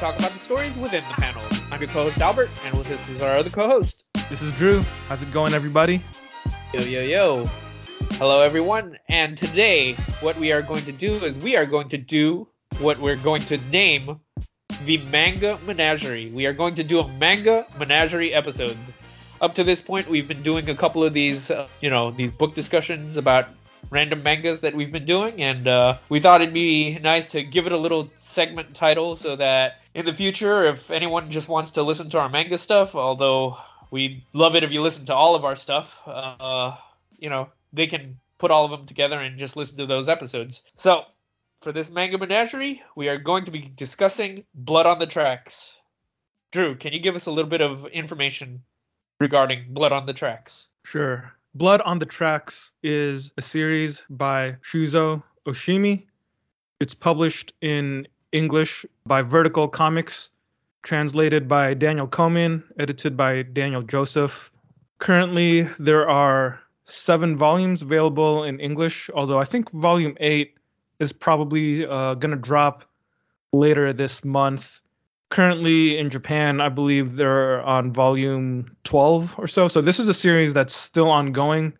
talk about the stories within the panels. I'm your co-host Albert, and with us is our other co-host. This is Drew. How's it going, everybody? Yo yo yo. Hello everyone, and today what we are going to do is we are going to do what we're going to name the Manga Menagerie. We are going to do a Manga Menagerie episode. Up to this point, we've been doing a couple of these, uh, you know, these book discussions about random mangas that we've been doing, and uh, we thought it'd be nice to give it a little segment title so that in the future, if anyone just wants to listen to our manga stuff, although we love it if you listen to all of our stuff, uh, you know, they can put all of them together and just listen to those episodes. So, for this manga menagerie, we are going to be discussing Blood on the Tracks. Drew, can you give us a little bit of information regarding Blood on the Tracks? Sure. Blood on the Tracks is a series by Shuzo Oshimi. It's published in English by Vertical Comics, translated by Daniel Komen, edited by Daniel Joseph. Currently, there are seven volumes available in English, although I think volume eight is probably uh, going to drop later this month. Currently in Japan, I believe they're on volume 12 or so. So this is a series that's still ongoing.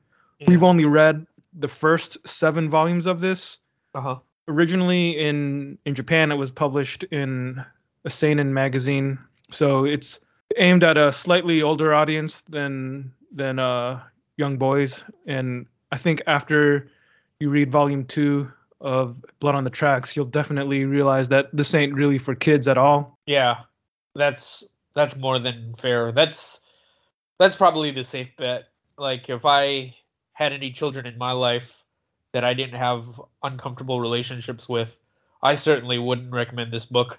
We've only read the first seven volumes of this. Uh huh. Originally in in Japan, it was published in a seinen magazine, so it's aimed at a slightly older audience than than uh, young boys. And I think after you read volume two of Blood on the Tracks, you'll definitely realize that this ain't really for kids at all. Yeah, that's that's more than fair. That's that's probably the safe bet. Like if I had any children in my life that I didn't have uncomfortable relationships with, I certainly wouldn't recommend this book.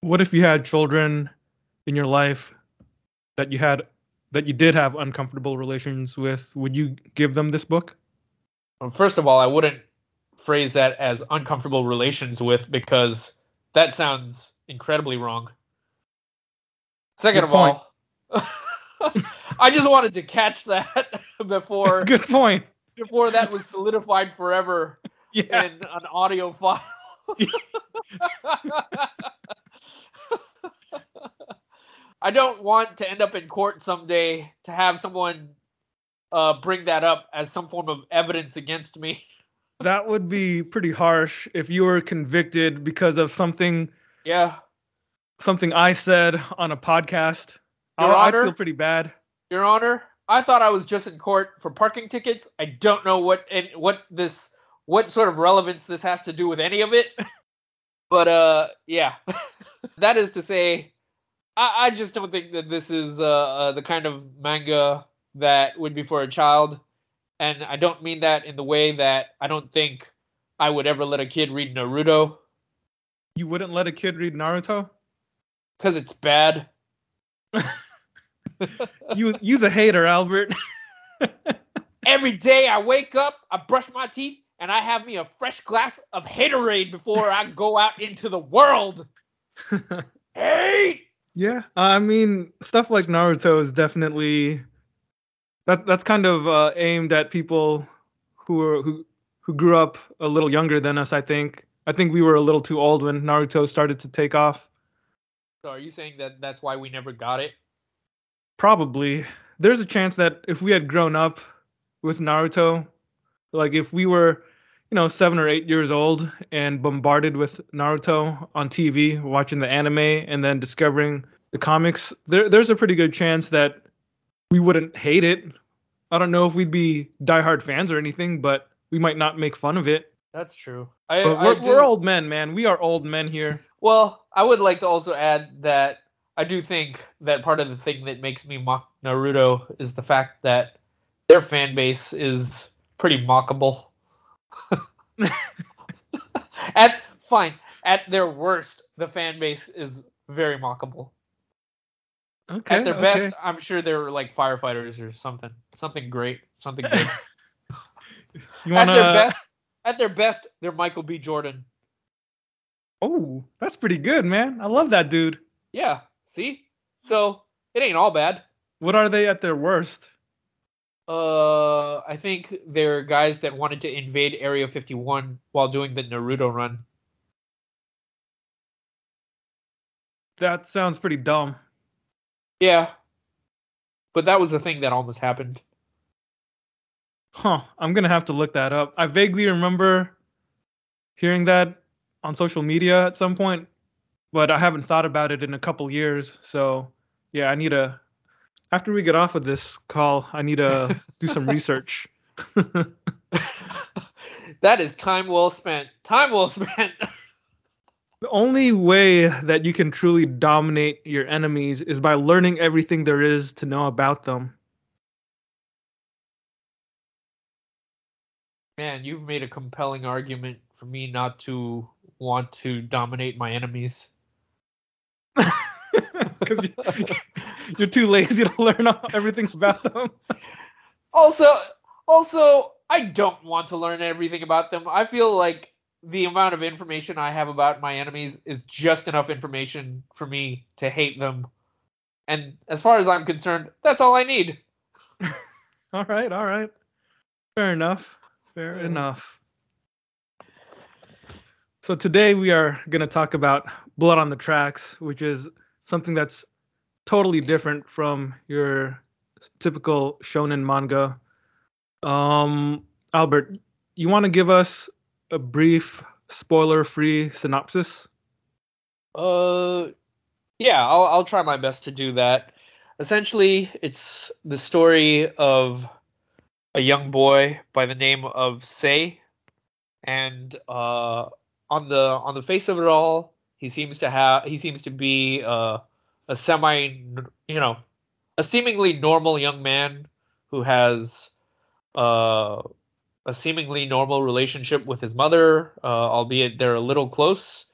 What if you had children in your life that you had that you did have uncomfortable relations with? Would you give them this book? Well, First of all, I wouldn't phrase that as uncomfortable relations with because that sounds incredibly wrong. Second Good of all, I just wanted to catch that before Good point. Before that was solidified forever Yeah. in an audio file. I don't want to end up in court someday to have someone uh, bring that up as some form of evidence against me. That would be pretty harsh if you were convicted because of something Yeah, something I said on a podcast. I, Your I Honor? feel pretty bad. Your Honor, I thought I was just in court for parking tickets. I don't know what and what this what sort of relevance this has to do with any of it. But uh, yeah, that is to say, I, I just don't think that this is uh, uh, the kind of manga that would be for a child, and I don't mean that in the way that I don't think I would ever let a kid read Naruto You wouldn't let a kid read Naruto? because it's bad. You you's a hater, Albert. Every day I wake up, I brush my teeth, and I have me a fresh glass of haterade before I go out into the world. Hate! yeah, I mean stuff like Naruto is definitely that that's kind of uh, aimed at people who are who who grew up a little younger than us. I think. I think we were a little too old when Naruto started to take off. So are you saying that that's why we never got it? Probably. There's a chance that if we had grown up with Naruto, like if we were, you know, seven or eight years old and bombarded with Naruto on TV, watching the anime and then discovering the comics, there there's a pretty good chance that we wouldn't hate it. I don't know if we'd be diehard fans or anything, but we might not make fun of it. That's true. I, we're, do- we're old men, man. We are old men here. Well, I would like to also add that I do think that part of the thing that makes me mock Naruto is the fact that their fan base is pretty mockable. at fine, at their worst, the fan base is very mockable. Okay. At their okay. best, I'm sure they're like firefighters or something. Something great. Something good. At wanna? their best, at their best, they're Michael B. Jordan. Oh, that's pretty good, man. I love that dude. Yeah. See? So it ain't all bad. What are they at their worst? Uh, I think they're guys that wanted to invade Area 51 while doing the Naruto run. That sounds pretty dumb. Yeah. But that was the thing that almost happened. Huh. I'm gonna have to look that up. I vaguely remember hearing that on social media at some point, but I haven't thought about it in a couple years. So yeah, I need to. After we get off of this call, I need to do some research. that is time well spent. Time well spent. the only way that you can truly dominate your enemies is by learning everything there is to know about them. Man, you've made a compelling argument for me not to want to dominate my enemies. Because you, you're too lazy to learn everything about them. Also, also, I don't want to learn everything about them. I feel like the amount of information I have about my enemies is just enough information for me to hate them. And as far as I'm concerned, that's all I need. all right, all right. Fair enough. Fair enough. So today we are going to talk about Blood on the Tracks, which is something that's totally different from your typical shonen manga. Um, Albert, you want to give us a brief spoiler-free synopsis? Uh, yeah, I'll I'll try my best to do that. Essentially, it's the story of a young boy by the name of Sei, and uh, on the on the face of it all, he seems to have he seems to be uh, a semi you know a seemingly normal young man who has uh, a seemingly normal relationship with his mother, uh, albeit they're a little close.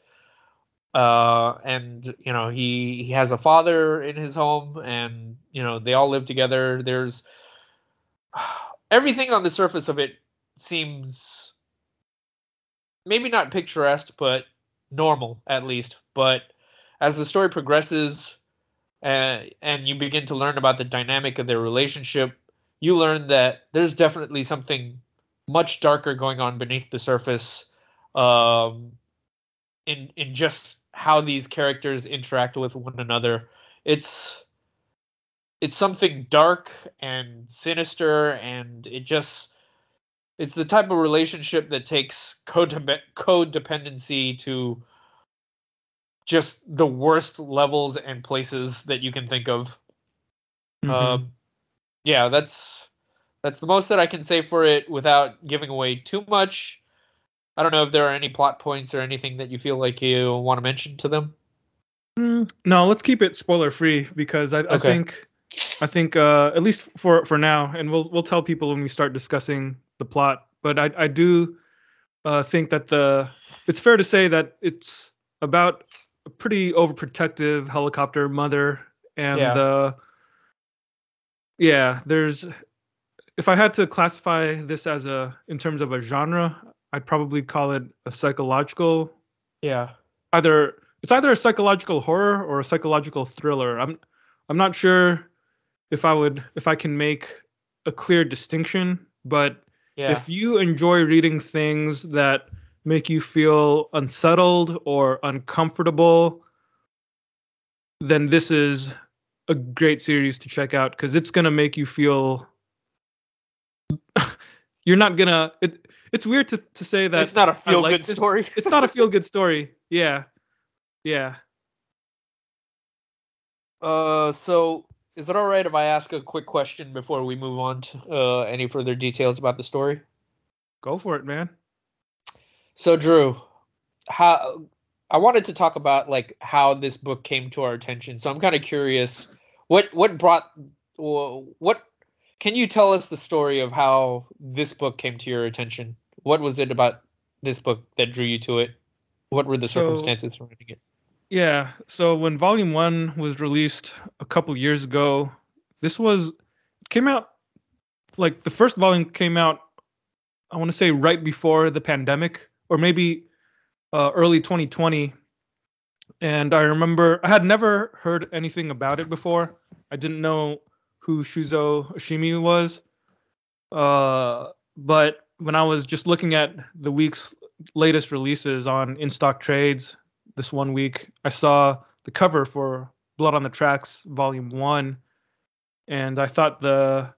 Uh, and you know he he has a father in his home, and you know they all live together. There's everything on the surface of it seems maybe not picturesque, but normal at least. But as the story progresses, uh, and you begin to learn about the dynamic of their relationship, you learn that there's definitely something much darker going on beneath the surface um, in in just how these characters interact with one another. It's it's something dark and sinister and it just it's the type of relationship that takes codependency to just the worst levels and places that you can think of. Mm-hmm. Um, yeah, that's that's the most that I can say for it without giving away too much. I don't know if there are any plot points or anything that you feel like you want to mention to them. Mm, no, let's keep it spoiler free because I, okay. I think I think uh, at least for for now, and we'll we'll tell people when we start discussing the plot. But I I do uh, think that the it's fair to say that it's about a pretty overprotective helicopter mother and yeah. Uh, yeah there's if I had to classify this as a in terms of a genre, I'd probably call it a psychological. Yeah. Either it's either a psychological horror or a psychological thriller. I'm I'm not sure if I would if I can make a clear distinction, but yeah. if you enjoy reading things that make you feel unsettled or uncomfortable, then this is a great series to check out because it's gonna make you feel you're not gonna it, it's weird to, to say that it's not a feel good like story. it's not a feel good story. Yeah. Yeah. Uh so is it all right if I ask a quick question before we move on to uh, any further details about the story? Go for it, man. So, Drew, how I wanted to talk about like how this book came to our attention. So I'm kind of curious, what what brought what can you tell us the story of how this book came to your attention? What was it about this book that drew you to it? What were the so, circumstances surrounding it? Yeah. So when Volume One was released a couple years ago, this was came out like the first volume came out. I want to say right before the pandemic, or maybe uh, early 2020. And I remember I had never heard anything about it before. I didn't know who Shuzo Oshimi was. Uh, but when I was just looking at the week's latest releases on in stock trades this one week, I saw the cover for Blood on the Tracks Volume One, and I thought the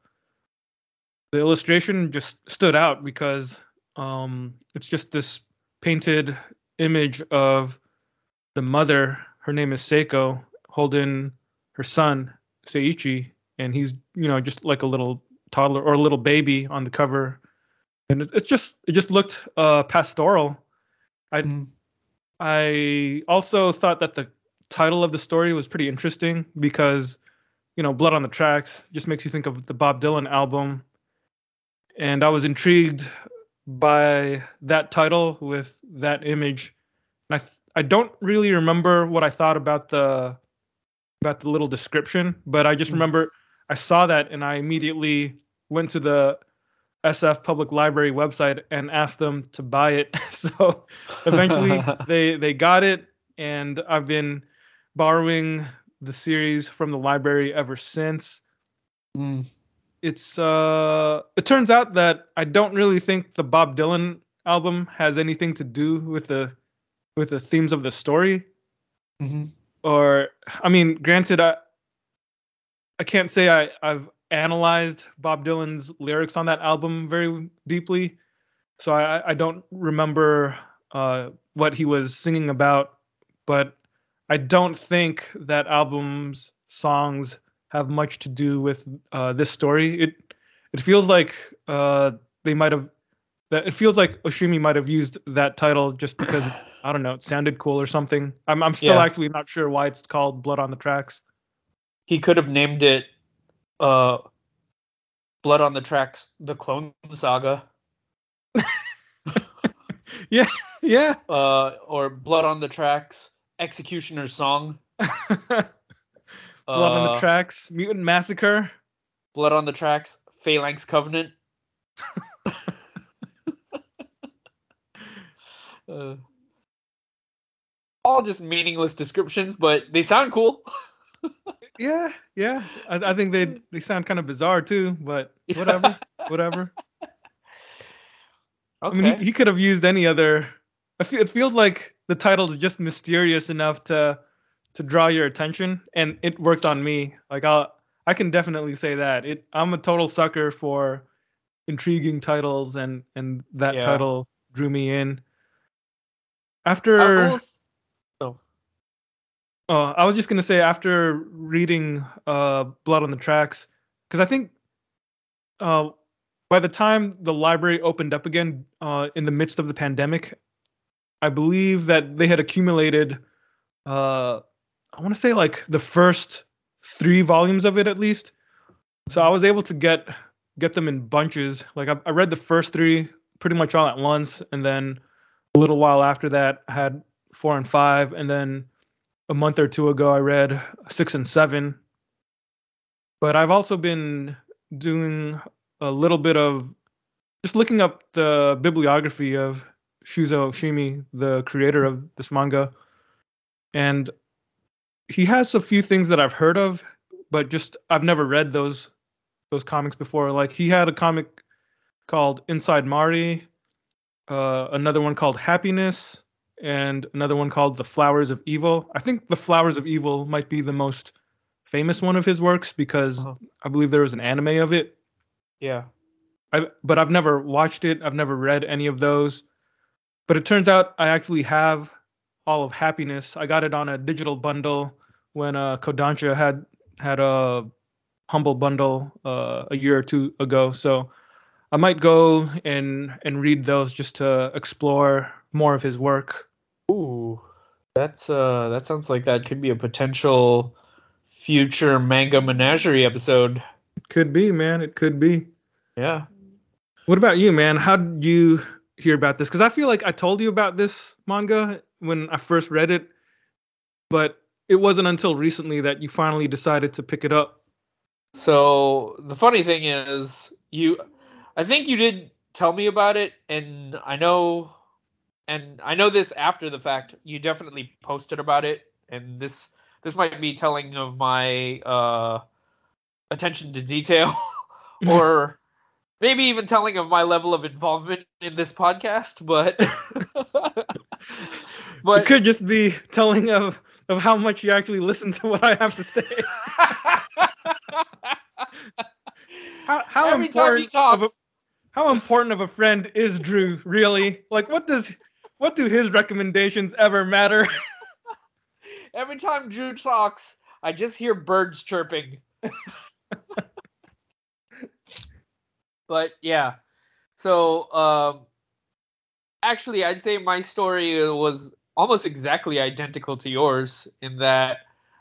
the illustration just stood out because um, it's just this painted image of the mother. Her name is Seiko, holding her son Seiichi, and he's you know just like a little toddler or a little baby on the cover, and it, it just it just looked uh, pastoral. I Mm. I also thought that the title of the story was pretty interesting because you know Blood on the Tracks just makes you think of the Bob Dylan album, and I was intrigued by that title with that image. And I th- I don't really remember what I thought about the about the little description, but I just Mm. remember I saw that and I immediately went to the SF Public Library website and asked them to buy it. so eventually they they got it and I've been borrowing the series from the library ever since. Mm. It's uh it turns out that I don't really think the Bob Dylan album has anything to do with the with the themes of the story Mhm. or I mean, granted, I I can't say I I've analyzed Bob Dylan's lyrics on that album very deeply, so I I don't remember uh, what he was singing about, but I don't think that album's songs have much to do with uh, this story. It it feels like uh, they might have that it feels like Oshimi might have used that title just because I don't know, it sounded cool or something. I'm I'm still Yeah. actually not sure why it's called Blood on the Tracks. He could have named it uh Blood on the Tracks The Clone Saga Yeah, yeah. uh or Blood on the Tracks Executioner's Song Blood on the uh, Tracks, Mutant Massacre. Blood on the Tracks Phalanx Covenant uh, all just meaningless descriptions but they sound cool Yeah, yeah. I, I think they they sound kind of bizarre too, but whatever, whatever. I mean, he, he could have used any other. I feel, it feels like the title is just mysterious enough to to draw your attention, and it worked on me. Like I I can definitely say that. It I'm a total sucker for intriguing titles, and and that Yeah. title drew me in. After oh Oh, I was just gonna say after reading uh, Blood on the Tracks, because I think uh, by the time the library opened up again uh, in the midst of the pandemic, I believe that they had accumulated, uh, I want to say like the first three volumes of it at least. So I was able to get get them in bunches. Like I, I read the first three pretty much all at once, and then a little while after that, I had four and five, and then a month or two ago I read six and seven. But I've also been doing a little bit of just looking up the bibliography of Shuzo Oshimi, the creator of this manga. And he has a few things that I've heard of, but just I've never read those those comics before. Like he had a comic called Inside Mari, uh, another one called Happiness, and another one called The Flowers of Evil. I think The Flowers of Evil might be the most famous one of his works because Uh-huh. I believe there was an anime of it. yeah I, but I've never watched it. I've never read any of those. But it turns out I actually have all of Happiness. I got it on a digital bundle when uh, Kodansha had had a humble bundle uh, a year or two ago. So I might go and and read those just to explore more of his work. Ooh, that's uh, that sounds like that could be a potential future manga menagerie episode. It could be, man. It could be. Yeah. What about you, man? How did you hear about this? Because I feel like I told you about this manga when I first read it, but it wasn't until recently that you finally decided to pick it up. So the funny thing is, you, I think you did tell me about it, and I know, and I know this after the fact. You definitely posted about it, and this this might be telling of my uh, attention to detail, or maybe even telling of my level of involvement in this podcast. But but it could just be telling of of how much you actually listen to what I have to say. how how Every time you important talk- how important of a friend is Drew really? Like what does what do his recommendations ever matter? Every time Drew talks, I just hear birds chirping. but yeah. So um actually I'd say my story was almost exactly identical to yours in that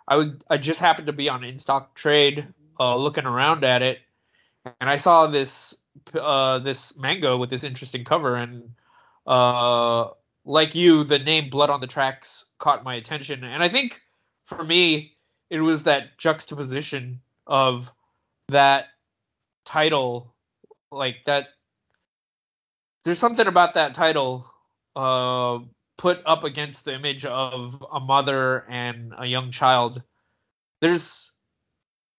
I would I just happened to be on InStock Trade uh, looking around at it and I saw this uh this manga with this interesting cover and uh like you the name Blood on the Tracks caught my attention. And I think for me it was that juxtaposition of that title like that there's something about that title uh put up against the image of a mother and a young child. There's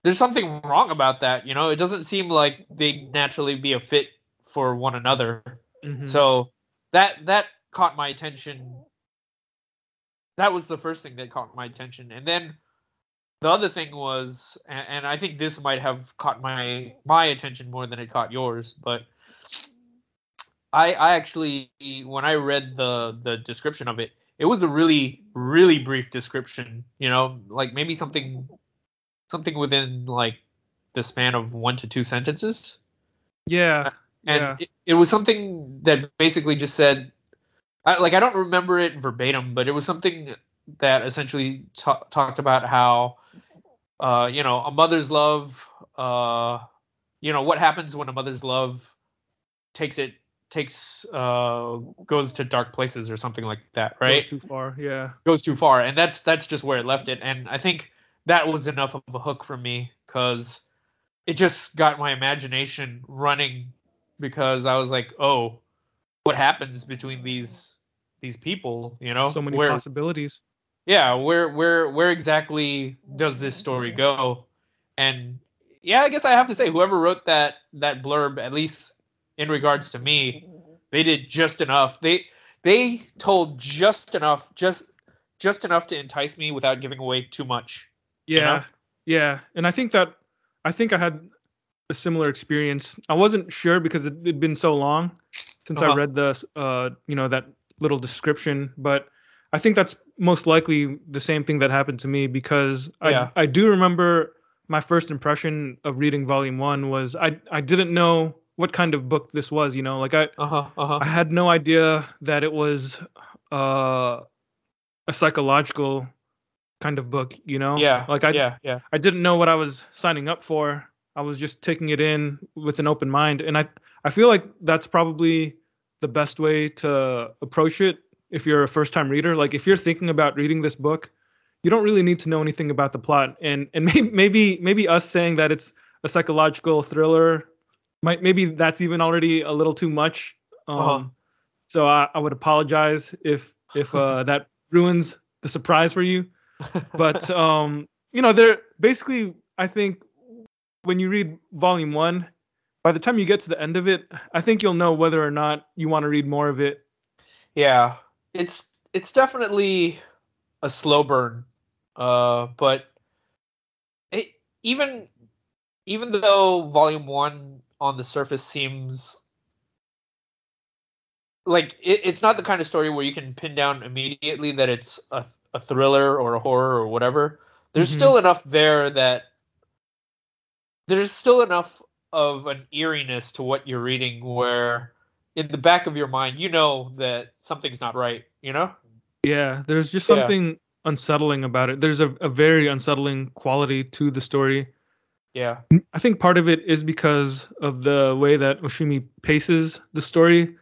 there's something wrong about that you know it doesn't seem like they'd naturally be a fit for one another Mhm. so that that caught my attention. That was the first thing that caught my attention, and then the other thing was, and, and I think this might have caught my my attention more than it caught yours, but I I actually when I read the the description of it, it was a really really brief description. You know, like maybe something something within like the span of one to two sentences yeah. and yeah. it, it was something that basically just said I, like i don't remember it verbatim but it was something that essentially ta- talked about how uh you know a mother's love uh you know what happens when a mother's love takes it takes uh goes to dark places or something like that right Goes too far. Yeah. goes too far and that's that's just where it left it and i think that was enough of a hook for me because it just got my imagination running because i was like oh what happens between these these people you know? So many where possibilities. yeah where where where exactly does this story go? And yeah i guess i have to say whoever wrote that that blurb at least in regards to me they did just enough. They they told just enough just just enough to entice me without giving away too much Yeah. know? Yeah. And I think that I think I had a similar experience. I wasn't sure because it had been so long since I Uh-huh. read the uh you know that little description, but I think that's most likely the same thing that happened to me because Yeah. I I do remember my first impression of reading volume 1 was I I didn't know what kind of book this was, you know, like I uh-huh uh-huh I had no idea that it was uh, a psychological kind of book, you know? yeah Like I yeah yeah I didn't know what I was signing up for. I was just taking it in with an open mind and I I feel like that's probably the best way to approach it if you're a first-time reader. Like if you're thinking about reading this book, you don't really need to know anything about the plot and and maybe maybe maybe us saying that it's a psychological thriller might maybe that's even already a little too much. Um Uh-huh. so I, I would apologize if if uh, that ruins the surprise for you but um you know they're basically i think when you read volume one by the time you get to the end of it i think you'll know whether or not you want to read more of it. Yeah, it's it's definitely a slow burn, uh, but it even even though Volume One on the surface seems like it, it's not the kind of story where you can pin down immediately that it's a a thriller or a horror or whatever. There's Mhm. still enough there that there's still enough of an eeriness to what you're reading where in the back of your mind you know that something's not right you know yeah there's just Yeah. something unsettling about it there's a, a very unsettling quality to the story yeah i think part of it is because of the way that oshimi paces the story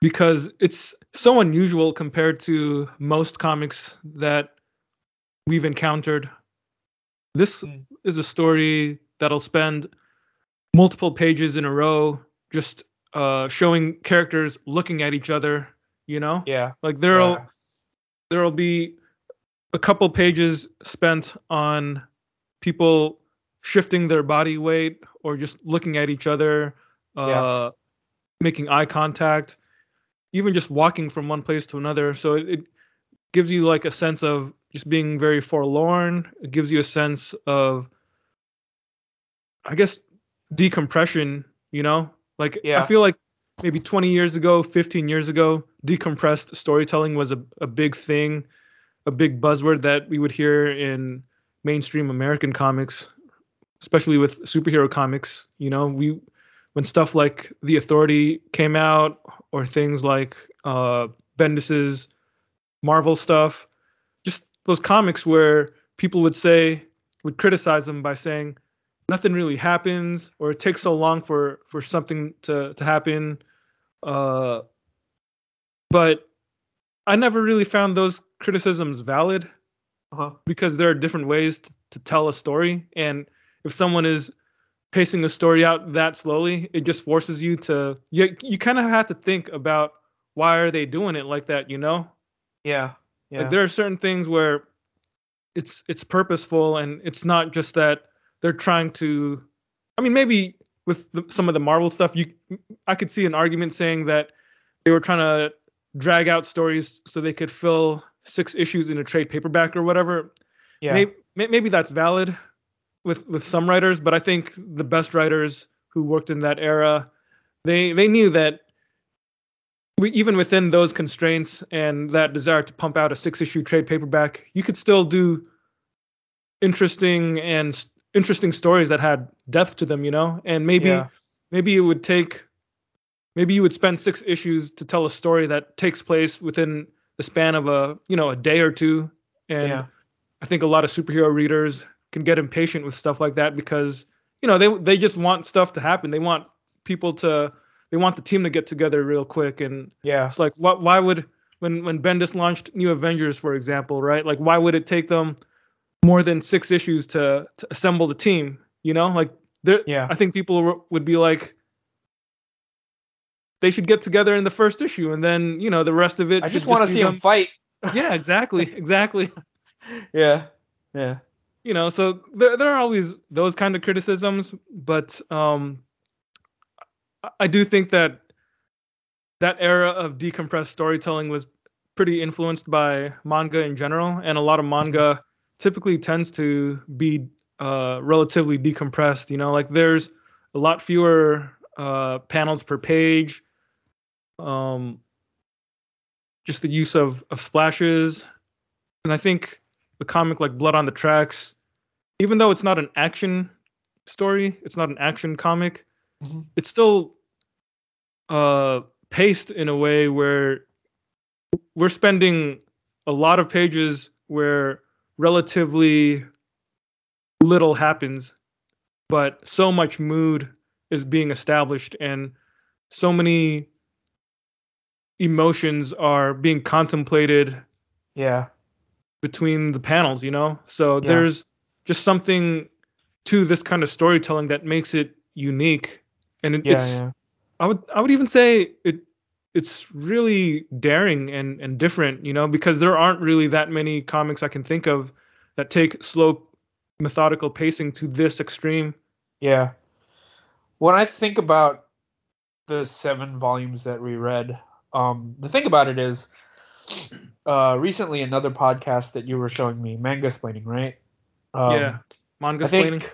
because it's so unusual compared to most comics that we've encountered this Mm. is a story that'll spend multiple pages in a row just uh, showing characters looking at each other you know yeah like there'll yeah. there'll be a couple pages spent on people shifting their body weight or just looking at each other uh, Yeah. making eye contact even just walking from one place to another so it, it gives you like a sense of just being very forlorn. It gives you a sense of, I guess, decompression. You know, like Yeah. I feel like maybe 20 years ago, 15 years ago, decompressed storytelling was a, a big thing, a big buzzword that we would hear in mainstream American comics, especially with superhero comics. You know, we when stuff like The Authority came out, or things like uh, Bendis's Marvel stuff, just those comics where people would say would criticize them by saying nothing really happens or it takes so long for for something to to happen uh but i never really found those criticisms valid Uh-huh. because there are different ways to, to tell a story and if someone is pacing a story out that slowly it just forces you to you, you kind of have to think about why are they doing it like that you know Yeah. Yeah. like there are certain things where it's it's purposeful and it's not just that they're trying to. I mean, maybe with the, some of the Marvel stuff, you I could see an argument saying that they were trying to drag out stories so they could fill six issues in a trade paperback or whatever. yeah. Maybe, maybe that's valid with with some writers, but I think the best writers who worked in that era, they they knew that we, even within those constraints and that desire to pump out a six issue trade paperback, you could still do interesting and interesting stories that had depth to them, you know. And maybe Yeah. maybe it would take maybe you would spend six issues to tell a story that takes place within the span of a you know a day or two and Yeah. I think a lot of superhero readers can get impatient with stuff like that because you know they they just want stuff to happen. They want people to they want the team to get together real quick and Yeah. it's like what why would when when Bendis launched New Avengers for example, right? Like why would it take them more than 6 issues to to assemble the team, you know? Like there Yeah. I think people would be like they should get together in the first issue and then, you know, the rest of it I just want to see them- fight. Yeah, exactly. Exactly. Yeah. Yeah. You know so there, there are always those kind of criticisms but um I- do think that that era of decompressed storytelling was pretty influenced by manga in general and a lot of manga typically tends to be uh relatively decompressed you know like there's a lot fewer uh panels per page um just the use of of splashes and i think the comic like Blood on the Tracks, even though it's not an action story, it's not an action comic, Mhm. it's still uh paced in a way where we're spending a lot of pages where relatively little happens, but so much mood is being established and so many emotions are being contemplated Yeah. Between the panels, you know? So Yeah. there's just something to this kind of storytelling that makes it unique. And it, Yeah. it's yeah. I would I would even say it it's really daring and and different, you know, because there aren't really that many comics I can think of that take slow methodical pacing to this extreme. Yeah. When I think about the seven volumes that we read, um, the thing about it is, uh, recently another podcast that you were showing me, Mangasplaining, right? Um, yeah. Mangasplaining.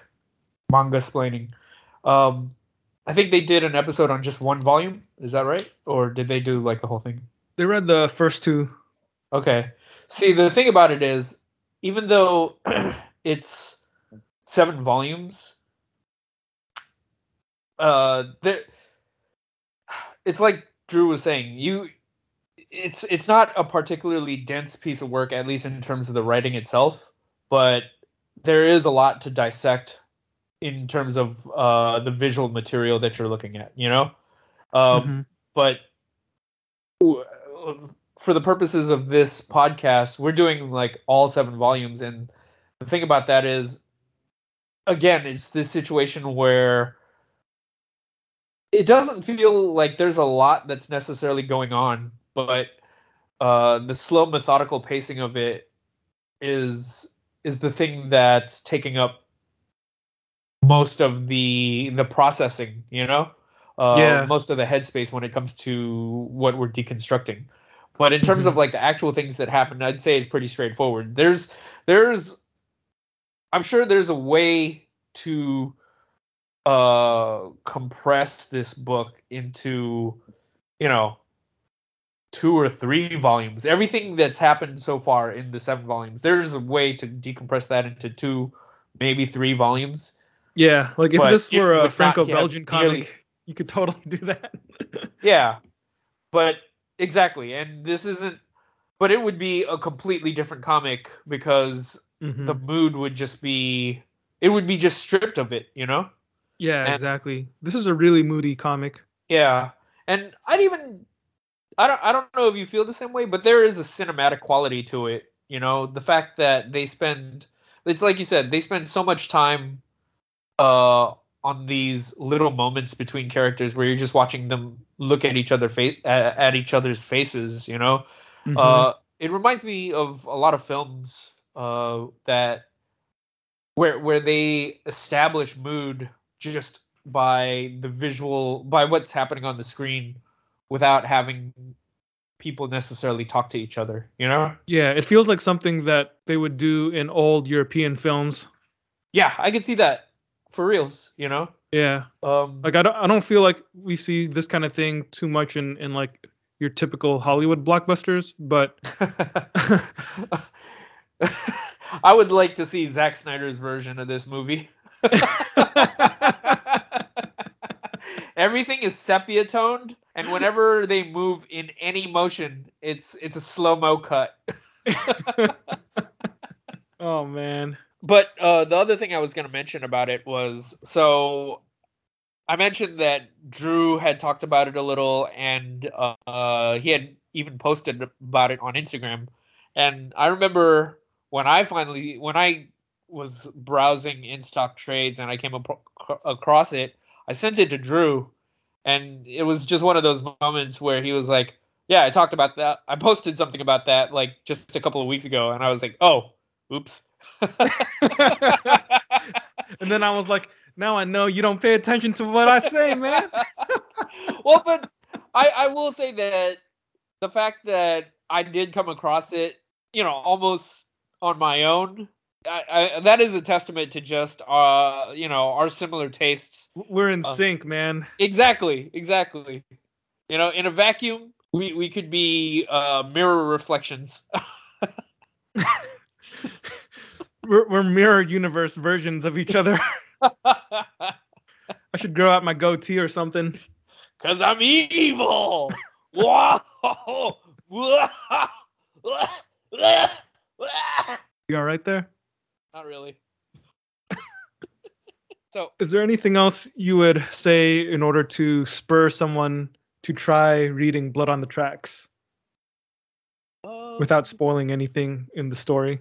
manga explaining. Um, I think they did an episode on just one volume. Is that right? Or did they do like the whole thing? They read the first two. Okay. See, the thing about it is, even though it's seven volumes, uh, there, it's like Drew was saying, you, it's it's not a particularly dense piece of work, at least in terms of the writing itself, but there is a lot to dissect in terms of uh the visual material that you're looking at, you know. Um, Mhm. but for the purposes of this podcast, we're doing like all seven volumes, and the thing about that is, again, it's this situation where it doesn't feel like there's a lot that's necessarily going on, but uh, the slow, methodical pacing of it is is the thing that's taking up most of the the processing, you know, uh, Yeah. most of the headspace when it comes to what we're deconstructing. But in terms Mhm. of like the actual things that happened, I'd say it's pretty straightforward. There's there's I'm sure there's a way to uh compress this book into you know two or three volumes. Everything that's happened so far in the seven volumes, there's a way to decompress that into two, maybe three volumes. Yeah, like if But this were a Franco-Belgian have nearly- comic, you could totally do that. Yeah. But exactly, and this isn't but it would be a completely different comic because Mhm. the mood would just be it would be just stripped of it, you know? yeah, and- exactly. This is a really moody comic. Yeah. And I'd even I don't I don't know if you feel the same way, but there is a cinematic quality to it, you know, the fact that they spend it's like you said, they spend so much time uh on these little moments between characters where you're just watching them look at each other face at, at each other's faces, you know? Mhm. Uh, it reminds me of a lot of films uh, that where where they establish mood just by the visual by what's happening on the screen without having people necessarily talk to each other you know? Yeah, it feels like something that they would do in old European films. yeah i could see that. For reals you know? Yeah, um like I don't I don't feel like we see this kind of thing too much in in like your typical Hollywood blockbusters, but i would like to see Zack snyder's version of this movie. Everything is sepia toned, and whenever they move in any motion, it's it's a slow mo cut. oh man. But uh, the other thing I was going to mention about it was so I mentioned that Drew had talked about it a little, and uh, he had even posted about it on Instagram. And I remember when I finally when I was browsing in stock trades and I came across it, I sent it to Drew, and it was just one of those moments where he was like, "Yeah, I talked about that. I posted something about that like just a couple of weeks ago," and I was like, "Oh, oops." And then I was like, now I know you don't pay attention to what I say, man. well, but I, I will say that the fact that I did come across it, you know, almost on my own, I, I, that is a testament to just, uh, you know, our similar tastes. We're in Uh, sync, man. Exactly, exactly. You know, in a vacuum, we, we could be uh, mirror reflections. We're, we're mirror universe versions of each other. I should grow out my goatee or something. Cause I'm evil. Whoa. You all right there? Not really. so Is there anything else you would say in order to spur someone to try reading Blood on the Tracks without spoiling anything in the story?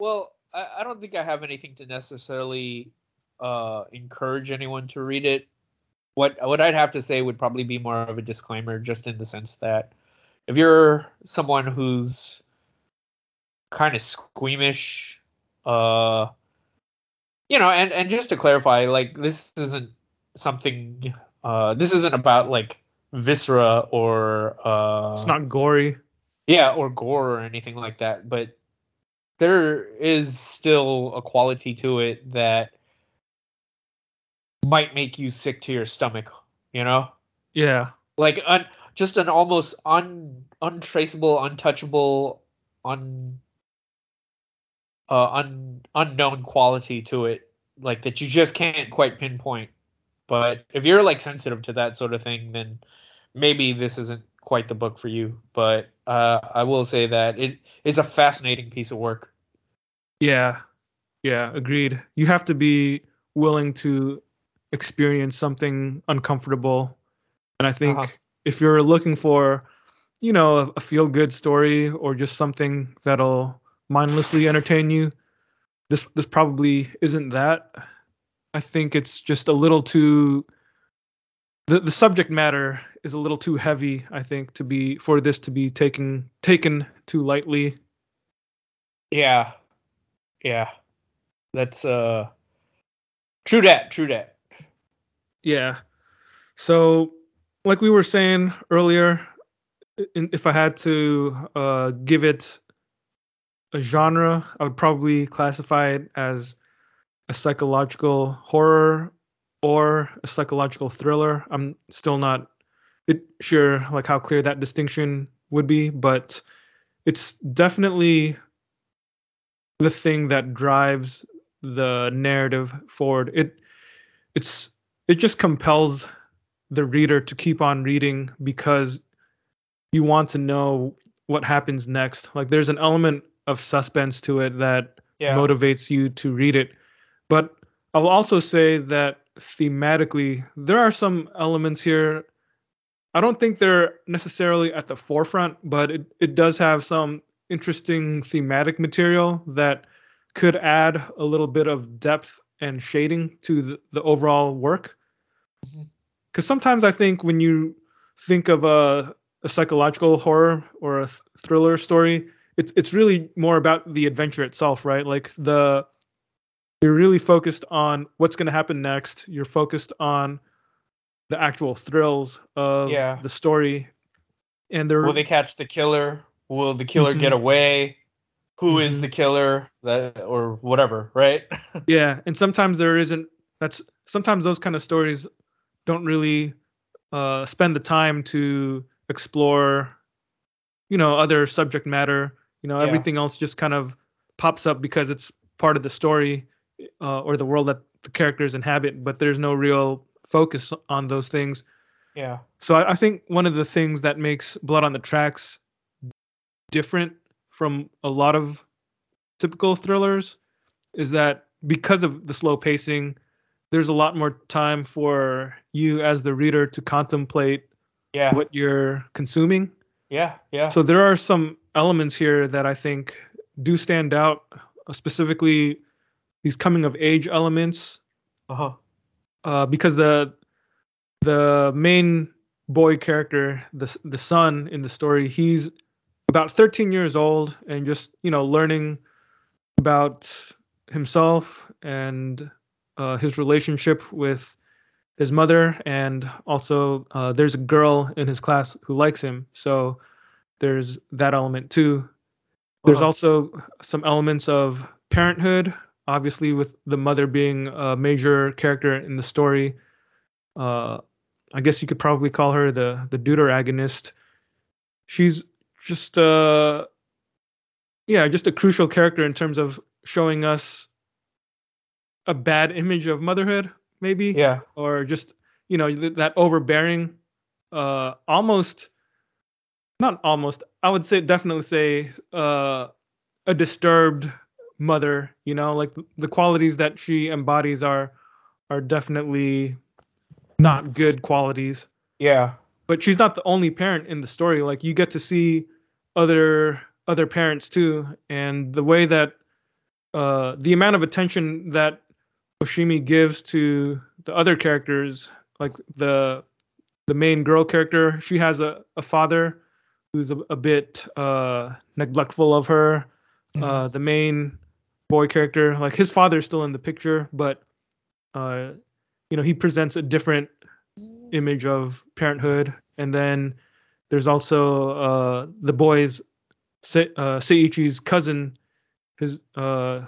Well, I, I don't think I have anything to necessarily uh, encourage anyone to read it. What what I'd have to say would probably be more of a disclaimer, just in the sense that if you're someone who's kind of squeamish, uh, you know, and and just to clarify, like this isn't something. Uh, this isn't about like viscera or uh, It's not gory. yeah, or gore or anything like that, but there is still a quality to it that might make you sick to your stomach, you know? Yeah. Like un, just an almost un untraceable, untouchable, un uh un, unknown quality to it like that you just can't quite pinpoint. But if you're like sensitive to that sort of thing, then maybe this isn't quite the book for you. But uh, I will say that it is a fascinating piece of work. Yeah. Yeah, agreed. You have to be willing to experience something uncomfortable. And I think Uh-huh. if you're looking for, you know, a, a feel good story or just something that'll mindlessly entertain you, this this probably isn't that. I think it's just a little too the, the subject matter is a little too heavy, I think, to be for this to be taken taken too lightly. Yeah, yeah, that's uh, true that, true that. Yeah. So, like we were saying earlier, if I had to uh, give it a genre, I would probably classify it as a psychological horror or a psychological thriller. I'm still not sure like how clear that distinction would be, but it's definitely the thing that drives the narrative forward. It it's it just compels the reader to keep on reading because you want to know what happens next. Like there's an element of suspense to it that yeah. motivates you to read it. But I'll also say that thematically, there are some elements here. I don't think they're necessarily at the forefront, but it, it does have some interesting thematic material that could add a little bit of depth and shading to the, the overall work. Because mm-hmm. sometimes I think when you think of a, a psychological horror or a th- thriller story, it's it's really more about the adventure itself, right? Like the you're really focused on what's going to happen next. You're focused on the actual thrills of yeah. the story. And there will they catch the killer? Will the killer mm-hmm. get away? Who mm-hmm. is the killer? That or whatever, right? yeah, and sometimes there isn't. That's sometimes those kind of stories don't really uh, spend the time to explore, you know, other subject matter you know, yeah. everything else just kind of pops up because it's part of the story uh, or the world that the characters inhabit, but there's no real focus on those things. Yeah. So I, I think one of the things that makes Blood on the Tracks different from a lot of typical thrillers is that because of the slow pacing, there's a lot more time for you as the reader to contemplate yeah. what you're consuming. Yeah, yeah. So there are some elements here that I think do stand out, uh, specifically these coming of age elements. Uh-huh. Uh, because the the main boy character, the the son in the story, he's about 13 years old and just you know learning about himself and uh, his relationship with his mother, and also uh, there's a girl in his class who likes him. So there's that element too. There's uh-huh. also some elements of parenthood, obviously with the mother being a major character in the story. Uh, I guess you could probably call her the the deuteragonist. She's just uh yeah, just a crucial character in terms of showing us a bad image of motherhood, maybe. Yeah. Or just you know that overbearing, uh, almost not almost. I would say definitely say uh, a disturbed mother you know? Like the qualities that she embodies are are definitely not good qualities. Yeah. But she's not the only parent in the story. Like you get to see other other parents too. And the way that uh the amount of attention that oshimi gives to the other characters like the the main girl character she has a, a father who's a, a bit uh, neglectful of her. Mm-hmm. Uh, the main boy character, like his father's still in the picture, but uh, you know he presents a different image of parenthood. And then there's also uh, the boy's Se- uh, Seiichi's cousin. His uh,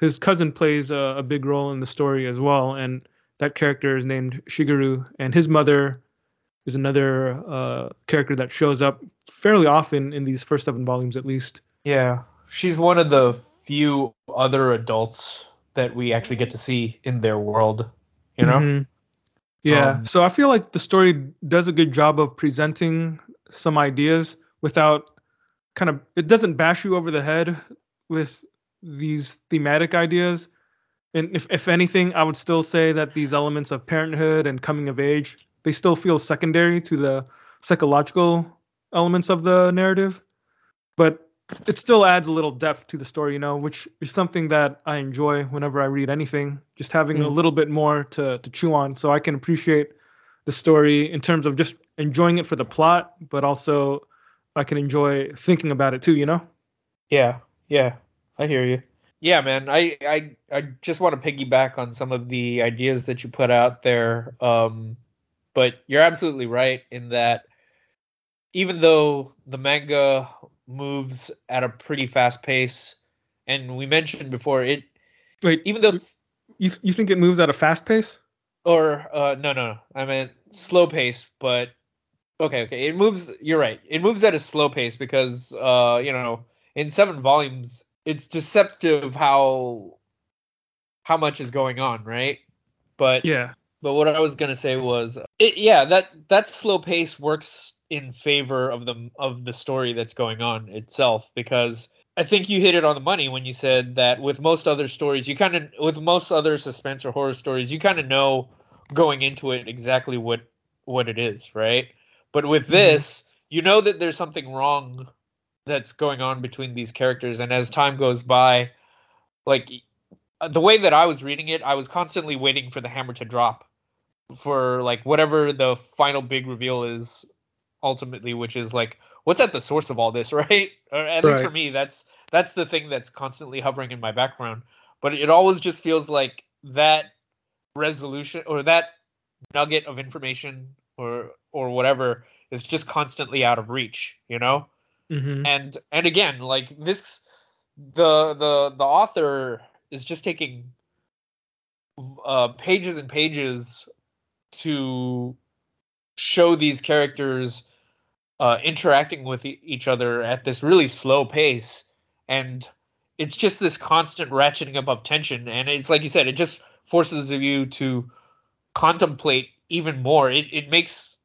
his cousin plays a, a big role in the story as well, and that character is named Shigeru, and his mother is another uh, character that shows up fairly often in these first seven volumes, at least. Yeah, she's one of the few other adults that we actually get to see in their world. You know. Mm-hmm. Yeah. Um, so I feel like the story does a good job of presenting some ideas without kind of it doesn't bash you over the head with these thematic ideas. And if if anything, I would still say that these elements of parenthood and coming of age they still feel secondary to the psychological elements of the narrative, but it still adds a little depth to the story, you know, which is something that I enjoy whenever I read anything, just having mm. a little bit more to, to chew on so I can appreciate the story in terms of just enjoying it for the plot, but also I can enjoy thinking about it too, you know? Yeah, yeah, I hear you. Yeah, man, I I, I just want to piggyback on some of the ideas that you put out there. Um, but you're absolutely right in that even though the manga moves at a pretty fast pace, and we mentioned before it, Wait, even though you you think it moves at a fast pace? or uh no no I meant slow pace, but okay okay it moves. You're right. It moves at a slow pace because uh you know in seven volumes it's deceptive how how much is going on, right? But Yeah. But what I was gonna say was, it, yeah, that that slow pace works in favor of the of the story that's going on itself because I think you hit it on the money when you said that with most other stories, you kind of with most other suspense or horror stories, you kind of know going into it exactly what what it is, right? But with Mhm. this, you know that there's something wrong that's going on between these characters, and as time goes by, like the way that I was reading it, I was constantly waiting for the hammer to drop for like whatever the final big reveal is ultimately, which is like what's at the source of all this, right? Or at least for me, that's that's the thing that's constantly hovering in my background. But it always just feels like that resolution or that nugget of information or or whatever is just constantly out of reach, you know? Mm-hmm. and and again like this the the the author is just taking uh pages and pages to show these characters uh interacting with e- each other at this really slow pace. And it's just this constant ratcheting up of tension. And it's like you said it just forces you to contemplate even more. It it makes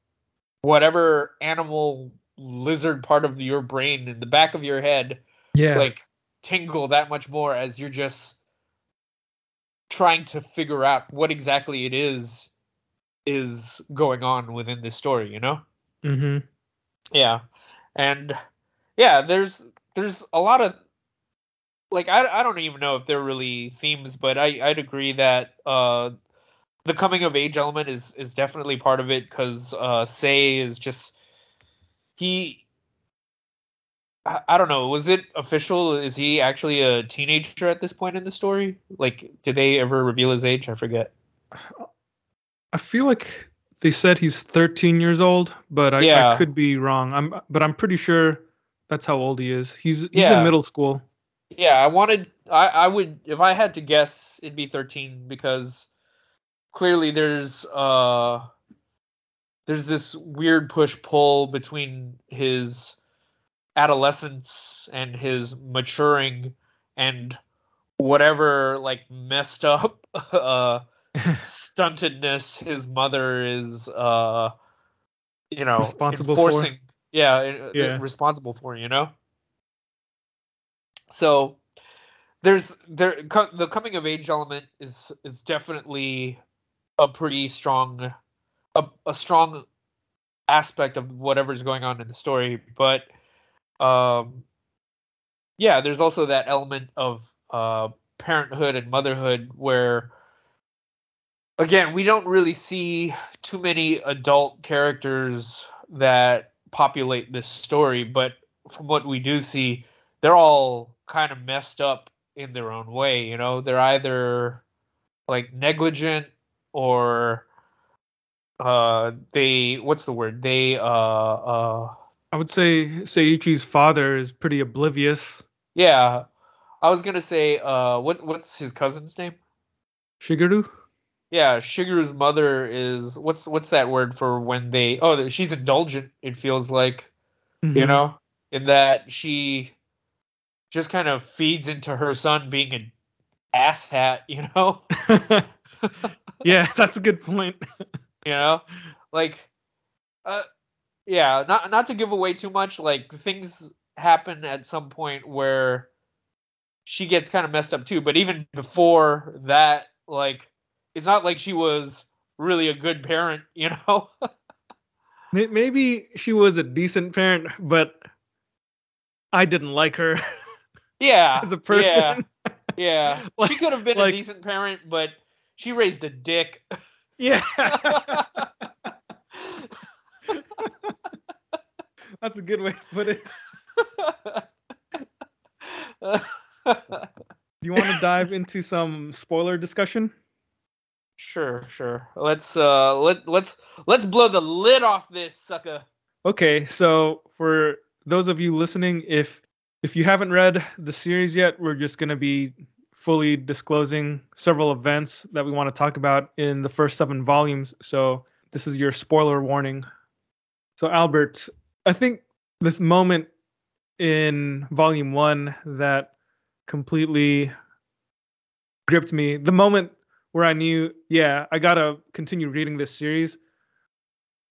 whatever animal lizard part of your brain in the back of your head Yeah. like tingle that much more as you're just trying to figure out what exactly it is is going on within this story you know? Mm-hmm. yeah. And yeah there's there's a lot of like I, I don't even know if they're really themes but i i'd agree that uh the coming of age element is is definitely part of it because uh Sei is just he I, I don't know was it official? Is he actually a teenager at this point in the story? Like did they ever reveal his age? I forget I feel like they said he's 13 years old, but I, Yeah. I could be wrong. I'm but I'm pretty sure that's how old he is. He's he's Yeah. in middle school. Yeah, I wanted I I would if I had to guess it'd be 13 because clearly there's uh there's this weird push pull between his adolescence and his maturing and whatever like messed up uh stuntedness his mother is uh you know Responsible for. yeah, uh, Yeah. responsible for you know so there's there the coming of age element is is definitely a pretty strong a, a strong aspect of whatever's going on in the story but um yeah there's also that element of uh parenthood and motherhood where again we don't really see too many adult characters that populate this story but from what we do see they're all kind of messed up in their own way you know they're either like negligent or uh they what's the word they uh uh I would say Seiichi's father is pretty oblivious. yeah i was gonna say uh what what's his cousin's name Shigeru? Yeah shigeru's mother is what's what's that word for when they oh she's indulgent it feels like you Mhm. know in that she just kind of feeds into her son being an asshat you know yeah, that's a good point. you know like uh yeah not not to give away too much like things happen at some point where she gets kind of messed up too but even before that like it's not like she was really a good parent you know Maybe she was a decent parent, but I didn't like her yeah as a person. yeah, yeah. she could have been like- a decent parent but she raised a dick Yeah. That's a good way to put it. Do you want to dive into some spoiler discussion? Sure, sure. Let's uh let let's let's blow the lid off this sucker. Okay, so for those of you listening, if if you haven't read the series yet, we're just to be fully disclosing several events that we want to talk about in the first seven volumes. So this is your spoiler warning. So Albert, I think this moment in volume one that completely gripped me, the moment where I knew, yeah, I gotta continue reading this series,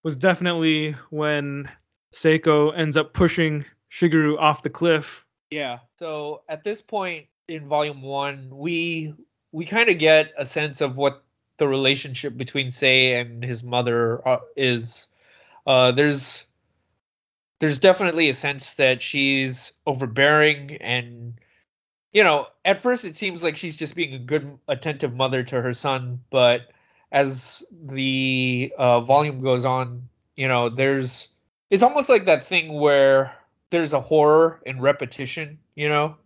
was definitely when Seiko ends up pushing Shigeru off the cliff. Yeah. So at this point in volume one, we we kind of get a sense of what the relationship between Sei and his mother uh, is. Uh, there's there's definitely a sense that she's overbearing and you know at first it seems like she's just being a good attentive mother to her son but as the uh, volume goes on you know there's it's almost like that thing where there's a horror in repetition you know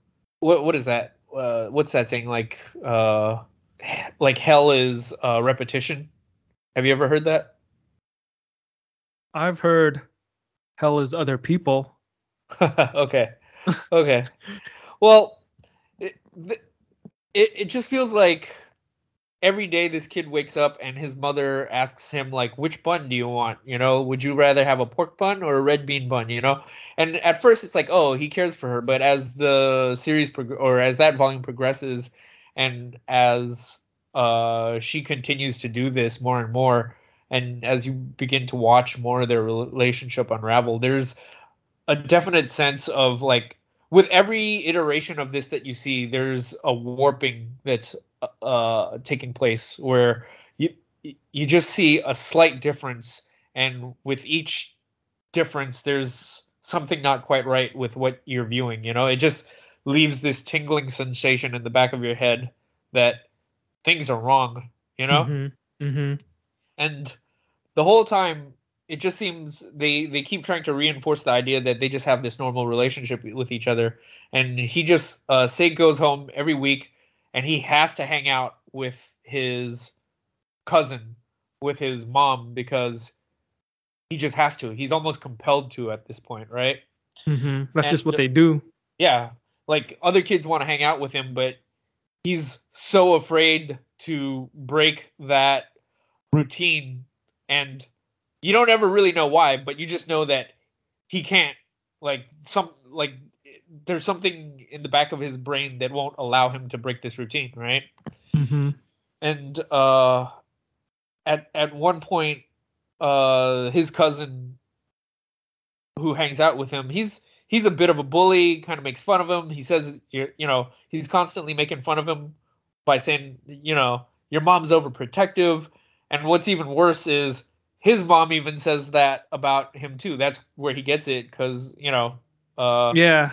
what what is that uh, what's that saying like uh like hell is uh, repetition have you ever heard that I've heard hell is other people. okay. Okay. well, it, it just feels like every day this kid wakes up and his mother asks him like which bun do you want? You know would you rather have a pork bun or a red bean bun? You know? And at first it's like oh he cares for her. But as the series prog- or as that volume progresses and as uh she continues to do this more and more and as you begin to watch more of their relationship unravel there's a definite sense of like with every iteration of this that you see there's a warping that's uh taking place where you you just see a slight difference and with each difference there's something not quite right with what you're viewing you know it just leaves this tingling sensation in the back of your head that things are wrong you know mm-hmm. Mm-hmm. and the whole time it just seems they they keep trying to reinforce the idea that they just have this normal relationship with each other. And he just uh Sei goes home every week and he has to hang out with his cousin with his mom because he just has to. He's almost compelled to at this point right? Mm-hmm. that's and, just what they do. Yeah. Like other kids want to hang out with him but he's so afraid to break that routine and you don't ever really know why, but you just know that he can't like some like there's something in the back of his brain that won't allow him to break this routine, right? Mm-hmm. And uh, at at one point, uh, his cousin who hangs out with him, he's he's a bit of a bully, kind of makes fun of him. He says, you you know, he's constantly making fun of him by saying, you know, your mom's overprotective and what's even worse is his mom even says that about him too. That's where he gets it because you know. Uh, yeah.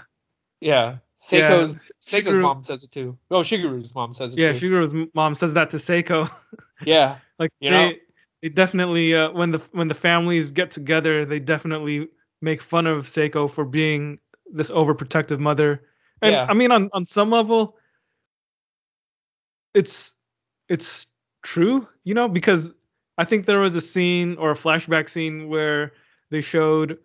Yeah. Seiko's yeah. Seiko's mom says it too. Oh, Shigeru's mom says it yeah, too. Yeah, Shigeru's mom says that to Seiko. yeah. Like you they, know? they definitely uh, when the when the families get together, they definitely make fun of Seiko for being this overprotective mother. And yeah. I mean, on on some level, it's it's true, you know, because I think there was a scene or a flashback scene where they showed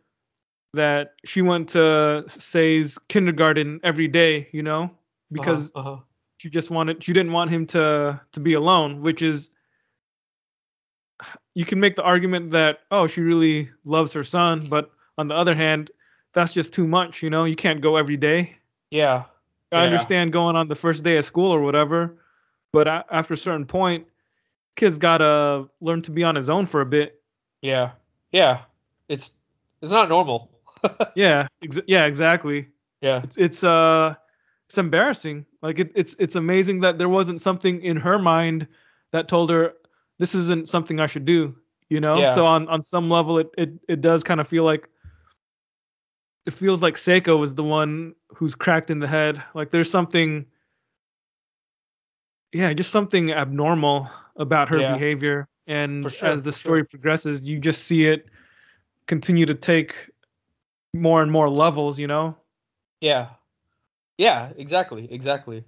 that she went to Sei's kindergarten every day, you know, because uh-huh, uh-huh. she just wanted she didn't want him to to be alone, which is you can make the argument that oh she really loves her son, but on the other hand, that's just too much, you know. You can't go every day. Yeah. I yeah. understand going on the first day of school or whatever, but after a certain point, kid's gotta learn to be on his own for a bit. Yeah, yeah, it's it's not normal. yeah, ex- yeah, exactly. Yeah, it's, it's uh, it's embarrassing. Like it, it's it's amazing that there wasn't something in her mind that told her this isn't something I should do. You know, yeah. so on on some level, it it it does kind of feel like it feels like Seiko is the one who's cracked in the head. Like there's something, yeah, just something abnormal about her yeah. behavior. And sure, as the story sure. progresses, you just see it continue to take more and more levels, you know? Yeah. Yeah, exactly, exactly.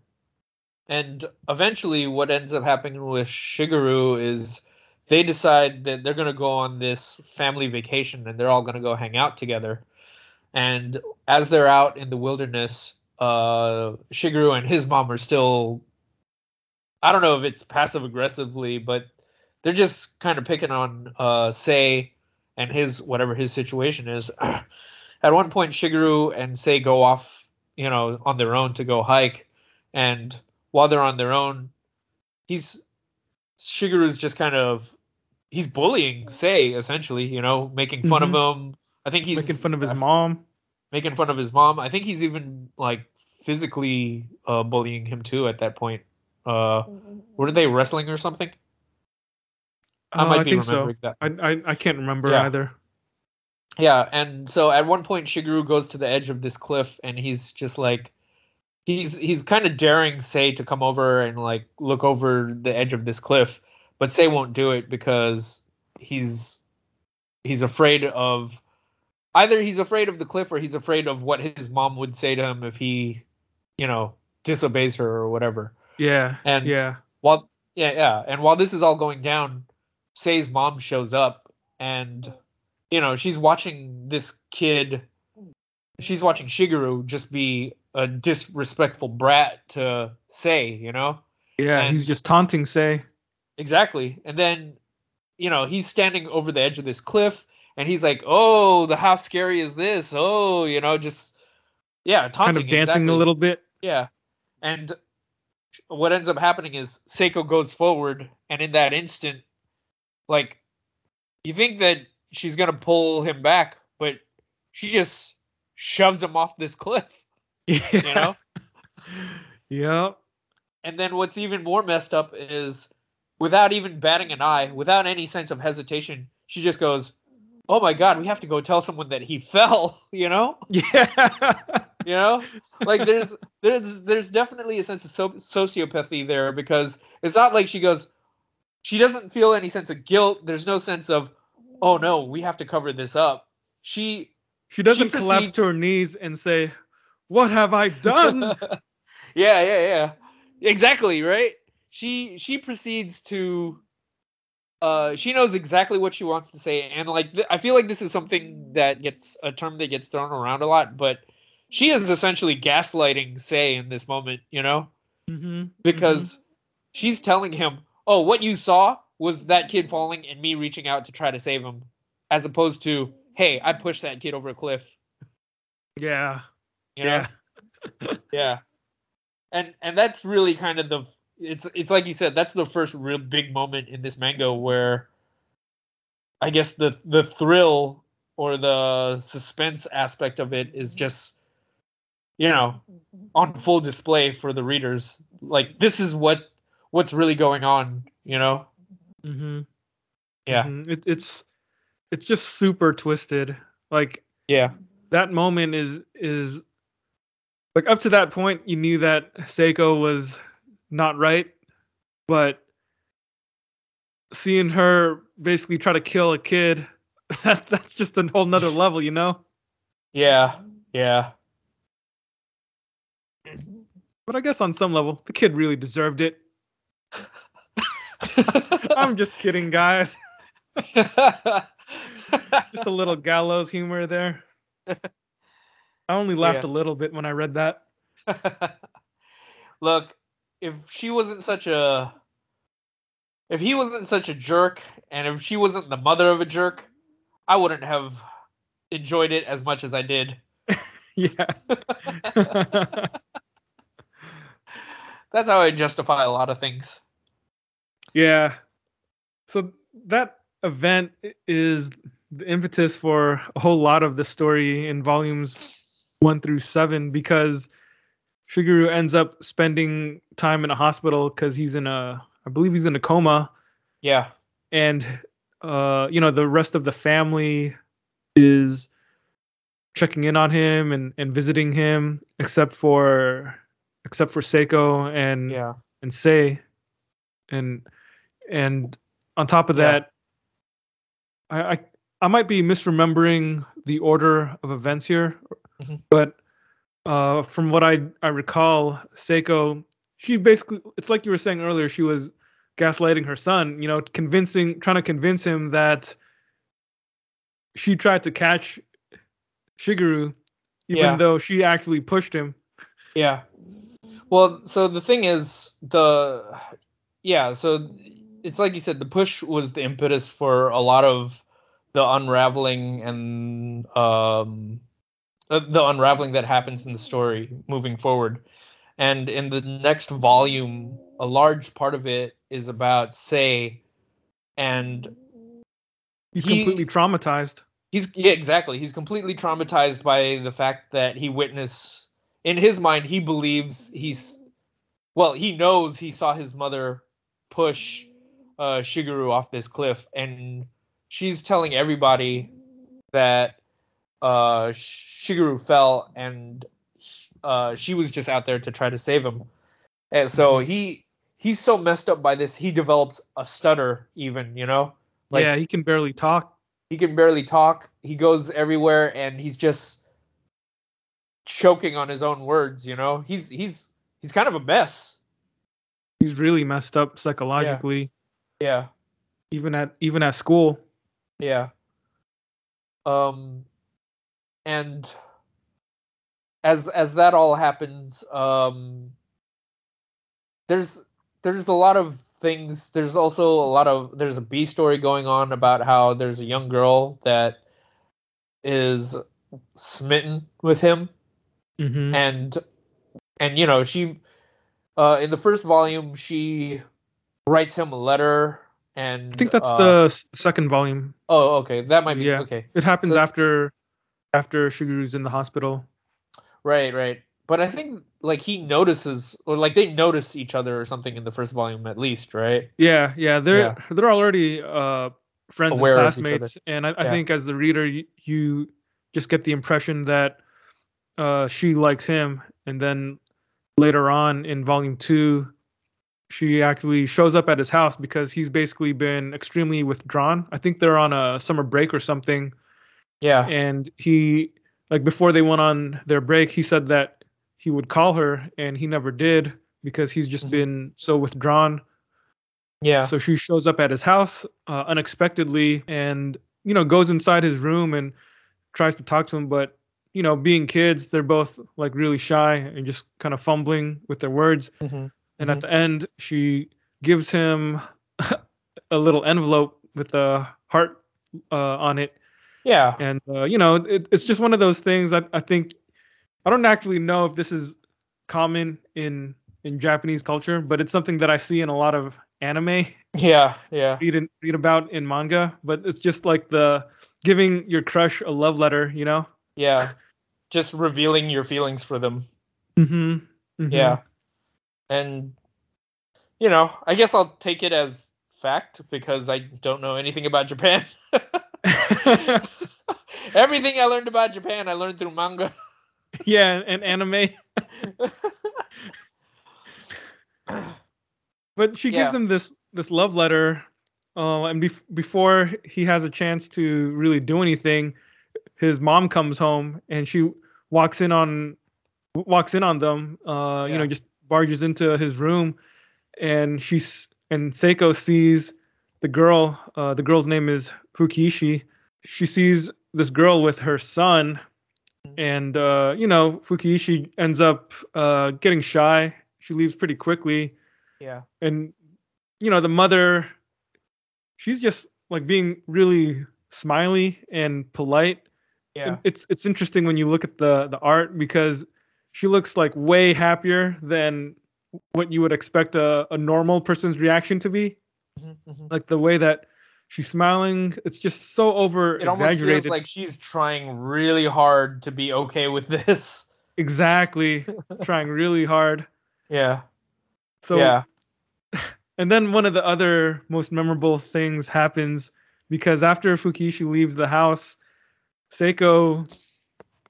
And eventually what ends up happening with Shigeru is they decide that they're gonna go on this family vacation and they're all gonna go hang out together. And as they're out in the wilderness, uh, Shigeru and his mom are still. I don't know if it's passive aggressively, but they're just kind of picking on uh, Sei and his whatever his situation is. At one point, Shigeru and Sei go off, you know, on their own to go hike, and while they're on their own, he's Shigeru's just kind of he's bullying Sei essentially, you know, making fun Mhm. of him. I think he's making fun of his mom. making fun of his mom. I think he's even like physically uh, bullying him too at that point. Uh, were they wrestling or something? I Uh, might I be think so. remembering that. I, I I can't remember Yeah. either. Yeah, and so at one point Shigeru goes to the edge of this cliff and he's just like he's he's kind of daring Sei to come over and like look over the edge of this cliff, but Sei won't do it because he's he's afraid of either he's afraid of the cliff or he's afraid of what his mom would say to him if he, you know, disobeys her or whatever. Yeah. And yeah. while yeah yeah and while this is all going down Sei's mom shows up and you know she's watching this kid she's watching shigeru just be a disrespectful brat to Sei you know Yeah. and- he's just taunting Sei. exactly and then you know he's standing over the edge of this cliff and he's like oh the how scary is this oh you know just yeah taunting. kind of dancing exactly. a little bit. Yeah. And what ends up happening is Seiko goes forward, and in that instant, like, you think that she's going to pull him back, but she just shoves him off this cliff, Yeah. you know? yep. and then what's even more messed up is without even batting an eye, without any sense of hesitation, she just goes, Oh my god, we have to go tell someone that he fell, you know? Yeah. you know? Like there's there's there's definitely a sense of so- sociopathy there because it's not like she goes she doesn't feel any sense of guilt. There's no sense of oh no we have to cover this up. She She doesn't collapse to her knees and say, "What have I done?" yeah yeah yeah. Exactly right? She she proceeds to uh she knows exactly what she wants to say. And like th- i feel like this is something that gets a term that gets thrown around a lot but she is essentially gaslighting Sei in this moment you know mm-hmm. because she's telling him oh what you saw was that kid falling and me reaching out to try to save him as opposed to hey i pushed that kid over a cliff yeah. you know Yeah. yeah and and that's really kind of the it's it's like you said that's the first real big moment in this manga where i guess the the thrill or the suspense aspect of it is just you know on full display for the readers like this is what what's really going on you know Mm-hmm. yeah Mhm. It, it's it's just super twisted. Like yeah that moment is is like up to that point you knew that Seiko was not right, but seeing her basically try to kill a kid, that that's just a whole nother level, you know? yeah yeah But I guess on some level, the kid really deserved it. I'm just kidding, guys. Just a little gallows humor there. I only laughed Yeah. a little bit when I read that. Look, if she wasn't such a if he wasn't such a jerk and if she wasn't the mother of a jerk, I wouldn't have enjoyed it as much as I did. Yeah. That's how I justify a lot of things. yeah. So that event is the impetus for a whole lot of the story in volumes one through seven because Shigeru ends up spending time in a hospital because he's in a, I believe he's in a coma, Yeah. and uh, you know the rest of the family is checking in on him and, and visiting him, except for except for Seiko and Yeah. and Sei, and and on top of Yeah. that, I, I I might be misremembering the order of events here, Mhm. but uh, from what I I recall, Seiko she basically it's like you were saying earlier she was gaslighting her son, you know, convincing trying to convince him that she tried to catch Shigeru even Yeah. though she actually pushed him. Yeah. Well, so the thing is the yeah, so it's like you said the push was the impetus for a lot of the unraveling and um uh, the unraveling that happens in the story moving forward. And in the next volume, a large part of it is about Sei and He's He- completely traumatized. he's yeah exactly he's completely traumatized by the fact that he witnessed in his mind he believes he's well he knows he saw his mother push uh shigeru off this cliff and she's telling everybody that uh shigeru fell and uh she was just out there to try to save him and so he he's so messed up by this he develops a stutter even you know like yeah, he can barely talk. he can barely talk. He goes everywhere and he's just choking on his own words, you know? He's he's he's kind of a mess. He's really messed up psychologically, Yeah. even at even at school. Yeah. Um and as as that all happens, um there's there's a lot of things there's also a lot of there's a B story going on about how there's a young girl that is smitten with him hmm and and you know she uh in the first volume she writes him a letter and I think that's uh, the second volume. oh okay that might be Yeah. okay It happens So- after after Shigeru's in the hospital. right right but i think like he notices or like they notice each other or something in the first volume at least right Yeah, yeah, they're Yeah. they're already uh friends Aware and of each other. classmates, and I, I Yeah. think as the reader, you, you just get the impression that uh she likes him, and then later on in volume two, she actually shows up at his house because he's basically been extremely withdrawn. I think they're on a summer break or something, yeah and he like before they went on their break, he said that he would call her, and he never did because he's just Mhm. been so withdrawn. yeah So she shows up at his house uh, unexpectedly and, you know, goes inside his room and tries to talk to him. But, you know, being kids, they're both like really shy and just kind of fumbling with their words. Mhm. And at the end, she gives him a little envelope with a heart uh, on it. yeah And, uh, you know, it, it's just one of those things I, I think, I don't actually know if this is common in in Japanese culture, but it's something that I see in a lot of anime yeah yeah read in, read about in manga, but it's just like the giving your crush a love letter, you know? Yeah just revealing your feelings for them Mm-hmm. Yeah. And you know, I guess I'll take it as fact because I don't know anything about Japan. Everything I learned about Japan, I learned through manga. yeah, and anime. But she Yeah. gives him this this love letter, uh, and bef- before he has a chance to really do anything, his mom comes home and she walks in on walks in on them. Uh, you know, just barges into his room, and she's and Seiko sees the girl. Uh, the girl's name is Fukiishi. She sees this girl with her son, and uh, you know, Fukiishi ends up uh, getting shy. She leaves pretty quickly yeah. and you know the mother she's just like being really smiley and polite Yeah. It's it's interesting when you look at the the art because she looks like way happier than what you would expect a, a normal person's reaction to be Mhm, mhm. like the way that she's smiling it's just so over It almost feels exaggerated like she's trying really hard to be okay with this. exactly trying really hard Yeah. so yeah. And then one of the other most memorable things happens because after Fukiishi leaves the house, Seiko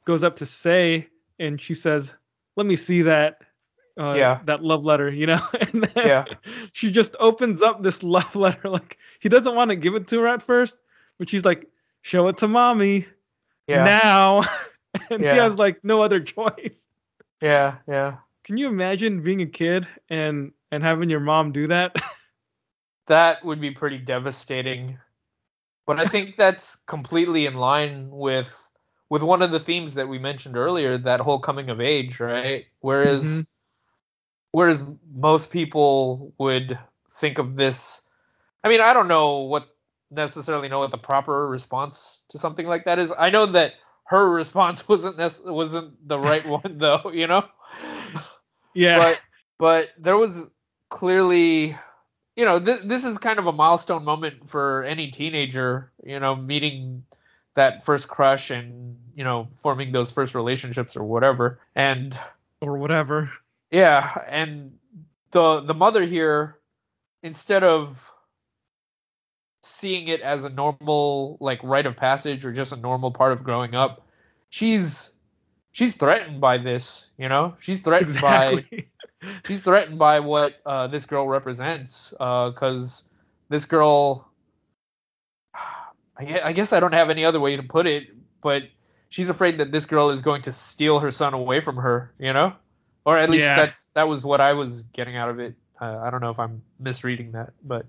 goes up to Sei, and she says, "Let me see that uh, Yeah. that love letter," you know. And then Yeah. she just opens up this love letter like he doesn't want to give it to her at first, but she's like, "Show it to mommy Yeah. now." and Yeah. he has like no other choice. yeah. Yeah. Can you imagine being a kid and and having your mom do that? that would be pretty devastating. But I think that's completely in line with with one of the themes that we mentioned earlier, that whole coming of age, right? Whereas Mhm. whereas most people would think of this I mean, I don't know what necessarily know what the proper response to something like that is. I know that her response wasn't nec- wasn't the right one though, you know? Yeah. but but there was clearly you know th- this is kind of a milestone moment for any teenager you know meeting that first crush and you know forming those first relationships or whatever and or whatever. yeah and the the mother here instead of seeing it as a normal like rite of passage or just a normal part of growing up she's she's threatened by this you know she's threatened by Exactly. she's threatened by what uh, this girl represents because this girl I, guess i don't have any other way to put it but she's afraid that this girl is going to steal her son away from her you know or at least Yeah. that's that was what i was getting out of it uh, i don't know if i'm misreading that but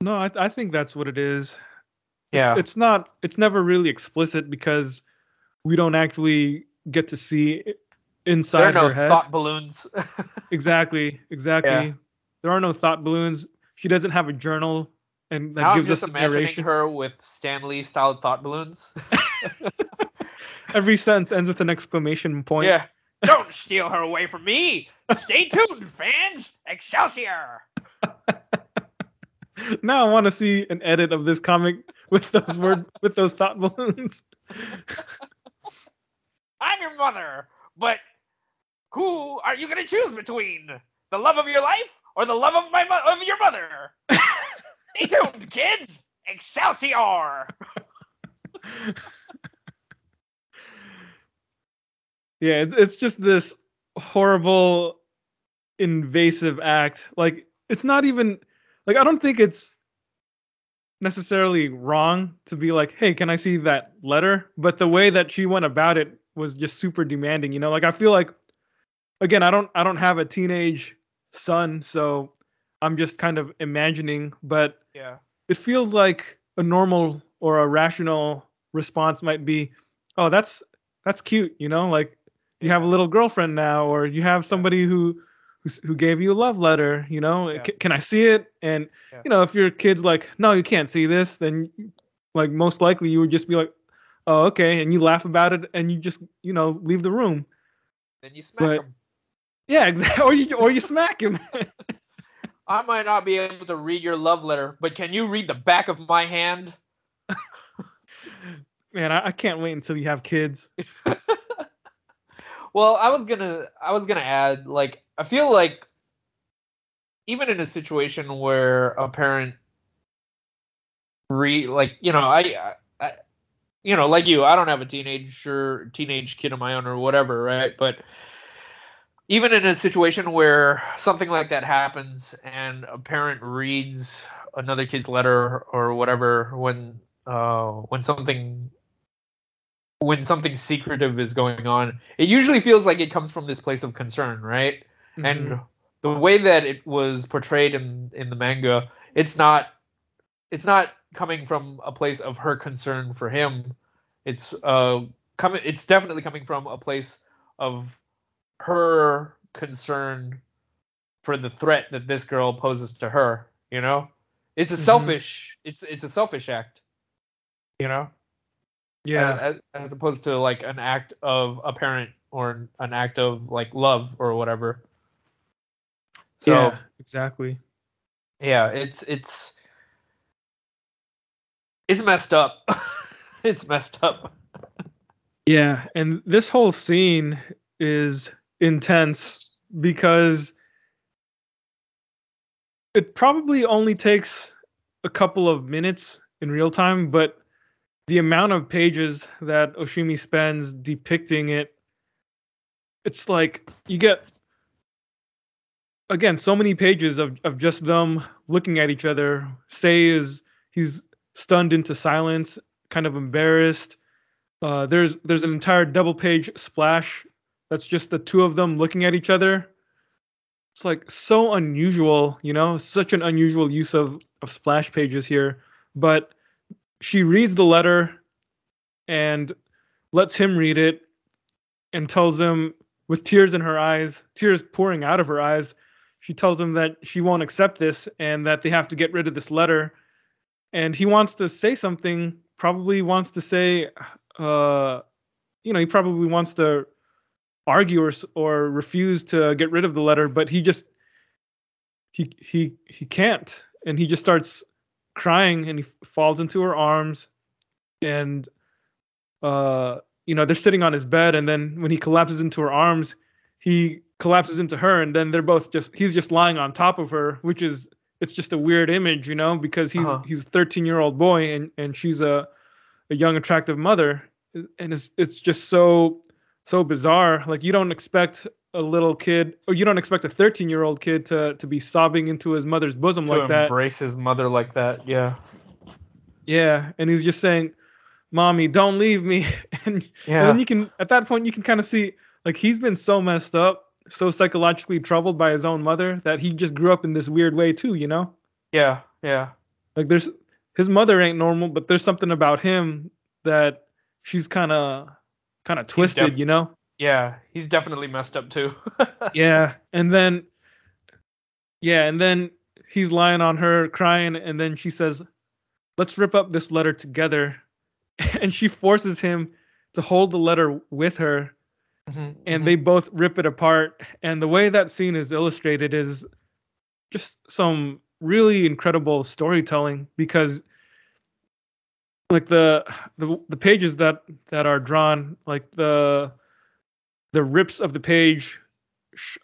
no, I, I think that's what it is. yeah It's not. It's never really explicit because we don't actually get to see inside there are no her head. thought balloons Exactly. Exactly. Yeah. There are no thought balloons. She doesn't have a journal, and that now i'm gives just us imagining narration. her with Stan Lee style thought balloons Every sentence ends with an exclamation point. Yeah. Don't steal her away from me. Stay tuned, fans. Excelsior. Now I want to see an edit of this comic with those word with those thought balloons. I'm your mother, but who are you going to choose between? The love of your life or the love of my mo- of your mother? Stay tuned, kids. Excelsior. Yeah, it's, it's just this horrible, invasive act. Like, it's not even, like, I don't think it's necessarily wrong to be like, hey, can I see that letter? But the way that she went about it was just super demanding, you know? Like, I feel like, again, I don't, I don't have a teenage son, so I'm just kind of imagining, but Yeah. it feels like a normal or a rational response might be, "Oh, that's that's cute," you know, like you have a little girlfriend now, or you have somebody who who's, who gave you a love letter, you know, Yeah. C- can I see it? And Yeah. you know, if your kid's like, "No, you can't see this," then like most likely you would just be like, "Oh, okay," and you laugh about it and you just you know leave the room. Then you smack But- him. Yeah, exactly. Or you or you smack him. I might not be able to read your love letter, but can you read the back of my hand? Man, I, I can't wait until you have kids. Well, I was gonna I was gonna add like I feel like even in a situation where a parent re like you know I, I, I you know like you I don't have a teenager teenage kid of my own or whatever right but even in a situation where something like that happens and a parent reads another kid's letter or whatever when uh when something when something secretive is going on it usually feels like it comes from this place of concern right Mhm. and the way that it was portrayed in in the manga it's not it's not coming from a place of her concern for him it's uh coming it's definitely coming from a place of her concern for the threat that this girl poses to her you know it's a Mhm. selfish it's it's a selfish act you know yeah. as, as opposed to like an act of a parent or an act of like love or whatever so yeah, exactly. yeah it's it's it's messed up it's messed up Yeah, and this whole scene is intense because it probably only takes a couple of minutes in real time, but the amount of pages that Oshimi spends depicting it, it's like you get again so many pages of, of just them looking at each other. Sei is he's stunned into silence, kind of embarrassed. Uh, there's there's an entire double page splash that's just the two of them looking at each other. it's like so unusual, you know, such an unusual use of of splash pages here. But she reads the letter and lets him read it and tells him with tears in her eyes, tears pouring out of her eyes, she tells him that she won't accept this and that they have to get rid of this letter. And he wants to say something, probably wants to say, uh, you know, he probably wants to argue or, or refuse to get rid of the letter, but he just, he, he, he can't. And he just starts crying and he falls into her arms and, uh, you know, they're sitting on his bed. And then when he collapses into her arms, he collapses into her and then they're both just he's just lying on top of her which is it's just a weird image you know because he's uh-huh. he's a 13 year old boy and and she's a a young attractive mother and it's it's just so so bizarre like you don't expect a little kid or you don't expect a 13 year old kid to to be sobbing into his mother's bosom to like that embrace his mother like that yeah yeah and he's just saying mommy don't leave me and, yeah. and then you can at that point you can kind of see like he's been so messed up so psychologically troubled by his own mother that he just grew up in this weird way too, you know? Yeah, yeah. Like there's his mother ain't normal, but there's something about him that she's kind of kind of twisted, def- you know? Yeah, he's definitely messed up too. yeah, and then yeah, and then he's lying on her crying and then she says, "Let's rip up this letter together." And she forces him to hold the letter with her Mm-hmm, and mm-hmm. they both rip it apart. And the way that scene is illustrated is just some really incredible storytelling because like the the the pages that that are drawn like the the rips of the page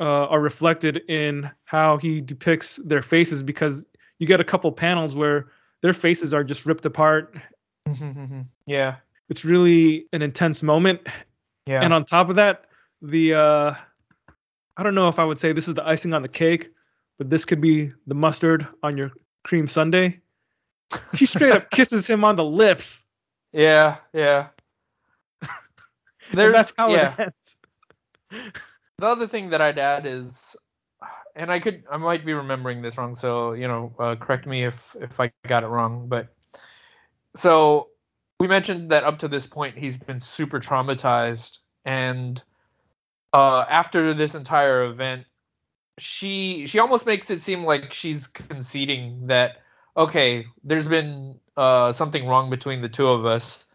uh, are reflected in how he depicts their faces because you get a couple panels where their faces are just ripped apart. Mm-hmm, yeah. It's really an intense moment yeah. And on top of that, the uh I don't know if I would say this is the icing on the cake, but this could be the mustard on your cream sundae. She straight up kisses him on the lips. Yeah, yeah. There's, that's how yeah. it ends. the other thing that I'd add is, and I could, I might be remembering this wrong, so you know, uh, correct me if if I got it wrong. But so we mentioned that up to this point he's been super traumatized and uh, after this entire event she she almost makes it seem like she's conceding that okay there's been uh, something wrong between the two of us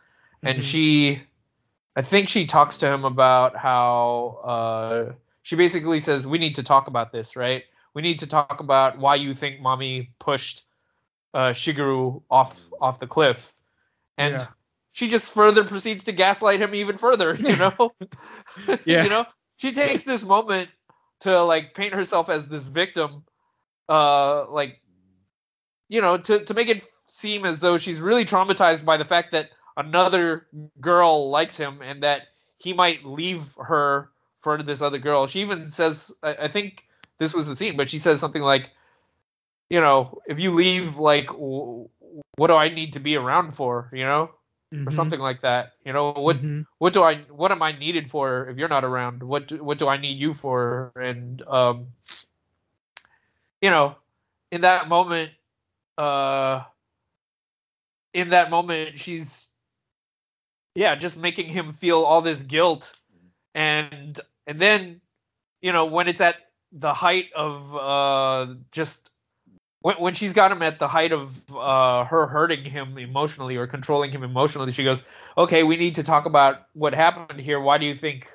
and mm-hmm. she i think she talks to him about how uh, she basically says we need to talk about this right we need to talk about why you think mommy pushed uh, shigeru off off the cliff and yeah she just further proceeds to gaslight him even further, you know? yeah. you know, she takes this moment to like paint herself as this victim, uh, like, you know, to, to make it seem as though she's really traumatized by the fact that another girl likes him and that he might leave her for this other girl. She even says, I, I think this was the scene, but she says something like, you know, if you leave, like, w- what do I need to be around for, you know? mm-hmm. or something like that. You know, what mm-hmm. what do I what am I needed for if you're not around? What do, what do I need you for? And um, you know, in that moment, uh, in that moment, she's yeah, just making him feel all this guilt, and and then you know when it's at the height of uh just when, when she's got him at the height of uh, her hurting him emotionally or controlling him emotionally, she goes, "Okay, we need to talk about what happened here. Why do you think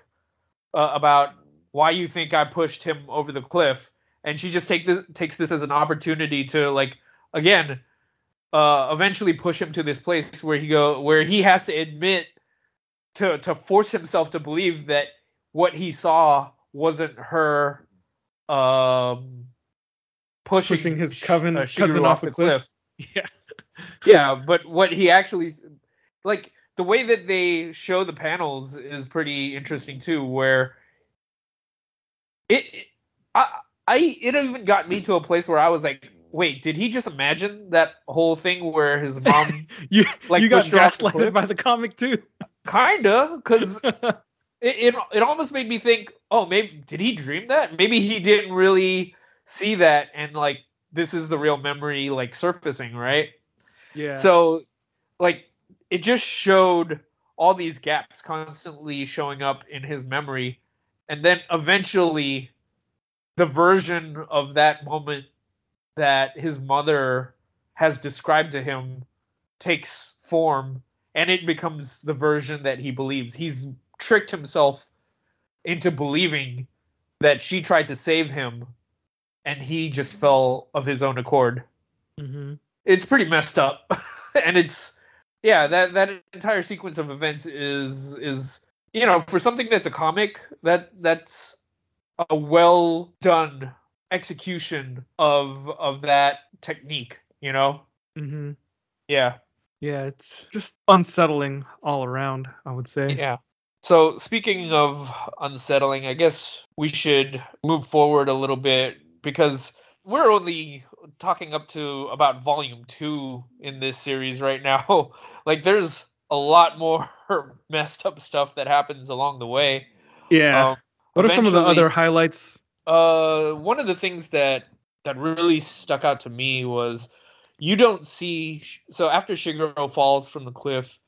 uh, about why you think I pushed him over the cliff?" And she just take this takes this as an opportunity to like again, uh, eventually push him to this place where he go where he has to admit to to force himself to believe that what he saw wasn't her um pushing, pushing his coven, uh, cousin off, off the cliff. cliff. Yeah. yeah, but what he actually like the way that they show the panels is pretty interesting too, where it, it I I it even got me to a place where I was like, wait, did he just imagine that whole thing where his mom you like you got gaslighted by the comic too? Kinda, because it, it it almost made me think, oh, maybe did he dream that? Maybe he didn't really see that, and like this is the real memory like surfacing, right? Yeah. So, like, it just showed all these gaps constantly showing up in his memory, and then eventually, the version of that moment that his mother has described to him takes form, and it becomes the version that he believes. He's tricked himself into believing that she tried to save him, and he just fell of his own accord. Hmm it's pretty messed up. And it's yeah that that entire sequence of events is is you know for something that's a comic that that's a well done execution of of that technique you know hmm yeah Yeah, it's just unsettling all around. I would say. yeah so speaking of unsettling i guess we should move forward a little bit because we're only talking up to about volume two in this series right now. like, there's a lot more messed up stuff that happens along the way. Yeah. Um, what are some of the other highlights? Uh, one of the things that that really stuck out to me was you don't see. So after Shigeru falls from the cliff,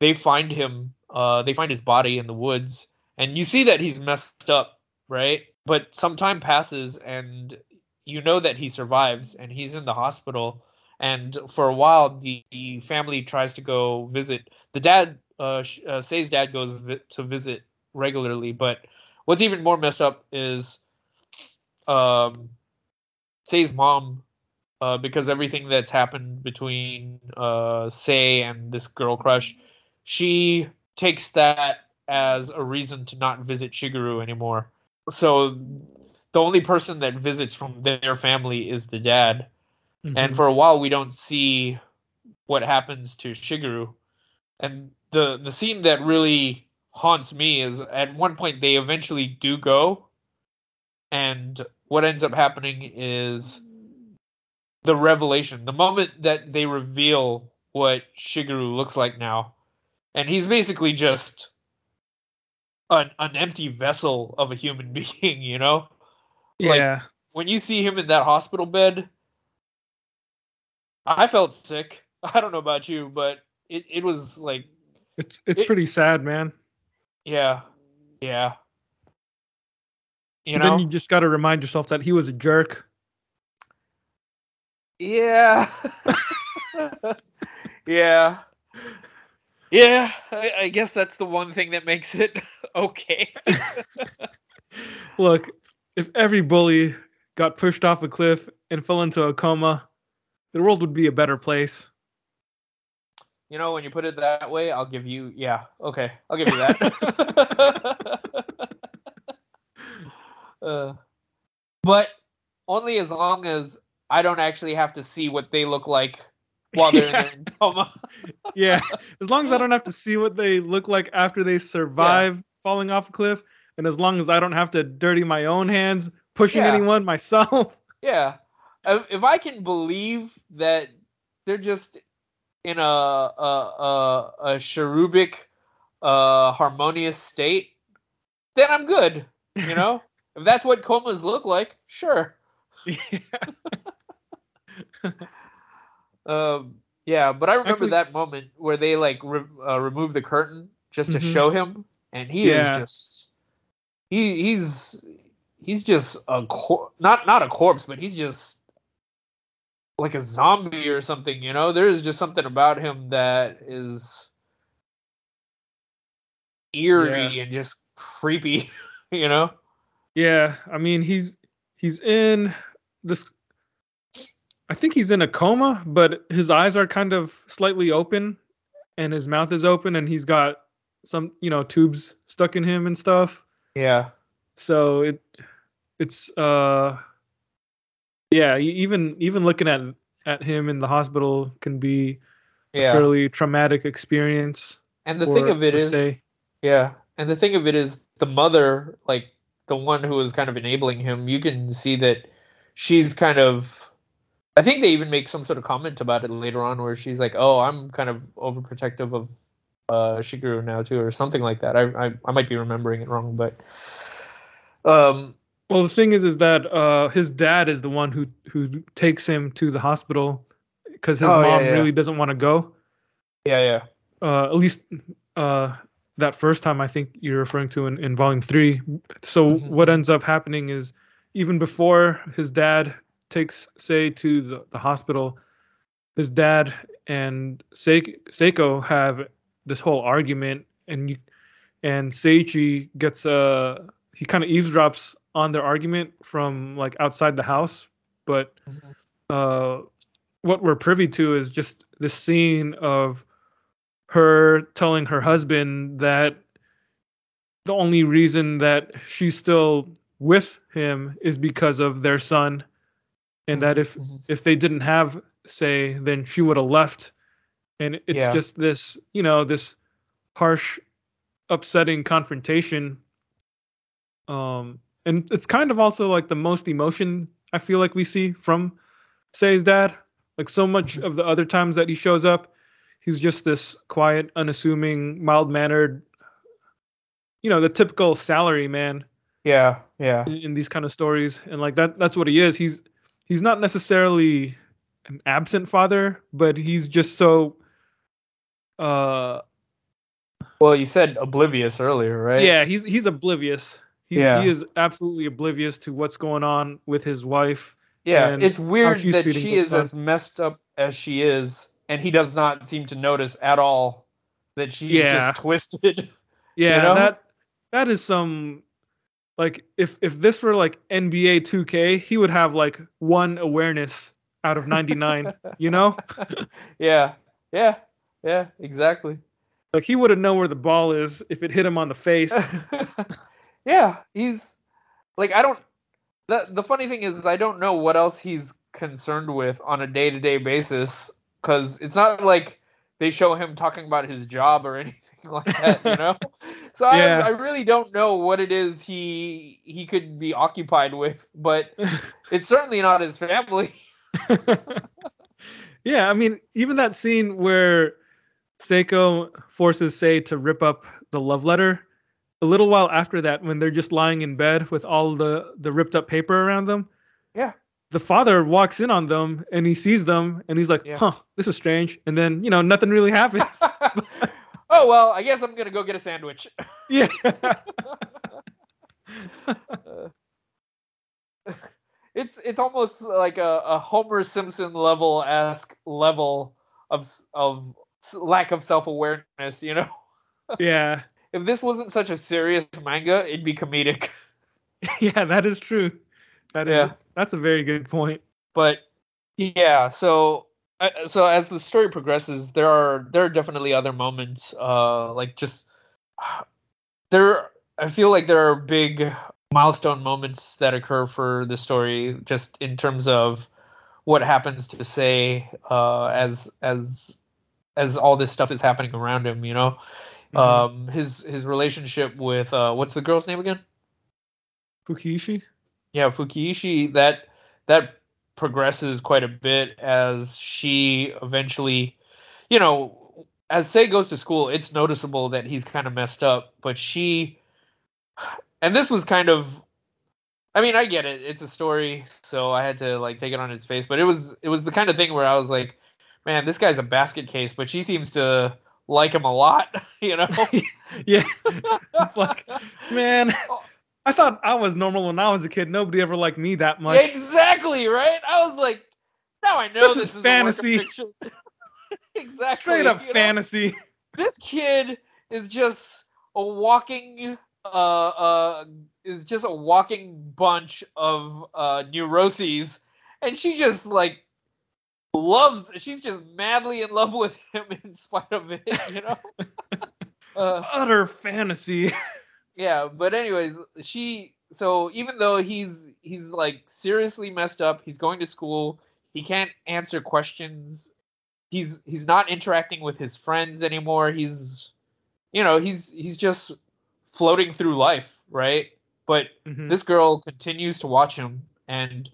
they find him. Uh, they find his body in the woods, and you see that he's messed up, right? But some time passes, and you know that he survives, and he's in the hospital. And for a while, the, the family tries to go visit. The dad, uh, uh Sei's dad, goes vi- to visit regularly. But what's even more messed up is um Sei's mom uh because everything that's happened between uh Sei and this girl crush she takes that as a reason to not visit Shigeru anymore. So the only person that visits from their family is the dad. And Mhm. for a while we don't see what happens to Shigeru. And the the scene that really haunts me is at one point they eventually do go and what ends up happening is the revelation the moment that they reveal what shigeru looks like now. And he's basically just an, an empty vessel of a human being you know? Like- yeah. when you see him in that hospital bed i felt sick. I don't know about you but it, it was like It's it's it- pretty sad, man. yeah. Yeah you And know then you just got to remind yourself that he was a jerk. Yeah. yeah. Yeah, I, I guess that's the one thing that makes it okay. Look, if every bully got pushed off a cliff and fell into a coma, the world would be a better place. you know, when you put it that way, I'll give you yeah, okay. I'll give you that. uh, but only as long as I don't actually have to see what they look like while they're Yeah. in coma. Yeah, as long as I don't have to see what they look like after they survive falling off a cliff, and as long as I don't have to dirty my own hands pushing Yeah. anyone myself. Yeah. If if I can believe that they're just in a a a, a cherubic, uh, harmonious state, then I'm good. You know, if that's what comas look like, sure. Um, yeah, but I remember Actually- that moment where they like re- uh, remove the curtain just to Mhm. show him, and he Yeah. is just he he's he's just a cor- not not a corpse, but he's just like a zombie or something. You know, there is just something about him that is eerie and just creepy. You know. Yeah, I mean he's he's in this I think he's in a coma, but his eyes are kind of slightly open and his mouth is open and he's got some, you know, tubes stuck in him and stuff. Yeah. So it it's uh yeah, even even looking at at him in the hospital can be a Yeah. fairly traumatic experience. and the thing of it is, Sei. Yeah, and the thing of it is, the mother, like the one who was kind of enabling him, you can see that she's kind of. I think they even make some sort of comment about it later on, where she's like, "Oh, I'm kind of overprotective of uh, Shigeru now too, or something like that. I, I I might be remembering it wrong, but um, Well, the thing is, is that uh, his dad is the one who who takes him to the hospital because his Oh, yeah, mom yeah. really doesn't want to go. yeah, yeah, Uh, at least uh, that first time I think you're referring to in, in volume three. So Mhm. what ends up happening is even before his dad takes Sei to the, the hospital, his dad and Sei- Seiko have this whole argument, and you and Seiichi gets uh he kind of eavesdrops on their argument from like outside the house, but Mhm. uh, what we're privy to is just this scene of her telling her husband that the only reason that she's still with him is because of their son. And that if Mhm. if they didn't have Sei then she would have left. And it's Yeah. just this you know this harsh upsetting confrontation. Um and it's kind of also like the most emotion i feel like we see from Sei's dad. Like so much of the other times that he shows up he's just this quiet unassuming mild mannered you know the typical salary man yeah, yeah, in, in these kind of stories and like that that's what he is he's he's not necessarily an absent father but he's just so uh Well, you said oblivious earlier, right? yeah he's he's oblivious he's, Yeah. he is absolutely oblivious to what's going on with his wife Yeah, it's weird that she is son. as messed up as she is, and he does not seem to notice at all that she's Yeah. just twisted. yeah know? that that is some like if if this were like nba 2k he would have like one awareness out of 99 you know yeah, yeah, yeah, exactly. like he would have known where the ball is if it hit him on the face yeah, he's like I don't. The the funny thing is, is, I don't know what else he's concerned with on a day to day basis because it's not like they show him talking about his job or anything like that, you know. so Yeah. I I really don't know what it is he he could be occupied with, but it's certainly not his family. yeah, I mean, even that scene where Seiko forces Sei to rip up the love letter, a little while after that, when they're just lying in bed with all the, the ripped up paper around them, Yeah. The father walks in on them and he sees them and he's like, Yeah. huh, this is strange. And then, you know, nothing really happens. oh well, I guess I'm gonna go get a sandwich. yeah. it's it's almost like a, a Homer Simpson level esque level of of lack of self awareness. You know, yeah. if this wasn't such a serious manga, it'd be comedic. Yeah, that is true. That is Yeah. That's a very good point. But yeah, so uh, so as the story progresses, there are there are definitely other moments, uh, like just there. I feel like there are big milestone moments that occur for the story, just in terms of what happens to Sei uh, as as as all this stuff is happening around him. You know, Mhm. um, his his relationship with uh, what's the girl's name again? Fukiishi? Yeah fukiishi that that progresses quite a bit as she eventually you know as Sei goes to school it's noticeable that he's kind of messed up but she and this was kind of i mean i get it it's a story so i had to like take it on its face but it was it was the kind of thing where i was like man this guy's a basket case but she seems to like him a lot you know Yeah. it's like, man, oh, I thought I was normal when I was a kid. Nobody ever liked me that much. Exactly, right? I was like, now I know This this, is is, fantasy. A work of fiction. exactly. Straight up you know? fantasy. This kid is just a walking uh uh is just a walking bunch of uh neuroses and she just like loves she's just madly in love with him in spite of it, you know? uh, Utter fantasy. Yeah but anyways she so even though he's he's like seriously messed up he's going to school he can't answer questions he's he's not interacting with his friends anymore he's you know he's he's just floating through life right but Mhm. this girl continues to watch him and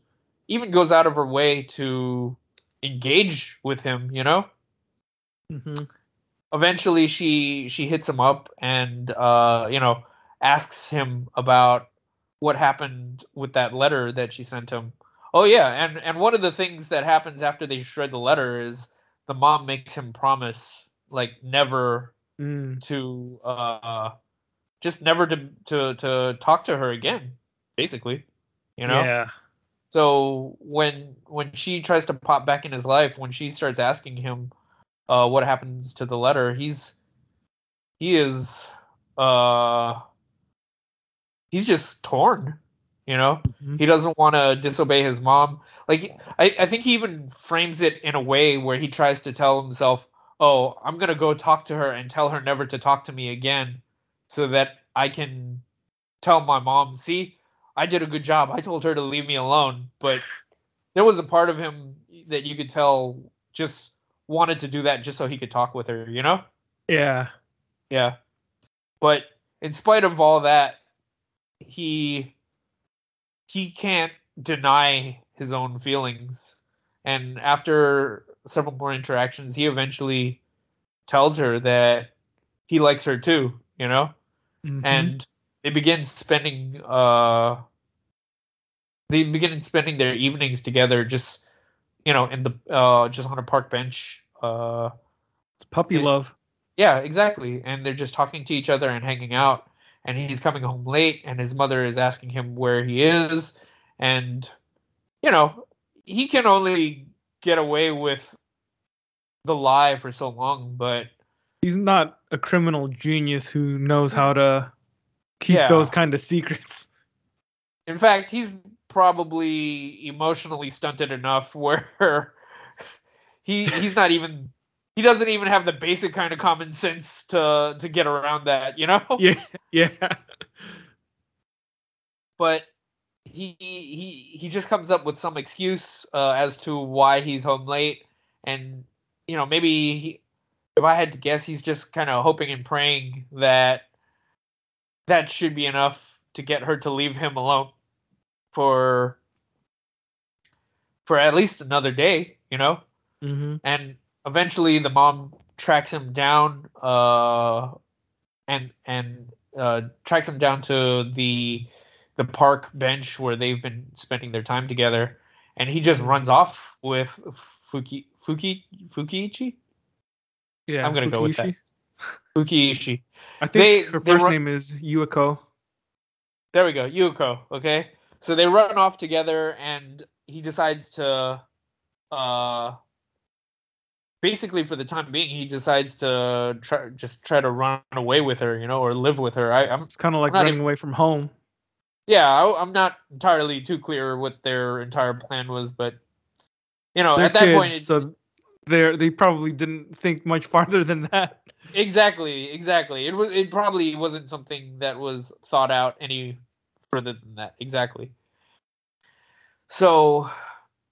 even goes out of her way to engage with him you know Mhm. eventually she she hits him up and uh you know asks him about what happened with that letter that she sent him. Oh yeah, and and one of the things that happens after they shred the letter is the mom makes him promise like never Mm. to uh just never to to to talk to her again basically you know Yeah. so when when she tries to pop back in his life when she starts asking him uh what happens to the letter he's he is uh he's just torn you know Mhm. he doesn't want to disobey his mom like I, I think he even frames it in a way where he tries to tell himself oh i'm gonna go talk to her and tell her never to talk to me again so that i can tell my mom see i did a good job i told her to leave me alone but there was a part of him that you could tell just wanted to do that just so he could talk with her you know Yeah. yeah. But in spite of all that, he he can't deny his own feelings. And after several more interactions, he eventually tells her that he likes her too, you know? Mhm. And they begin spending uh they begin spending their evenings together just you know, in the uh just on a park bench. Uh it's puppy it- love. yeah, exactly. And they're just talking to each other and hanging out. And he's coming home late, and his mother is asking him where he is. And, you know, he can only get away with the lie for so long, but He's not a criminal genius who knows how to keep Yeah. those kind of secrets. in fact, he's probably emotionally stunted enough where he he's not even he doesn't even have the basic kind of common sense to to get around that, you know? Yeah. Yeah. but he he he just comes up with some excuse uh, as to why he's home late, and you know maybe he, if I had to guess, he's just kind of hoping and praying that that should be enough to get her to leave him alone for for at least another day, you know hmm and eventually the mom tracks him down uh and and uh tracks him down to the the park bench where they've been spending their time together and he just runs off with Fuki Fuki Fukiichi Yeah. I'm gonna go with that. Fukiishi. Fukiishi I think They- her first run- name is Yuiko. there we go Yuko okay so they run off together and he decides to uh basically for the time being he decides to try just try to run away with her you know or live with her I, i'm It's kind of like running even- away from home. yeah I, i'm not entirely too clear what their entire plan was but you know They're at that kids, point it, so they they probably didn't think much farther than that. exactly exactly it was it probably wasn't something that was thought out any further than that exactly so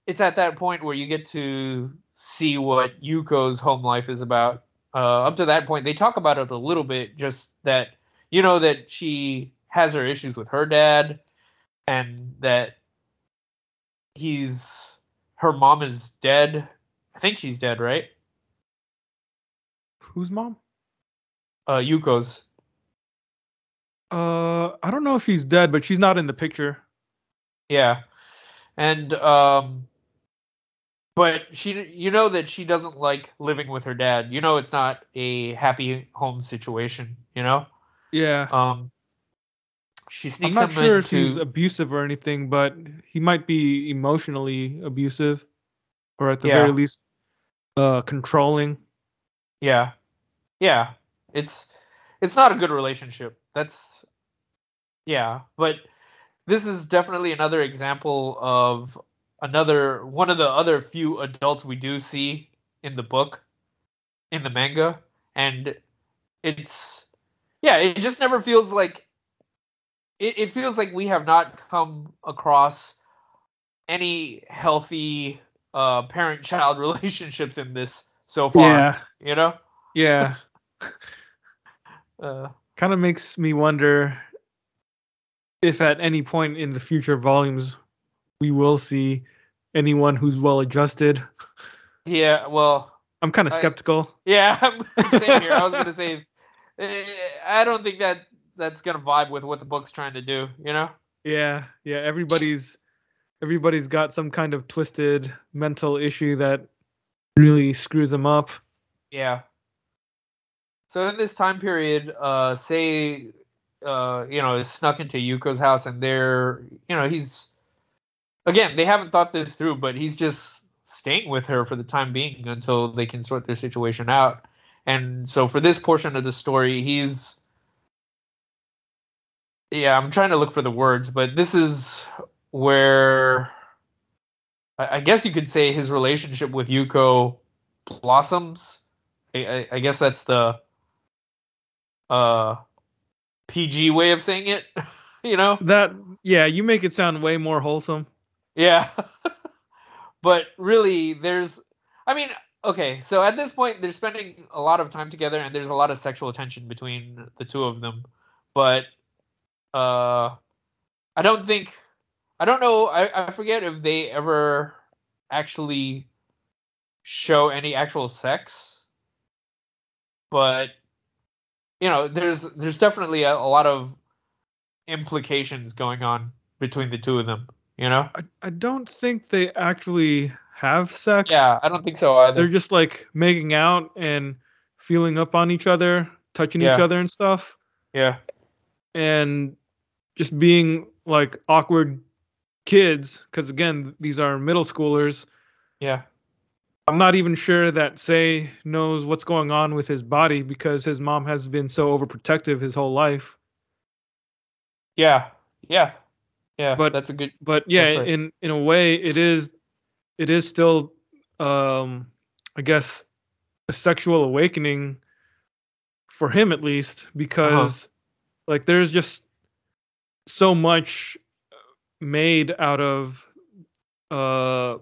it's at that point where you get to see what Yuko's home life is about. Uh, up to that point, they talk about it a little bit, just that you know that she has her issues with her dad, and that he's her mom is dead. I think she's dead, right? Whose mom? Uh, Yuko's. Uh, I don't know if she's dead, but she's not in the picture. Yeah. And um but she you know that she doesn't like living with her dad. You know it's not a happy home situation, you know? Yeah. Um she I'm not sure into if he's abusive or anything, but he might be emotionally abusive, or at the Yeah. very least, uh, controlling. Yeah. Yeah. It's it's not a good relationship. That's yeah, but this is definitely another example of another one of the other few adults we do see in the book in the manga and it's yeah, it just never feels like it, it feels like we have not come across any healthy uh parent child relationships in this so far Yeah. you know Yeah. uh kind of makes me wonder if at any point in the future volumes we will see anyone who's well adjusted. Yeah, well, I'm kind of I- skeptical. Yeah, same here. I was gonna say, eh, I don't think that that's gonna vibe with what the book's trying to do. You know? Yeah, yeah. Everybody's everybody's got some kind of twisted mental issue that really screws them up. Yeah. So in this time period, uh, Sei, uh, you know, is snuck into Yuko's house, and they're, you know, he's, again, they haven't thought this through, but he's just staying with her for the time being until they can sort their situation out. And so for this portion of the story, he's, yeah, I'm trying to look for the words, but this is where, I, guess you could say his relationship with Yuko blossoms. I, I, I guess that's the uh PG way of saying it. you know? That yeah, you make it sound way more wholesome. Yeah. but really, there's. I mean, okay, so at this point, they're spending a lot of time together, and there's a lot of sexual tension between the two of them. But uh, I don't think. I don't know. I, I forget if they ever actually show any actual sex. But you know, there's there's definitely a, a lot of implications going on between the two of them. You know? I, I don't think they actually have sex. Yeah, I don't think so either. They're just like making out and feeling up on each other, touching each other and stuff, Yeah. and just being like awkward kids. Because again, these are middle schoolers. Yeah. I'm not even sure that Sei knows what's going on with his body because his mom has been so overprotective his whole life. Yeah. Yeah. Yeah. But- that's a good. But yeah, right. in in a way, it is it is still, um, I guess, a sexual awakening for him at least because like there's just so much made out of uh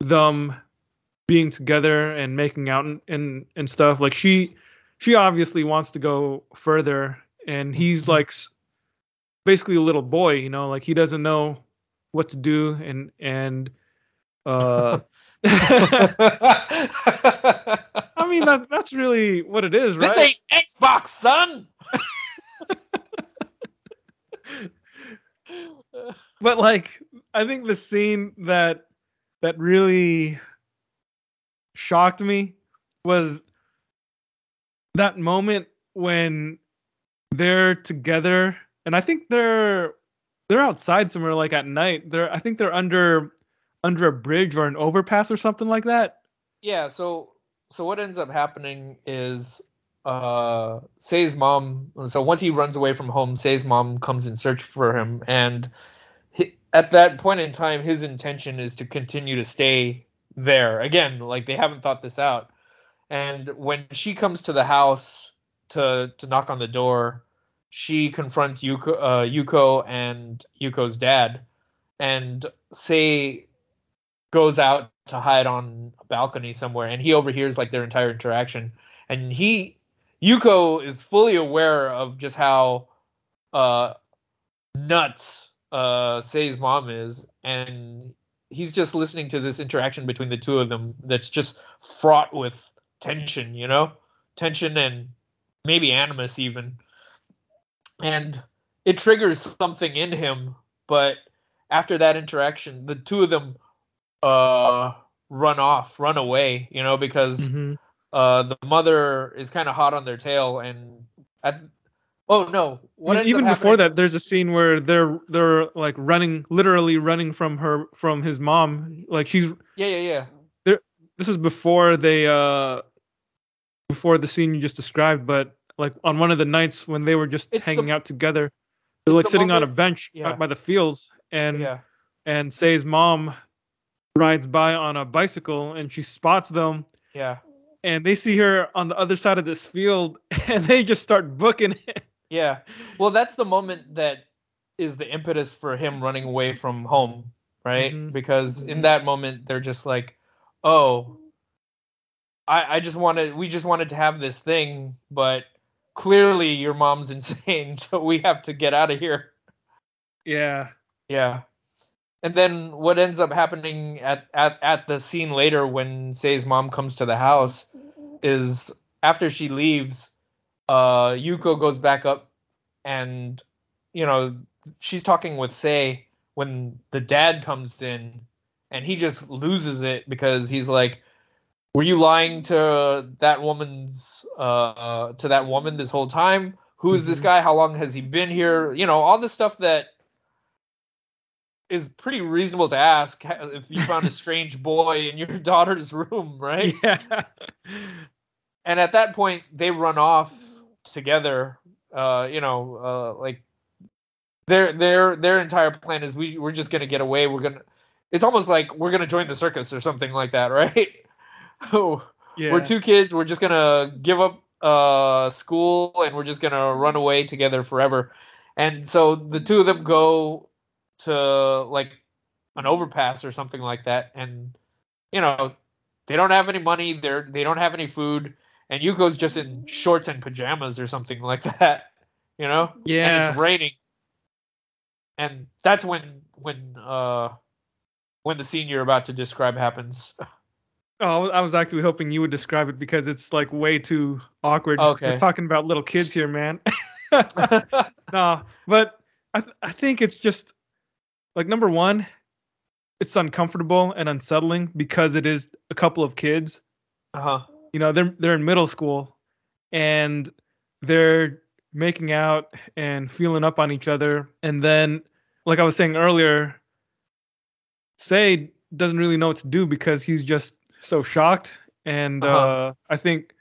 them being together and making out and, and and stuff like she she obviously wants to go further and he's Mhm. like basically a little boy you know like he doesn't know what to do and and uh i mean that that's really what it is right this ain't Xbox, son. but like i think the scene that that really shocked me was that moment when they're together and i think they're they're outside somewhere like at night they're i think they're under under a bridge or an overpass or something like that yeah. So so what ends up happening is uh Sei's mom. So once he runs away from home, Sei's mom comes in search for him, and he, at that point in time, his intention is to continue to stay there. Again, like they haven't thought this out. And when she comes to the house to to knock on the door, she confronts Yuko, uh, Yuko and Yuko's dad, and Sei goes out to hide on a balcony somewhere, and he overhears like their entire interaction. And he, Yuko, is fully aware of just how uh, nuts uh, Sei's mom is, and he's just listening to this interaction between the two of them that's just fraught with tension, you know, tension and maybe animus even, and it triggers something in him. But after that interaction, the two of them uh run off, run away, you know, because Mhm. uh the mother is kind of hot on their tail and at oh no, what even even before that there's a scene where they're they're like running literally running from her from his mom like she's Yeah, yeah, yeah. this is before they uh before the scene you just described but like on one of the nights when they were just It's the- hanging out together they're like the sitting on a bench yeah. out by the fields and Yeah. and Sei's mom rides by on a bicycle and she spots them Yeah. and they see her on the other side of this field and they just start booking it Yeah. Well, that's the moment that is the impetus for him running away from home, right? Mhm. Because in that moment they're just like, "Oh, I I just wanted we just wanted to have this thing, but clearly your mom's insane, so we have to get out of here." yeah Yeah. and then what ends up happening at, at, at the scene later when Sei's mom comes to the house is after she leaves, uh, Yuko goes back up and, you know, she's talking with Sei when the dad comes in and he just loses it because he's like, were you lying to that woman's, uh, to that woman this whole time? Who is this Mhm. guy? How long has he been here? You know, all the stuff that is pretty reasonable to ask if you found a strange boy in your daughter's room, right? Yeah. And at that point, they run off together. Uh, you know, uh, like their their their entire plan is we we're just gonna get away. We're gonna. It's almost like we're gonna join the circus or something like that, right? Oh, yeah. we're two kids. We're just gonna give up uh school and we're just gonna run away together forever. And so the two of them go to like an overpass or something like that, and you know they don't have any money. They're they don't have any food, and Yuko's just in shorts and pajamas or something like that. You know, Yeah. and it's raining, and that's when when uh when the scene you're about to describe happens. Oh, I was actually hoping you would describe it because it's like way too awkward. Okay. We're talking about little kids here, man. no, but I th- I think it's just like number one, it's uncomfortable and unsettling because it is a couple of kids. uh huh. You know, they're they're in middle school and they're making out and feeling up on each other, and then like I was saying earlier, Sei doesn't really know what to do because he's just so shocked, and Uh-huh. uh, I think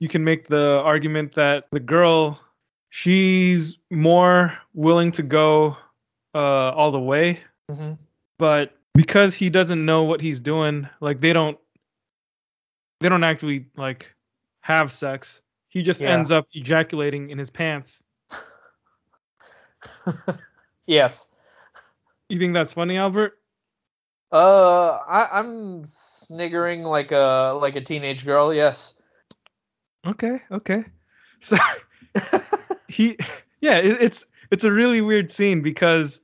you can make the argument that the girl she's more willing to go uh, all the way hmm but because he doesn't know what he's doing like they don't they don't actually like have sex he just Yeah. ends up ejaculating in his pants yes. you think that's funny albert Uh, I, I'm sniggering like a like a teenage girl. Yes. okay okay so he yeah it, it's it's a really weird scene because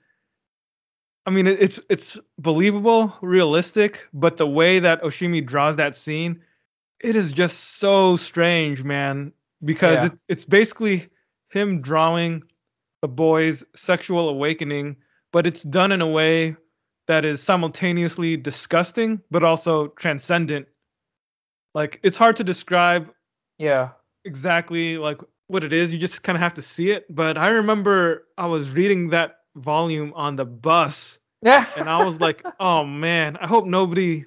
i mean it, it's it's believable realistic but the way that oshimi draws that scene it is just so strange man because Yeah. it's it's basically him drawing a boy's sexual awakening but it's done in a way that is simultaneously disgusting but also transcendent like it's hard to describe yeah. exactly like what it is. You just kind of have to see it. But I remember I was reading that volume on the bus, Yeah. and I was like, "Oh man, I hope nobody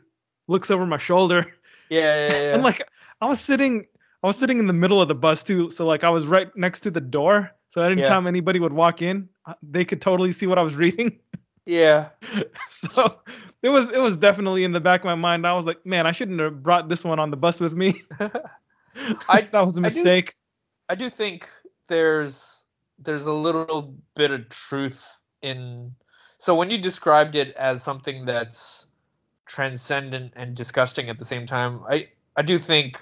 looks over my shoulder." yeah, yeah, yeah. And like, I was sitting, I was sitting in the middle of the bus too, so like I was right next to the door. So anytime anybody would walk in, they could totally see what I was reading. Yeah. so it was it was definitely in the back of my mind. I was like, man, I shouldn't have brought this one on the bus with me. I- that was a I do- mistake. I do think there's there's a little bit of truth in so when you described it as something that's transcendent and disgusting at the same time, I I do think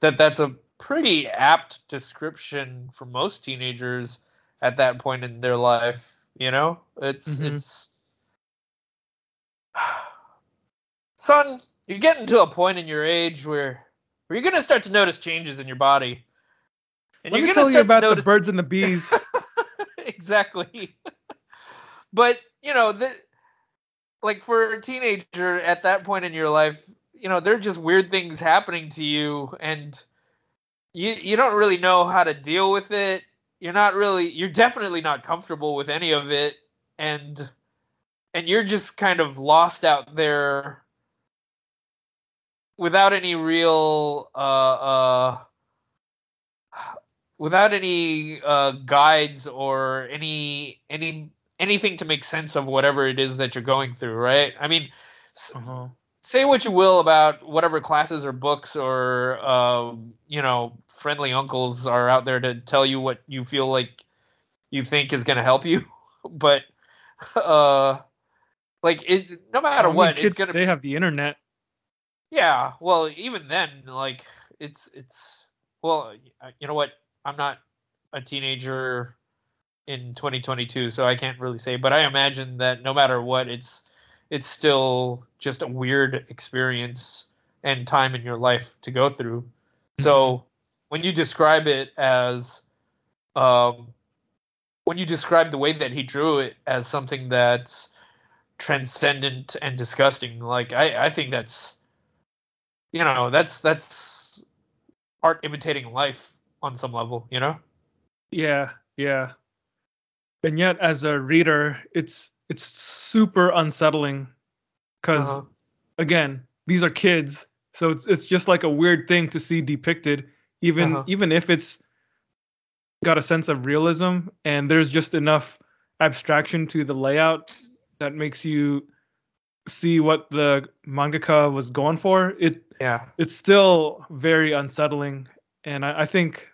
that that's a pretty apt description for most teenagers at that point in their life, you know? It's Mhm. it's Son, you're getting to a point in your age where where you're gonna start to notice changes in your body. And Let you're me gonna tell you start to about the notice- birds and the bees. exactly. but you know, the, like for a teenager at that point in your life, you know, there are just weird things happening to you, and you you don't really know how to deal with it. You're not really, you're definitely not comfortable with any of it, and and you're just kind of lost out there without any real uh uh without any uh guides or any any anything to make sense of whatever it is that you're going through right i mean Uh-huh. Say what you will about whatever classes or books or um, you know friendly uncles are out there to tell you what you feel like you think is going to help you but uh like it no matter what kids it's going to they have the internet. yeah, well, even then, like it's it's well, you know what? I'm not a teenager in 2022, so I can't really say. But I imagine that no matter what, it's it's still just a weird experience and time in your life to go through. So when you describe it as um, when you describe the way that he drew it as something that's transcendent and disgusting, like I, I think that's you know that's that's art imitating life on some level, you know? Yeah, yeah. And yet, as a reader, it's it's super unsettling because Uh-huh. again, these are kids, so it's it's just like a weird thing to see depicted, even Uh-huh. even if it's got a sense of realism and there's just enough abstraction to the layout that makes you see what the mangaka was going for. It Yeah. it's still very unsettling, and I, I think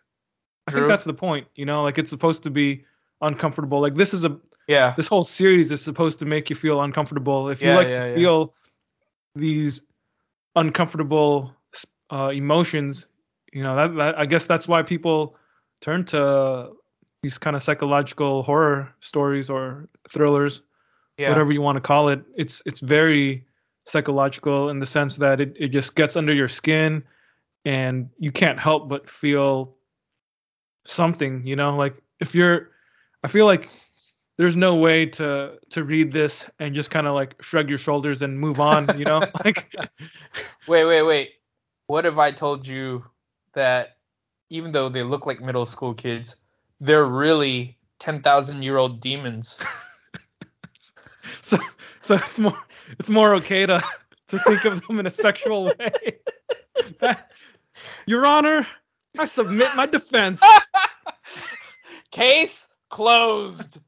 I think that's the point. You know, like it's supposed to be uncomfortable. Like this is a Yeah. this whole series is supposed to make you feel uncomfortable. If you Yeah, like yeah, to yeah. feel these uncomfortable uh, emotions, you know, that, that I guess that's why people turn to these kind of psychological horror stories or thrillers, Yeah. whatever you want to call it. It's it's very psychological in the sense that it, it just gets under your skin and you can't help but feel something, you know, like if you're I feel like there's no way to to read this and just kind of like shrug your shoulders and move on, you know? like Wait, wait, wait. What if I told you that even though they look like middle school kids, they're really 10,000 year old demons? so so it's more it's more okay to to think of them in a sexual way. That- Your Honor, I submit my defense. Case closed.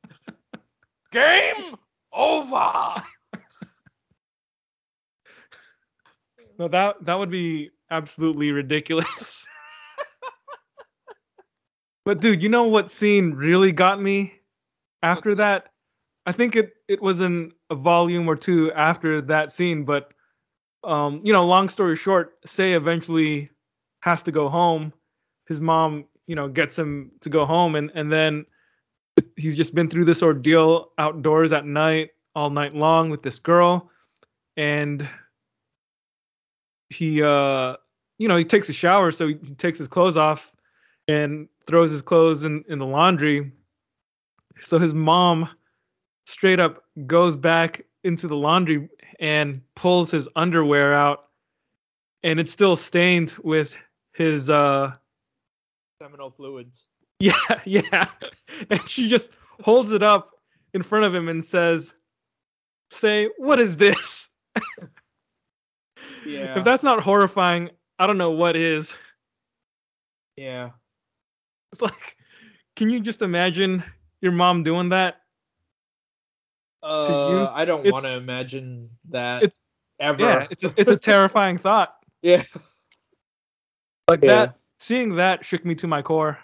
Game over. No, that that would be absolutely ridiculous. but dude, you know what scene really got me after that? I think it it was in a volume or two after that scene, but um, you know, long story short, Sei eventually has to go home. His mom, you know, gets him to go home and and then he's just been through this ordeal outdoors at night all night long with this girl and he uh you know he takes a shower so he takes his clothes off and throws his clothes in in the laundry so his mom straight up goes back into the laundry and pulls his underwear out and it's still stained with his uh Seminal fluids. yeah yeah and she just holds it up in front of him and says Sei what is this Yeah. if that's not horrifying i don't know what is yeah. It's like, can you just imagine your mom doing that? Uh, you, I don't want to imagine that it's- ever. Yeah, it's a, it's a terrifying thought. yeah. Like Yeah. that, seeing that shook me to my core.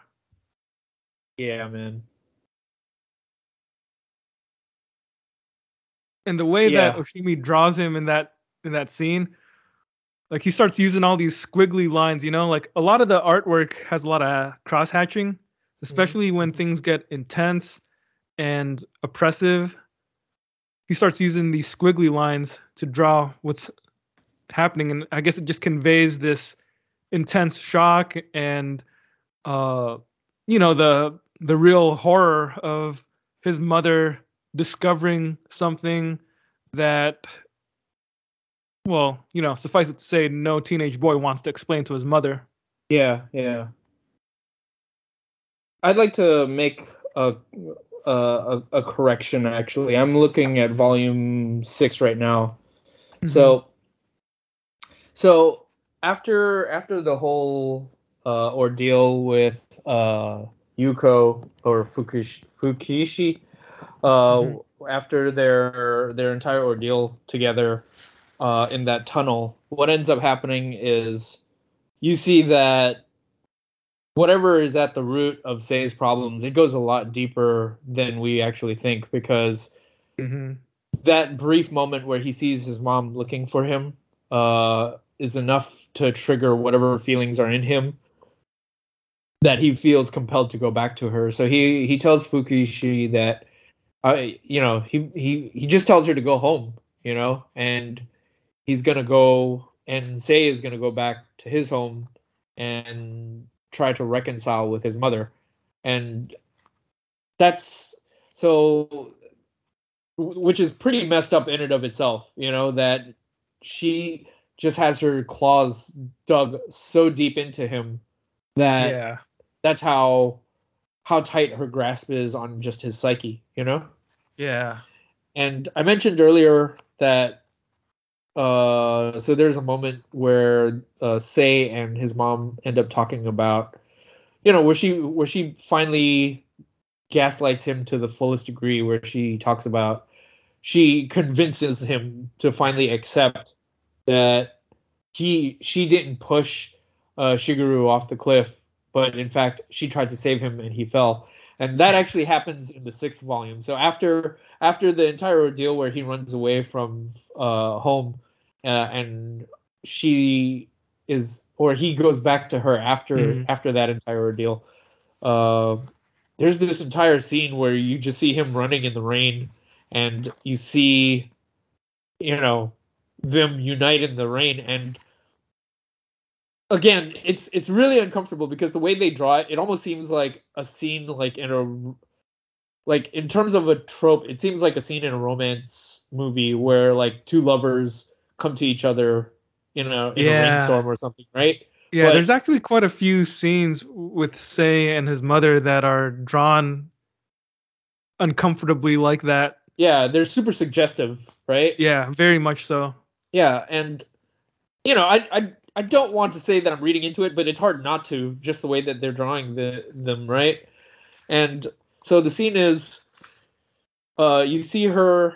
Yeah, man. And the way that Yeah. Oshimi draws him in that in that scene, like he starts using all these squiggly lines. You know, like a lot of the artwork has a lot of cross hatching, especially when things get intense and oppressive. He starts using these squiggly lines to draw what's happening, and I guess it just conveys this intense shock and, uh, you know, the the real horror of his mother discovering something that well, you know, suffice it to say, no teenage boy wants to explain to his mother. Yeah, yeah. I'd like to make a a, a, a correction. Actually, I'm looking at volume six right now. Mm-hmm. So, so after after the whole uh, ordeal with uh, Yuko or Fukish, Fukishi, uh, Mhm. after their their entire ordeal together uh, in that tunnel, what ends up happening is you see that whatever is at the root of Sei's problems, it goes a lot deeper than we actually think because Mhm. that brief moment where he sees his mom looking for him uh, is enough to trigger whatever feelings are in him. That he feels compelled to go back to her. So he he tells Fukiishi that I you know he he he just tells her to go home, you know, and he's gonna go and Sei is gonna go back to his home and try to reconcile with his mother, and that's so which is pretty messed up in and of itself, you know, that she just has her claws dug so deep into him that yeah. That's how how tight her grasp is on just his psyche, you know? Yeah. And I mentioned earlier that uh so there's a moment where uh Sei and his mom end up talking about you know, where she where she finally gaslights him to the fullest degree where she talks about she convinces him to finally accept that he she didn't push uh, Shigeru off the cliff, but in fact she tried to save him and he fell. And that actually happens in the sixth volume. So after after the entire ordeal where he runs away from uh, home uh, and she is or he goes back to her after Mhm. after that entire ordeal. Uh, there's this entire scene where you just see him running in the rain and you see you know them unite in the rain and again it's it's really uncomfortable because the way they draw it it almost seems like a scene like in a like in terms of a trope it seems like a scene in a romance movie where like two lovers come to each other in a in a Yeah. rainstorm or something right Yeah, But- there's actually quite a few scenes with Sei and his mother that are drawn uncomfortably like that. yeah they're super suggestive right Yeah, very much so. Yeah, and you know, I I I don't want to say that I'm reading into it, but it's hard not to, just the way that they're drawing the them, right? And so the scene is, uh, you see her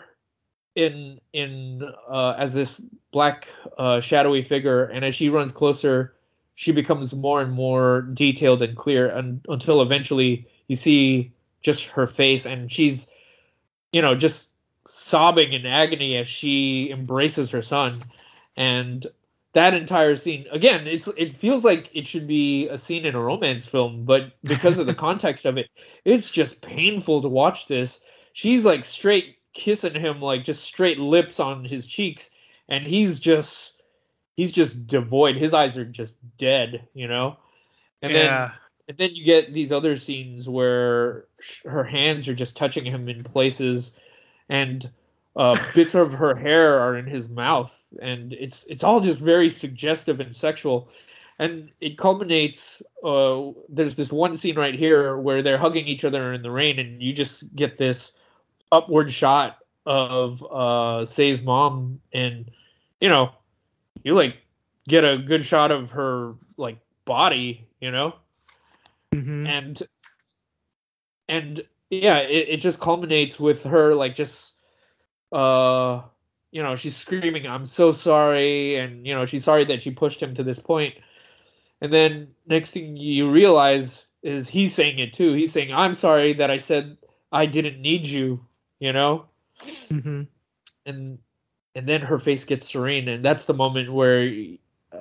in in uh, as this black uh, shadowy figure, and as she runs closer, she becomes more and more detailed and clear, and until eventually you see just her face, and she's, you know, just sobbing in agony as she embraces her son and that entire scene again it's it feels like it should be a scene in a romance film but because of the context of it it's just painful to watch this. She's like straight kissing him like just straight lips on his cheeks and he's just he's just devoid. His eyes are just dead you know? And then yeah. and then you get these other scenes where sh- her hands are just touching him in places and uh, bits of her hair are in his mouth and it's it's all just very suggestive and sexual. And it culminates uh, there's this one scene right here where they're hugging each other in the rain and you just get this upward shot of uh Sei's mom. And you know you like get a good shot of her like body you know? Mhm. and and yeah it, it just culminates with her like just uh you know she's screaming i'm so sorry and you know she's sorry that she pushed him to this point. And then next thing you realize is he's saying it too. He's saying i'm sorry that i said i didn't need you you know? Mhm. and and then her face gets serene and that's the moment where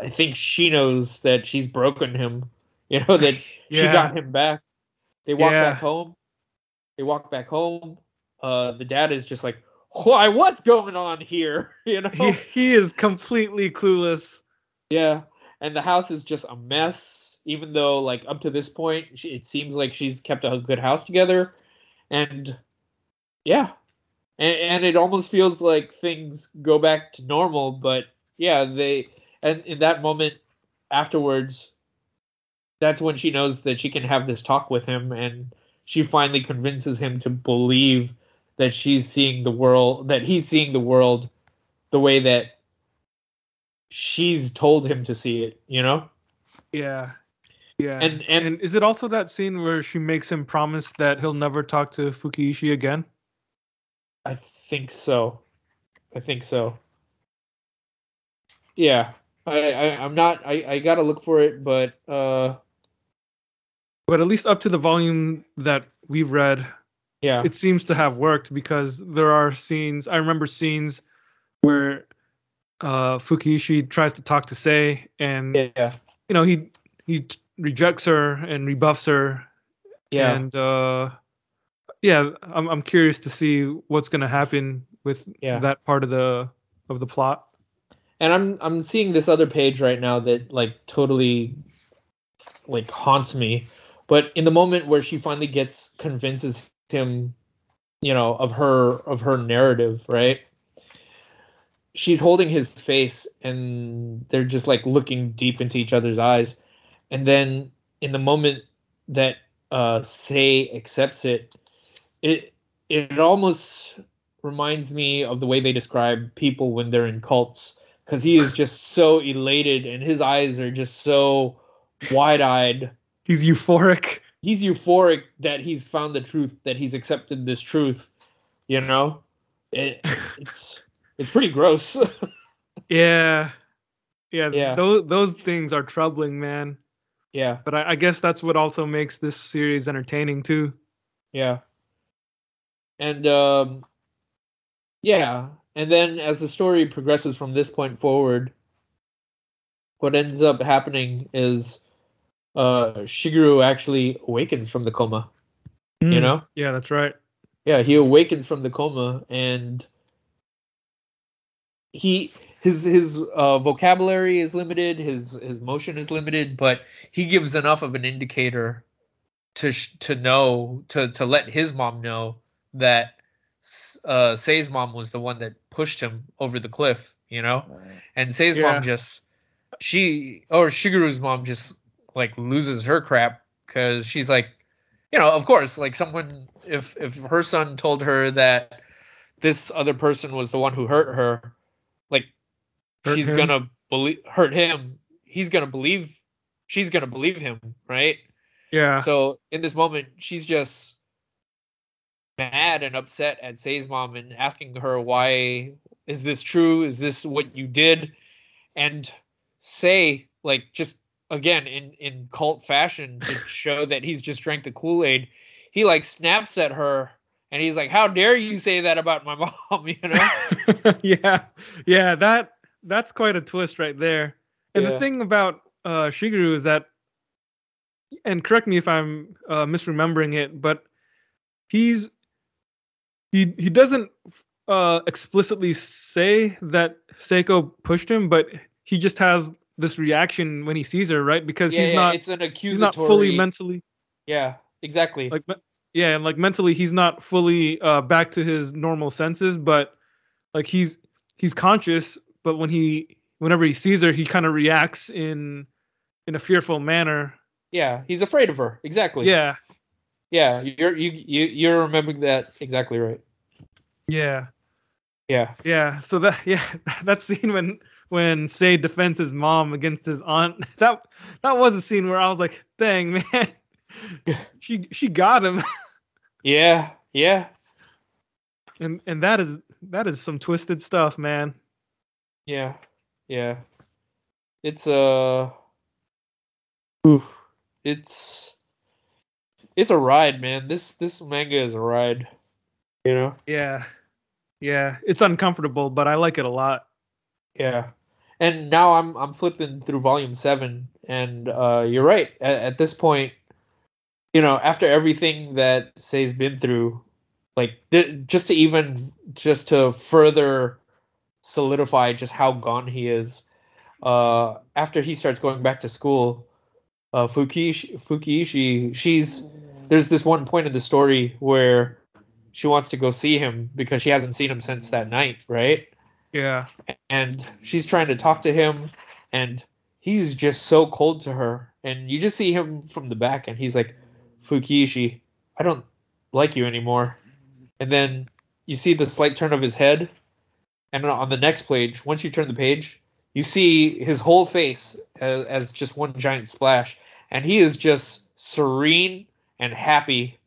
i think she knows that she's broken him you know that she got him back. They walk Yeah. back home. They walk back home. Uh the dad is just like why what's going on here? You know? He, he is completely clueless. yeah. And the house is just a mess even though like up to this point it seems like she's kept a good house together. And yeah. And, and it almost feels like things go back to normal but yeah they and in that moment afterwards that's when she knows that she can have this talk with him and she finally convinces him to believe that she's seeing the world that he's seeing the world the way that she's told him to see it you know Yeah. Yeah. And- and- is it also that scene where she makes him promise that he'll never talk to Fukiishi again? i think so i think so yeah i, I i'm not i i gotta look for it but uh But at least up to the volume that we've read, yeah it seems to have worked because there are scenes. I remember scenes where uh, Fukiishi tries to talk to Sei, and yeah you know he he rejects her and rebuffs her. Yeah. And uh, yeah, I'm I'm curious to see what's gonna happen with Yeah. that part of the of the plot. and I'm I'm seeing this other page right now that like totally like haunts me. But in the moment where she finally gets convinces him, you know, of her of her narrative, right? She's holding his face and they're just like looking deep into each other's eyes. And then in the moment that uh Sei accepts it, it it almost reminds me of the way they describe people when they're in cults because he is just so elated and his eyes are just so wide-eyed He's euphoric. He's euphoric that he's found the truth that he's accepted this truth you know it, it's it's pretty gross Yeah. Yeah, Yeah. those those things are troubling, man. yeah But I, I guess that's what also makes this series entertaining too. yeah and um yeah and then as the story progresses from this point forward what ends up happening is uh shigeru actually awakens from the coma you Mm, know Yeah, that's right. yeah he awakens from the coma and he his his uh, vocabulary is limited his his motion is limited but he gives enough of an indicator to sh- to know to to let his mom know that uh Sei's mom was the one that pushed him over the cliff you know and Sei's Yeah. mom just she or Shigeru's mom just like loses her crap because she's like you know of course like someone if if her son told her that this other person was the one who hurt her like Hurt she's him? gonna believe hurt him he's gonna believe she's gonna believe him right Yeah. so in this moment, she's just mad and upset at Sei's mom and asking her why is this true? Is this what you did? And Sei, like just again in in cult fashion to show that he's just drank the Kool-Aid, he like snaps at her and he's like, How dare you say that about my mom, you know? yeah, yeah, that that's quite a twist right there. And Yeah. the thing about uh, Shigeru is that, and correct me if I'm uh, misremembering it, but he's he he doesn't uh, explicitly say that Seiko pushed him, but he just has this reaction when he sees her, right? Because yeah, he's yeah, not it's an he's not fully mentally Yeah, exactly. like yeah and like mentally he's not fully uh back to his normal senses but like he's he's conscious but when he whenever he sees her he kind of reacts in in a fearful manner yeah, he's afraid of her. Exactly. yeah Yeah, you're you you you're remembering that exactly right. yeah Yeah. yeah so that yeah that scene when when Sei defends his mom against his aunt that that was a scene where i was like dang man she she got him Yeah. Yeah. and and that is that is some twisted stuff man Yeah. Yeah. It's uh oof. It's it's a ride, man. This this manga is a ride. You know? yeah yeah it's uncomfortable but i like it a lot Yeah. And now I'm I'm flipping through volume seven, and uh, you're right. At, at this point, you know, after everything that Sei's been through, like th- just to even just to further solidify just how gone he is, uh, after he starts going back to school, uh, Fukiishi, she's there's this one point in the story where she wants to go see him because she hasn't seen him since that night, right? Yeah. And she's trying to talk to him and he's just so cold to her. And you just see him from the back and he's like fukiishi i don't like you anymore. And then you see the slight turn of his head and on the next page once you turn the page you see his whole face as, as just one giant splash. And he is just serene and happy.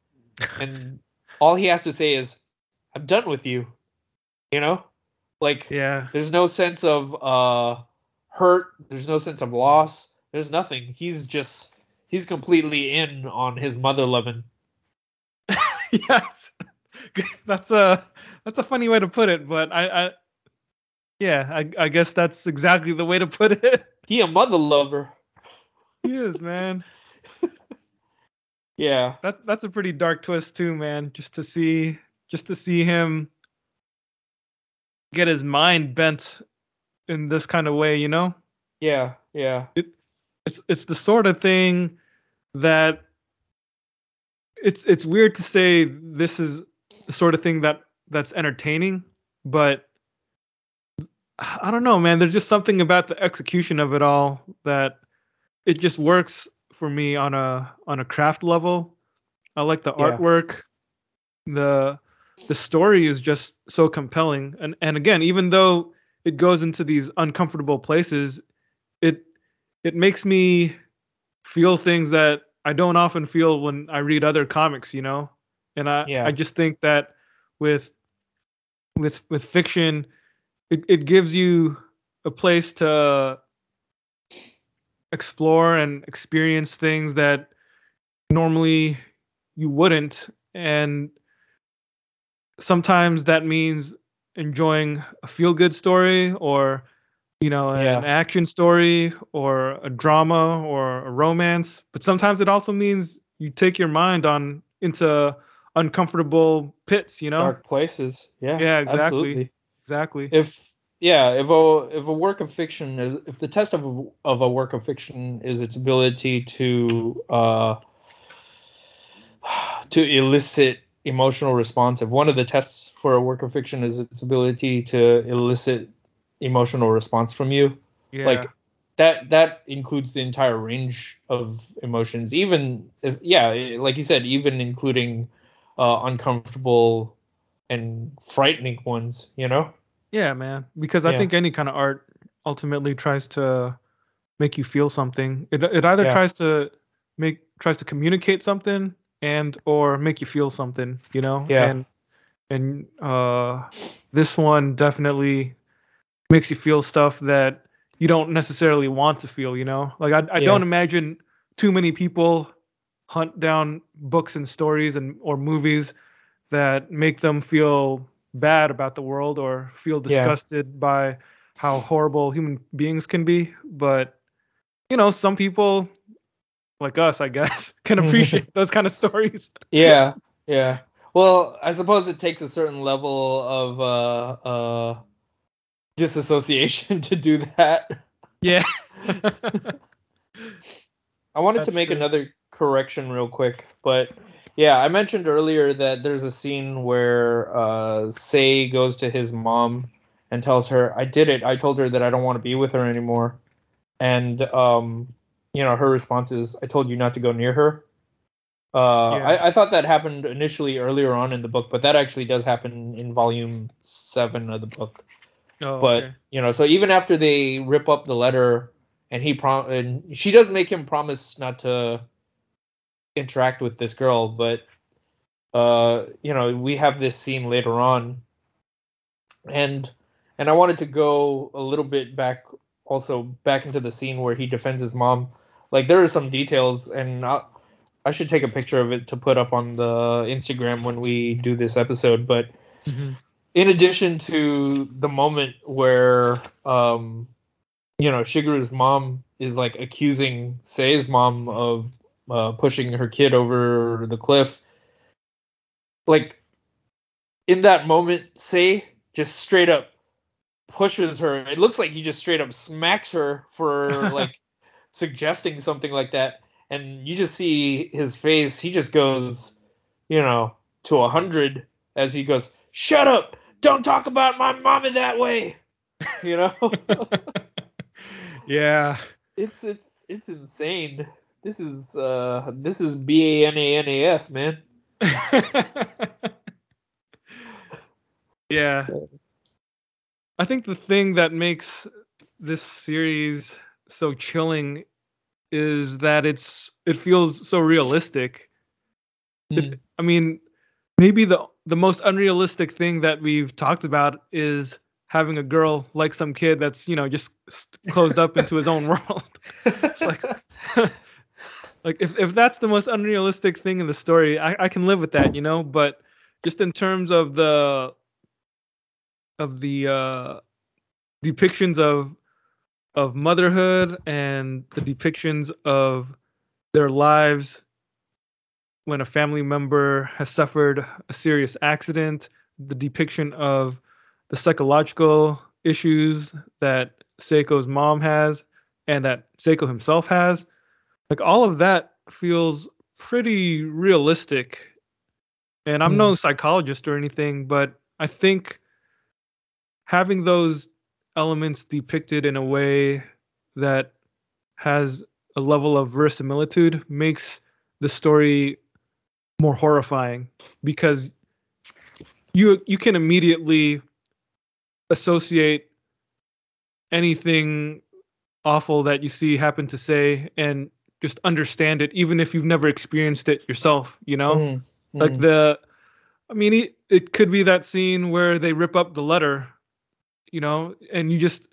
And all he has to say is i'm done with you you know like yeah. there's no sense of uh hurt. There's no sense of loss. There's nothing. He's just he's completely in on his mother loving. Yes. That's a that's a funny way to put it but i i yeah i, I guess that's exactly the way to put it. He a mother lover. He is man. Yeah. That that's a pretty dark twist too, man. Just to see just to see him get his mind bent in this kind of way, you know? Yeah. Yeah. It's it's the sort of thing that it's it's weird to say this is the sort of thing that that's entertaining, but I don't know, man. There's just something about the execution of it all that it just works for me on a on a craft level. I like the Yeah. artwork. The the story is just so compelling. And and again, even though it goes into these uncomfortable places, it it makes me feel things that I don't often feel when I read other comics, you know? And I Yeah. I just think that with with with fiction it, it gives you a place to explore and experience things that normally you wouldn't and sometimes that means enjoying a feel good story or you know an Yeah. action story or a drama or a romance but sometimes it also means you take your mind on into uncomfortable pits you know Dark places. Yeah. Yeah, exactly. Absolutely. exactly if yeah if a if a work of fiction if the test of of a work of fiction is its ability to uh to elicit emotional response if one of the tests for a work of fiction is its ability to elicit emotional response from you yeah like that that includes the entire range of emotions even as yeah like you said even including uh uncomfortable and frightening ones you know Yeah, man. Because I Yeah. think any kind of art ultimately tries to make you feel something. It it either Yeah. tries to make tries to communicate something and or make you feel something, you know? Yeah. And and uh this one definitely makes you feel stuff that you don't necessarily want to feel, you know? Like I I Yeah. don't imagine too many people hunt down books and stories and or movies that make them feel bad about the world or feel Yeah. disgusted by how horrible human beings can be but you know some people like us i guess can appreciate those kind of stories. Yeah yeah. Well i suppose it takes a certain level of uh uh disassociation to do that. Yeah. I wanted That's to make true. another correction real quick but yeah i mentioned earlier that there's a scene where uh Sei goes to his mom and tells her i did it. I told her that i don't want to be with her anymore. And um you know her response is i told you not to go near her uh Yeah. I, I thought that happened initially earlier on in the book but that actually does happen in volume seven of the book oh, but okay. you know so even after they rip up the letter and he prom and she does make him promise not to interact with this girl but uh you know we have this scene later on and and i wanted to go a little bit back also back into the scene where he defends his mom like there are some details and i i should take a picture of it to put up on the instagram when we do this episode but Mhm. in addition to the moment where um you know Shigeru's mom is like accusing Sei's mom of uh, pushing her kid over the cliff like in that moment Sei just straight up pushes her it looks like he just straight up smacks her for like suggesting something like that and you just see his face he just goes you know to a hundred as he goes shut up! Don't talk about my mommy that way! You know? Yeah. It's it's it's insane. This is uh this is b-a-n-a-n-a-s man. Yeah. I think the thing that makes this series so chilling is that it's it feels so realistic It- I mean, maybe the the most unrealistic thing that we've talked about is having a girl like some kid that's you know just closed up into his own world. like, like if if that's the most unrealistic thing in the story, I I can live with that, you know. But just in terms of the of the uh, depictions of of motherhood and the depictions of their lives when a family member has suffered a serious accident, the depiction of the psychological issues that Seiko's mom has and that Seiko himself has. Like all of that feels pretty realistic. And I'm no hmm. psychologist or anything, but I think having those elements depicted in a way that has a level of verisimilitude makes the story more horrifying because you you can immediately associate anything awful that you see happen to Sei and just understand it even if you've never experienced it yourself you know Mm, like mm. the i mean it, it could be that scene where they rip up the letter you know and you just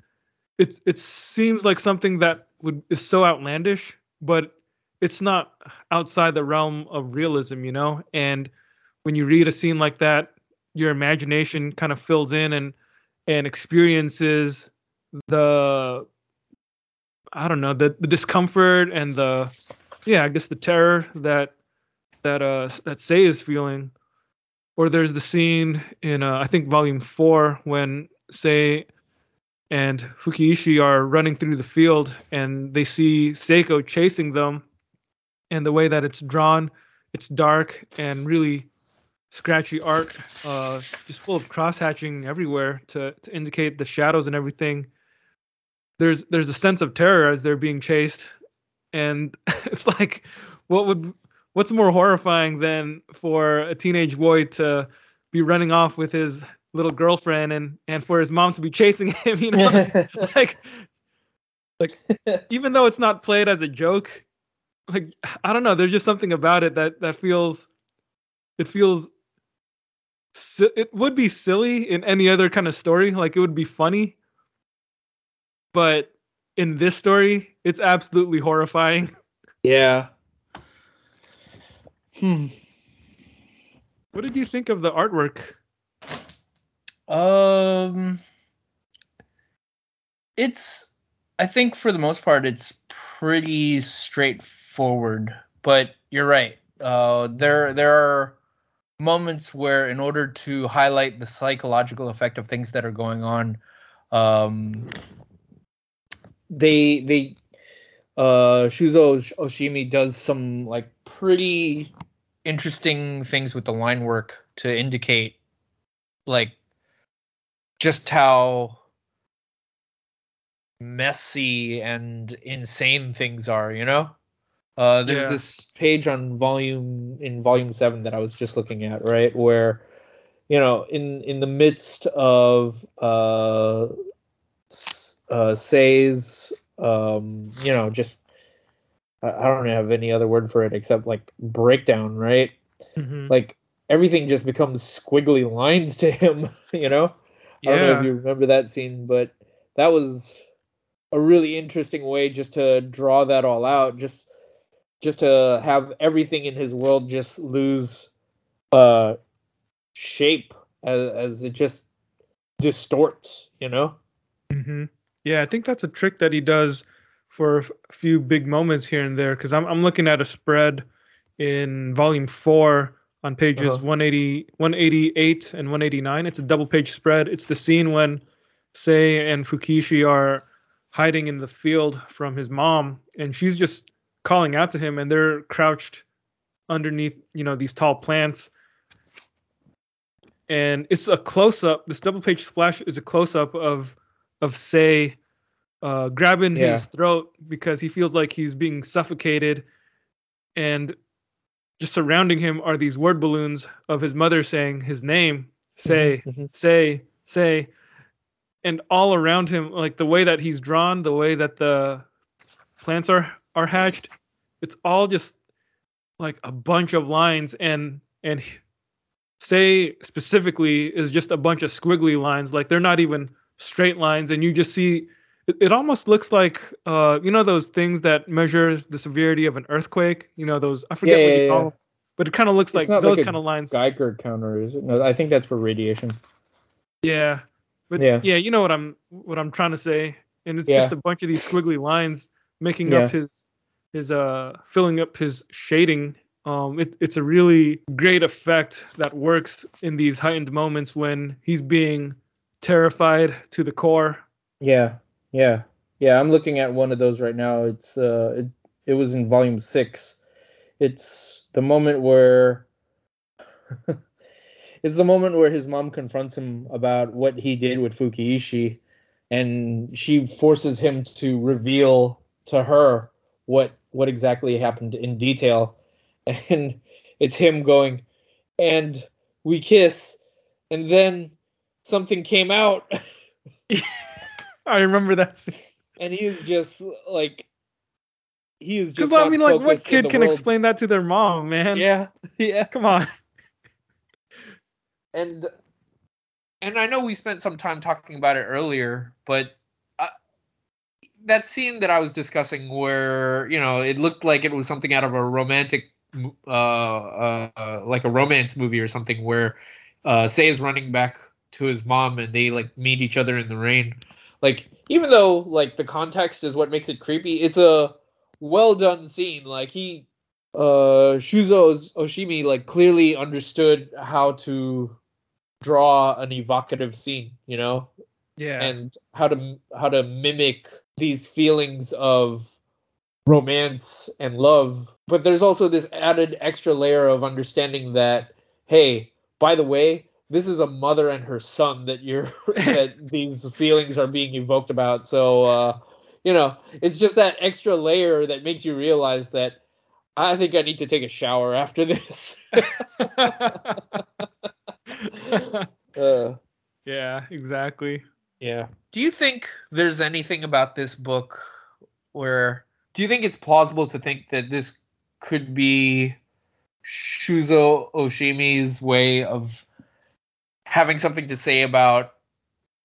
it it seems like something that would is so outlandish but it's not outside the realm of realism you know? And when you read a scene like that your imagination kind of fills in and and experiences the i don't know the, the discomfort and the yeah i guess the terror that that uh that Sei is feeling. Or there's the scene in uh, i think volume 4 when Sei and fukiishi are running through the field and they see seiko chasing them and the way that it's drawn. It's dark and really scratchy art uh just full of cross hatching everywhere to to indicate the shadows and everything. There's there's a sense of terror as they're being chased and it's like what would what's more horrifying than for a teenage boy to be running off with his little girlfriend and and for his mom to be chasing him you know like like even though it's not played as a joke like i don't know there's just something about it that that feels it feels it would be silly in any other kind of story like it would be funny but in this story it's absolutely horrifying yeah. Hmm. what did you think of the artwork Um, it's I think for the most part it's pretty straightforward, but you're right. Uh, there there are moments where, in order to highlight the psychological effect of things that are going on, um, they they uh Shuzo Osh- Oshimi does some like pretty interesting things with the line work to indicate like just how messy and insane things are, you know? Uh there's Yeah. this page on volume in volume 7 that I was just looking at, right? Where you know, in in the midst of uh uh Sei's um you know, just I I don't have any other word for it except like breakdown, right? Mhm. like everything just becomes squiggly lines to him you know i don't know if you remember that scene but that was a really interesting way just to draw that all out just just to have everything in his world just lose uh shape as, as it just distorts you know Mm-hmm. Yeah, I think that's a trick that he does for a few big moments here and there. Because I'm I'm looking at a spread in volume four on pages Uh-huh. 180, 188 and 189. It's a double page spread. It's the scene when Sei and Fukiishi are hiding in the field from his mom, and she's just calling out to him, and they're crouched underneath, you know, these tall plants. And it's a close up. This double page splash is a close up of of Sei uh, grabbing Yeah. his throat because he feels like he's being suffocated, and just surrounding him are these word balloons of his mother saying his name, Sei, Mhm. Sei, Sei, and all around him, like the way that he's drawn, the way that the plants are are hatched, it's all just like a bunch of lines, and and Sei specifically is just a bunch of squiggly lines, like they're not even straight lines, and you just see. It, it almost looks like, uh, you know, those things that measure the severity of an earthquake. You know, those I forget Yeah, what yeah, you call yeah. but it kind of looks It's like those like kind of lines. geiger counter is it no i think that's for radiation Yeah. But Yeah. yeah. you know what I'm what I'm trying to say. And it's just a bunch of these squiggly lines making up his his uh filling up his shading Um, it, it's a really great effect that works in these heightened moments when he's being terrified to the core. Yeah, yeah, yeah. I'm looking at one of those right now. It's uh, it, it was in volume six. It's the moment where it's the moment where his mom confronts him about what he did with Fukiishi, and she forces him to reveal to her what what exactly happened in detail and it's him going and we kiss and then something came out I remember that scene. and he is just like he is just Because I mean, like, what kid can world. explain that to their mom, man? yeah yeah Come on. and and I know we spent some time talking about it earlier, but uh, that scene that I was discussing, where you know it looked like it was something out of a romantic, uh, uh, uh, like a romance movie or something, where uh, Sei is running back to his mom and they like meet each other in the rain. Like even though like the context is what makes it creepy, it's a well done scene. Like he uh Shuzo Oshimi like clearly understood how to draw an evocative scene, you know, Yeah. and how to how to mimic these feelings of romance and love. But there's also this added extra layer of understanding that hey, by the way, this is a mother and her son that you're that these feelings are being evoked about. So uh you know, it's just that extra layer that makes you realize that I think I need to take a shower after this. uh, yeah, exactly. Yeah. Do you think there's anything about this book where do you think it's plausible to think that this could be Shuzo Oshimi's way of having something to say about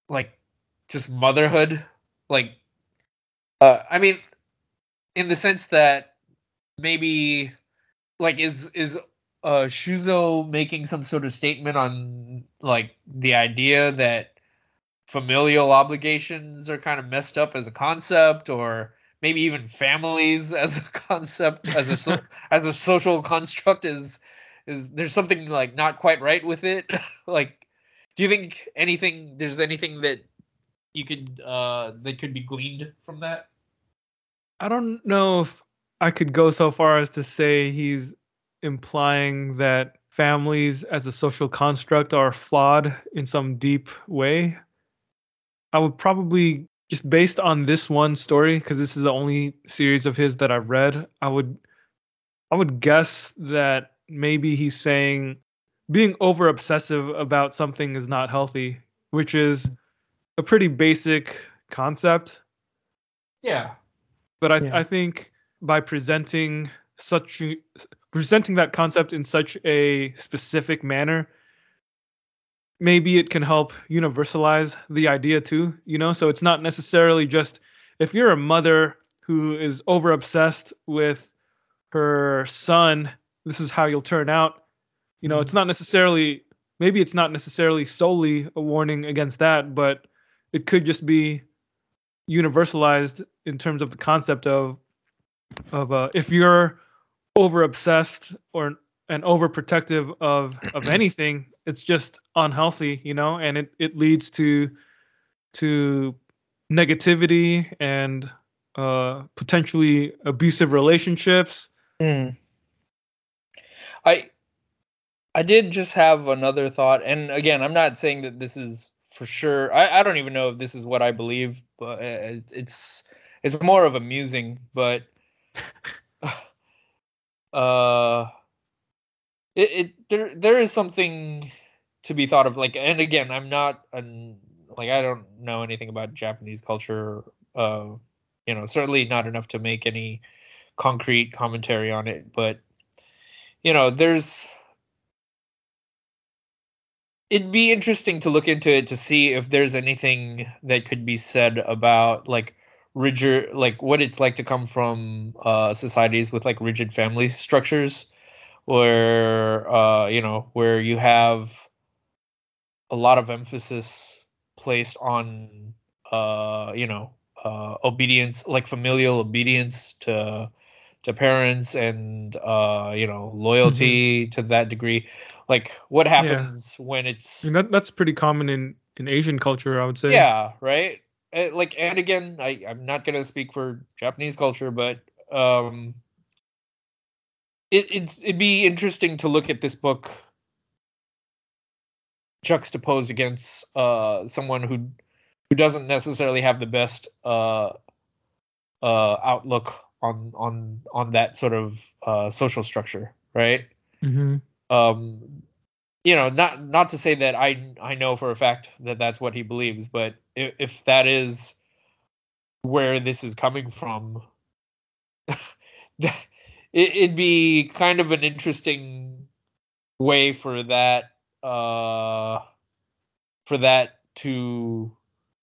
like just motherhood? Like uh I mean in the sense that maybe like is is uh Shuzo making some sort of statement on like the idea that familial obligations are kind of messed up as a concept or maybe even families as a concept as a so, as a social construct is is there's something like not quite right with it like do you think anything there's anything that you could uh that could be gleaned from that I don't know if I could go so far as to say he's implying that families as a social construct are flawed in some deep way. I would probably just based on this one story because this is the only series of his that I've read, I would I would guess that maybe he's saying being over obsessive about something is not healthy, which is a pretty basic concept. Yeah. But I, Yeah. I think by presenting such presenting that concept in such a specific manner maybe it can help universalize the idea too you know? So it's not necessarily just if you're a mother who is over obsessed with her son this is how you'll turn out you know it's not necessarily maybe it's not necessarily solely a warning against that but it could just be universalized in terms of the concept of of uh, if you're over obsessed or and overprotective of of anything it's just unhealthy you know and it it leads to to negativity and uh potentially abusive relationships Hmm. I I did just have another thought, and again, I'm not saying that this is for sure. I, I don't even know if this is what I believe, but uh, it- it's it's more of amusing. But uh, it, it there there is something to be thought of. Like, and again, I'm not an like I don't know anything about Japanese culture. Uh, you know, certainly not enough to make any concrete commentary on it, but you know, there's it'd be interesting to look into it to see if there's anything that could be said about like rigid like what it's like to come from uh societies with like rigid family structures where uh you know where you have a lot of emphasis placed on uh you know uh obedience like familial obedience to to parents and uh you know loyalty to that degree like what happens when it's I mean, that that's pretty common in in Asian culture, I would say. yeah right? Uh, like and again i i'm not gonna speak for japanese culture but um it it's, it'd be interesting to look at this book juxtaposed against uh someone who who doesn't necessarily have the best uh uh outlook on on on that sort of uh social structure right? Hmm um you know not not to say that i i know for a fact that that's what he believes but if, if that is where this is coming from it, it'd be kind of an interesting way for that uh for that to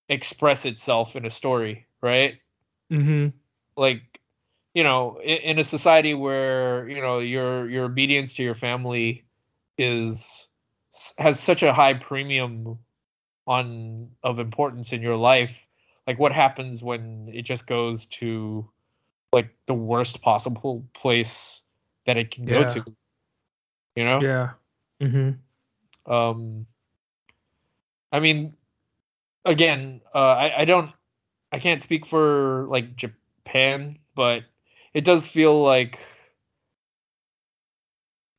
express itself in a story right Mm-hmm. like you know in, in a society where you know your your obedience to your family is has such a high premium on of importance in your life like what happens when it just goes to like the worst possible place that it can go to you know Yeah. mm-hmm. um i mean again uh i i don't i can't speak for like japan but it does feel like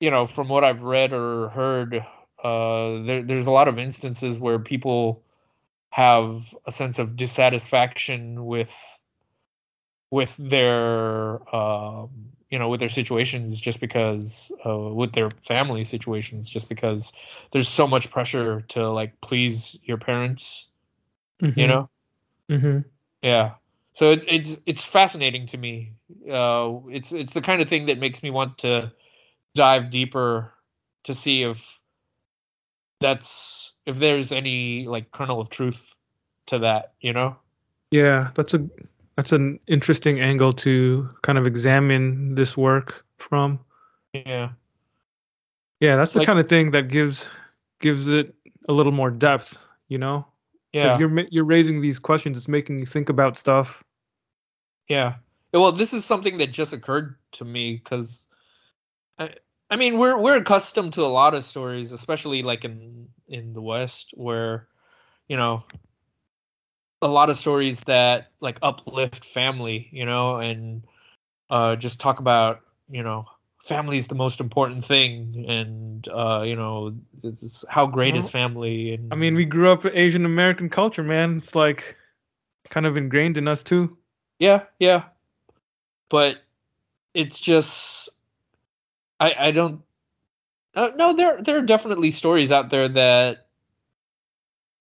you know from what i've read or heard uh there, there's a lot of instances where people have a sense of dissatisfaction with with their um you know with their situations just because uh, with their family situations just because there's so much pressure to like please your parents you know? Hmm yeah so it, it's it's fascinating to me uh it's it's the kind of thing that makes me want to dive deeper to see if that's if there's any like kernel of truth to that you know Yeah, that's a that's an interesting angle to kind of examine this work from. yeah Yeah, that's the Like- kind of thing that gives gives it a little more depth, you know? Because yeah you're you're raising these questions, it's making you think about stuff. Yeah. Well, this is something that just occurred to me because, I, I mean, we're we're accustomed to a lot of stories, especially like in in the West, where, you know, a lot of stories that like uplift family, you know, and uh, just talk about, you know, family is the most important thing, and uh, you know, this is how great is family, and I mean, we grew up in Asian American culture, man. It's like kind of ingrained in us too. Yeah, yeah. But it's just I I don't uh, no there there are definitely stories out there that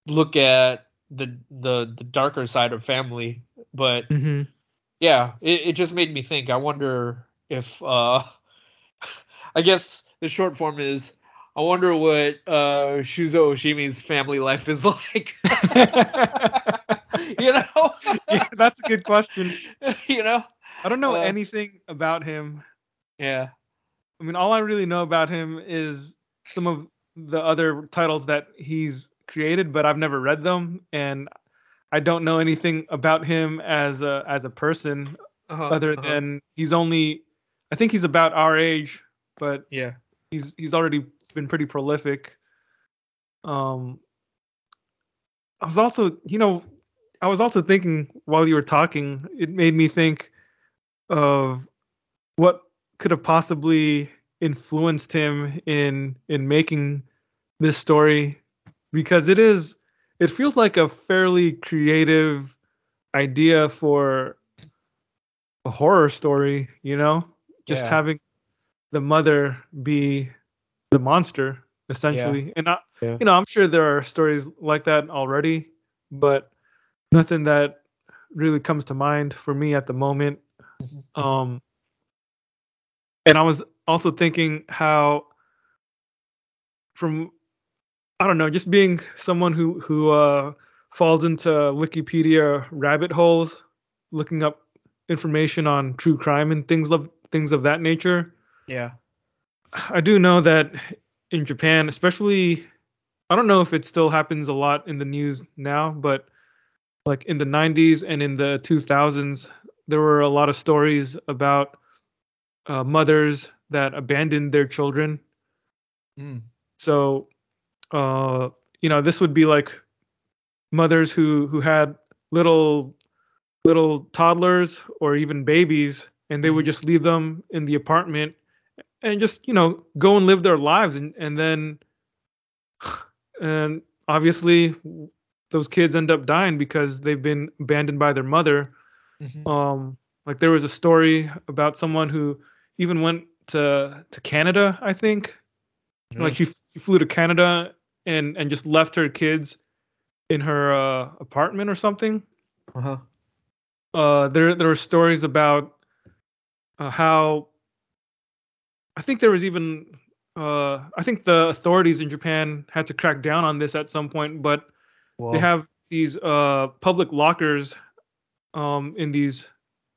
look at the the the darker side of family, but hmm yeah, it, it just made me think. I wonder if uh I guess the short form is I wonder what uh Shuzo Oshimi's family life is like. you know? yeah, that's a good question. you know? I don't know Uh, anything about him. Yeah. I mean, all I really know about him is some of the other titles that he's created, but I've never read them, and I don't know anything about him as a as a person Uh-huh, other uh-huh. than he's only. I think he's about our age, but yeah. he's he's already been pretty prolific. Um, I was also, you know, I was also thinking while you were talking, it made me think of what could have possibly influenced him in in making this story because it is it feels like a fairly creative idea for a horror story, you know? Just Yeah. having the mother be the monster essentially. And I, Yeah. you know, I'm sure there are stories like that already, but nothing that really comes to mind for me at the moment. Um and I was also thinking how from I don't know, just being someone who who uh falls into Wikipedia rabbit holes looking up information on true crime and things of things of that nature. Yeah. I do know that in Japan, especially, I don't know if it still happens a lot in the news now, but like in the 90s and in the 2000s, there were a lot of stories about uh, mothers that abandoned their children. Mm. So, uh, you know, this would be like mothers who who had little little toddlers or even babies, and they would just leave them in the apartment and just you know go and live their lives, and and then and obviously those kids end up dying because they've been abandoned by their mother. Mhm. Um, like there was a story about someone who even went to to Canada, I think. Like she, she flew to Canada and and just left her kids in her uh, apartment or something. Uh-huh. Uh, there there were stories about uh, how I think there was even uh, I think the authorities in Japan had to crack down on this at some point, but Well, they have these uh, public lockers um, in these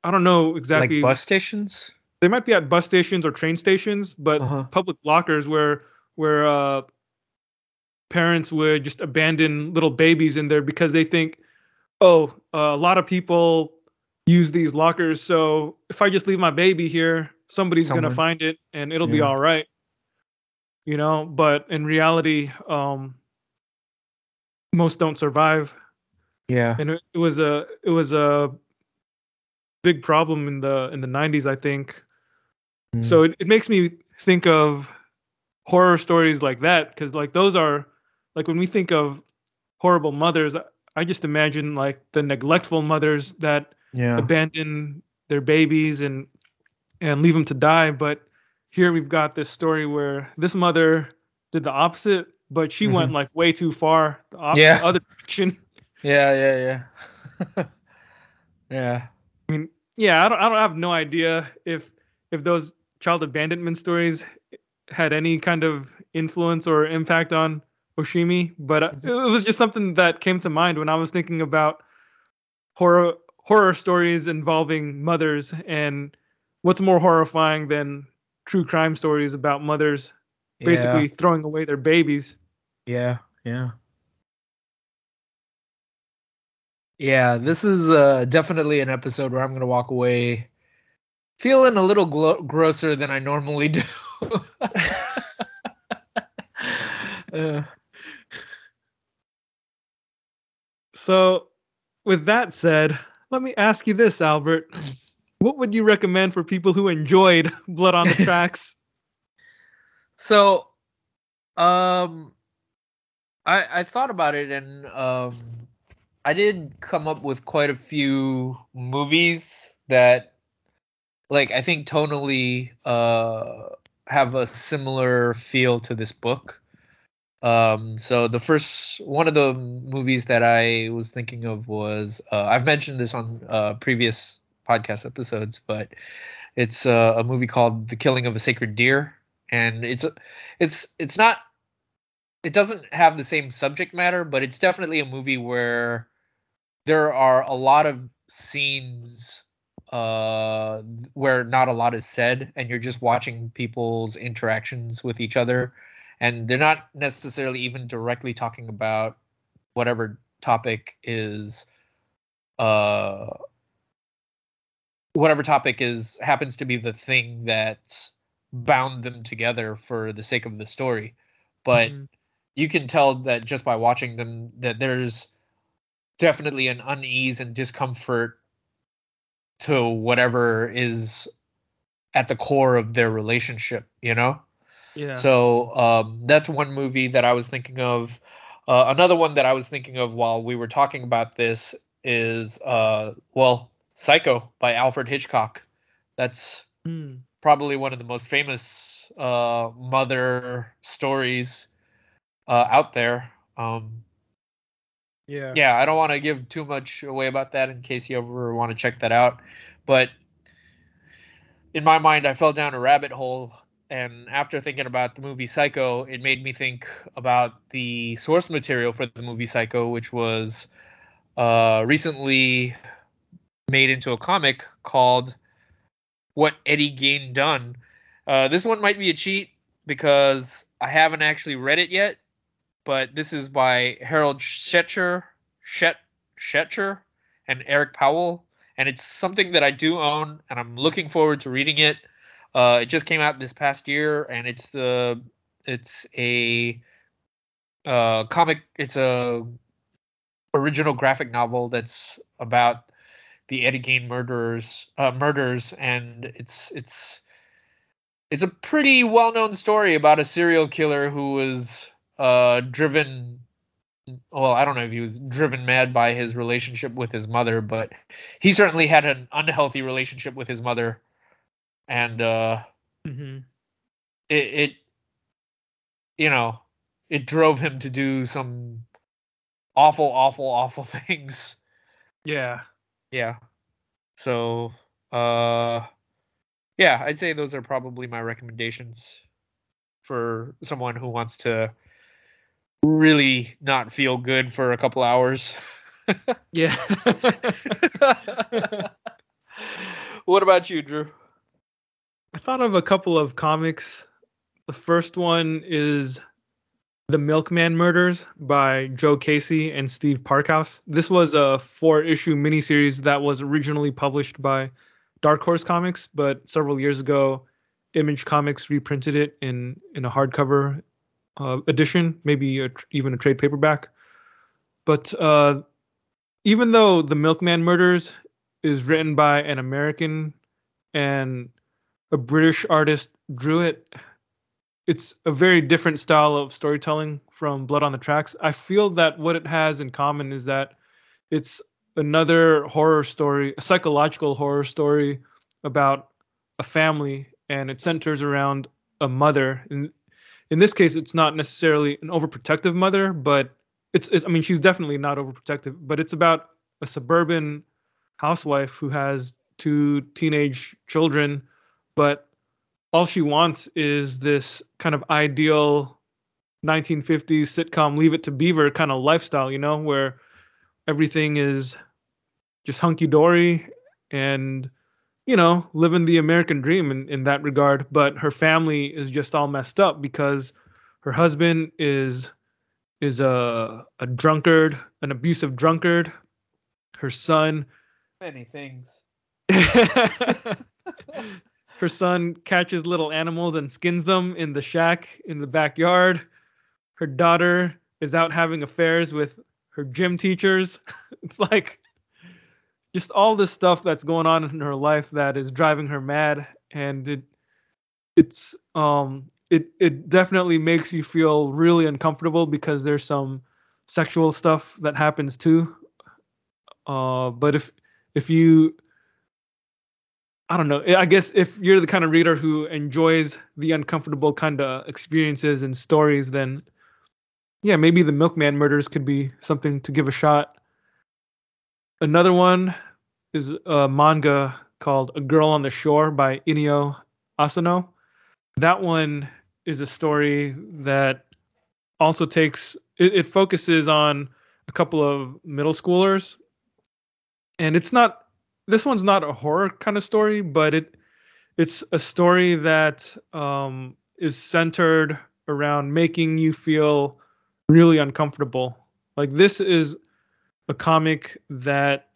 I don't know exactly like bus stations. they might be at bus stations or train stations, but Uh-huh. public lockers where where uh, parents would just abandon little babies in there because they think, oh, uh, a lot of people use these lockers, so if I just leave my baby here, somebody's Someone- gonna find it and it'll be all right. You know, but in reality, um, most don't survive Yeah. and it, it was a it was a big problem in the in the 90s i think Mm. so it, it makes me think of horror stories like that because like those are like when we think of horrible mothers I- i just imagine like the neglectful mothers that yeah. abandon their babies and and leave them to die but here we've got this story where this mother did the opposite but she went like way too far the op- Yeah. other direction Yeah, yeah, yeah. yeah. I mean, yeah, I don't, I don't I have no idea if if those child abandonment stories had any kind of influence or impact on Oshimi, but uh, it was just something that came to mind when I was thinking about horror horror stories involving mothers and what's more horrifying than true crime stories about mothers basically throwing away their babies. Yeah, yeah. Yeah, this is uh, definitely an episode where I'm going to walk away feeling a little glo- grosser than I normally do. Uh, So, with that said, let me ask you this, Albert. What would you recommend for people who enjoyed Blood on the Tracks? so, um, I I thought about it and um, I did come up with quite a few movies that, like, I think tonally uh have a similar feel to this book. Um, so the first one of the movies that I was thinking of was uh, I've mentioned this on uh, previous podcast episodes, but it's uh, a movie called The Killing of a Sacred Deer, and it's it's it's not it doesn't have the same subject matter, but it's definitely a movie where there are a lot of scenes uh where not a lot is said and you're just watching people's interactions with each other and they're not necessarily even directly talking about whatever topic is uh whatever topic is happens to be the thing that's bound them together for the sake of the story but Mhm. You can tell that just by watching them that there's definitely an unease and discomfort to whatever is at the core of their relationship you know yeah. so um, that's one movie that I was thinking of. Uh, another one that I was thinking of while we were talking about this is, uh, well, Psycho by Alfred Hitchcock. That's Hmm. probably one of the most famous uh, mother stories uh, out there. Um, yeah. yeah, I don't want to give too much away about that in case you ever want to check that out. But in my mind, I fell down a rabbit hole. And after thinking about the movie Psycho, it made me think about the source material for the movie Psycho, which was uh, recently made into a comic called What Eddie Gein Done. Uh, this one might be a cheat because I haven't actually read it yet, but this is by Harold Shetcher, Shet, Shetcher and Eric Powell, and it's something that I do own, and I'm looking forward to reading it. Uh, it just came out this past year, and it's the it's a uh, comic. It's a original graphic novel that's about the Eddie Gein murderers uh, murders, and it's it's it's a pretty well known story about a serial killer who was uh, driven well, I don't know if he was driven mad by his relationship with his mother, but he certainly had an unhealthy relationship with his mother, and uh, mm-hmm. it, it, you know, it drove him to do some awful, awful, awful things. Yeah. Yeah. So, uh, yeah, I'd say those are probably my recommendations for someone who wants to really not feel good for a couple hours. Yeah. what about you, Drew? I thought of a couple of comics. The first one is The Milkman Murders by Joe Casey and Steve Parkhouse. This was a four issue miniseries that was originally published by Dark Horse Comics, but several years ago, Image Comics reprinted it in, in a hardcover uh, edition, maybe a, even a trade paperback. But uh, even though The Milkman Murders is written by an American and a British artist drew it. It's a very different style of storytelling from Blood on the Tracks. I feel that what it has in common is that it's another horror story, a psychological horror story about a family, and it centers around a mother. In in this case, it's not necessarily an overprotective mother, but it's, it's I mean, she's definitely not overprotective, but it's about a suburban housewife who has two teenage children but all she wants is this kind of ideal 1950s sitcom leave it to beaver kind of lifestyle you know where everything is just hunky dory and you know living the american dream in, in that regard but her family is just all messed up because her husband is is a a drunkard an abusive drunkard her son Many things. her son catches little animals and skins them in the shack in the backyard. Her daughter is out having affairs with her gym teachers. It's like just all this stuff that's going on in her life that is driving her mad and it it's um it it definitely makes you feel really uncomfortable because there's some sexual stuff that happens too. Uh but if if you I don't know. I guess if you're the kind of reader who enjoys the uncomfortable kind of experiences and stories, then yeah, maybe the Milkman murders could be something to give a shot. Another one is a manga called A Girl on the Shore by Inio Asano. That one is a story that also takes it, it focuses on a couple of middle schoolers and it's not this one's not a horror kind of story, but it it's a story that um, is centered around making you feel really uncomfortable. Like this is a comic that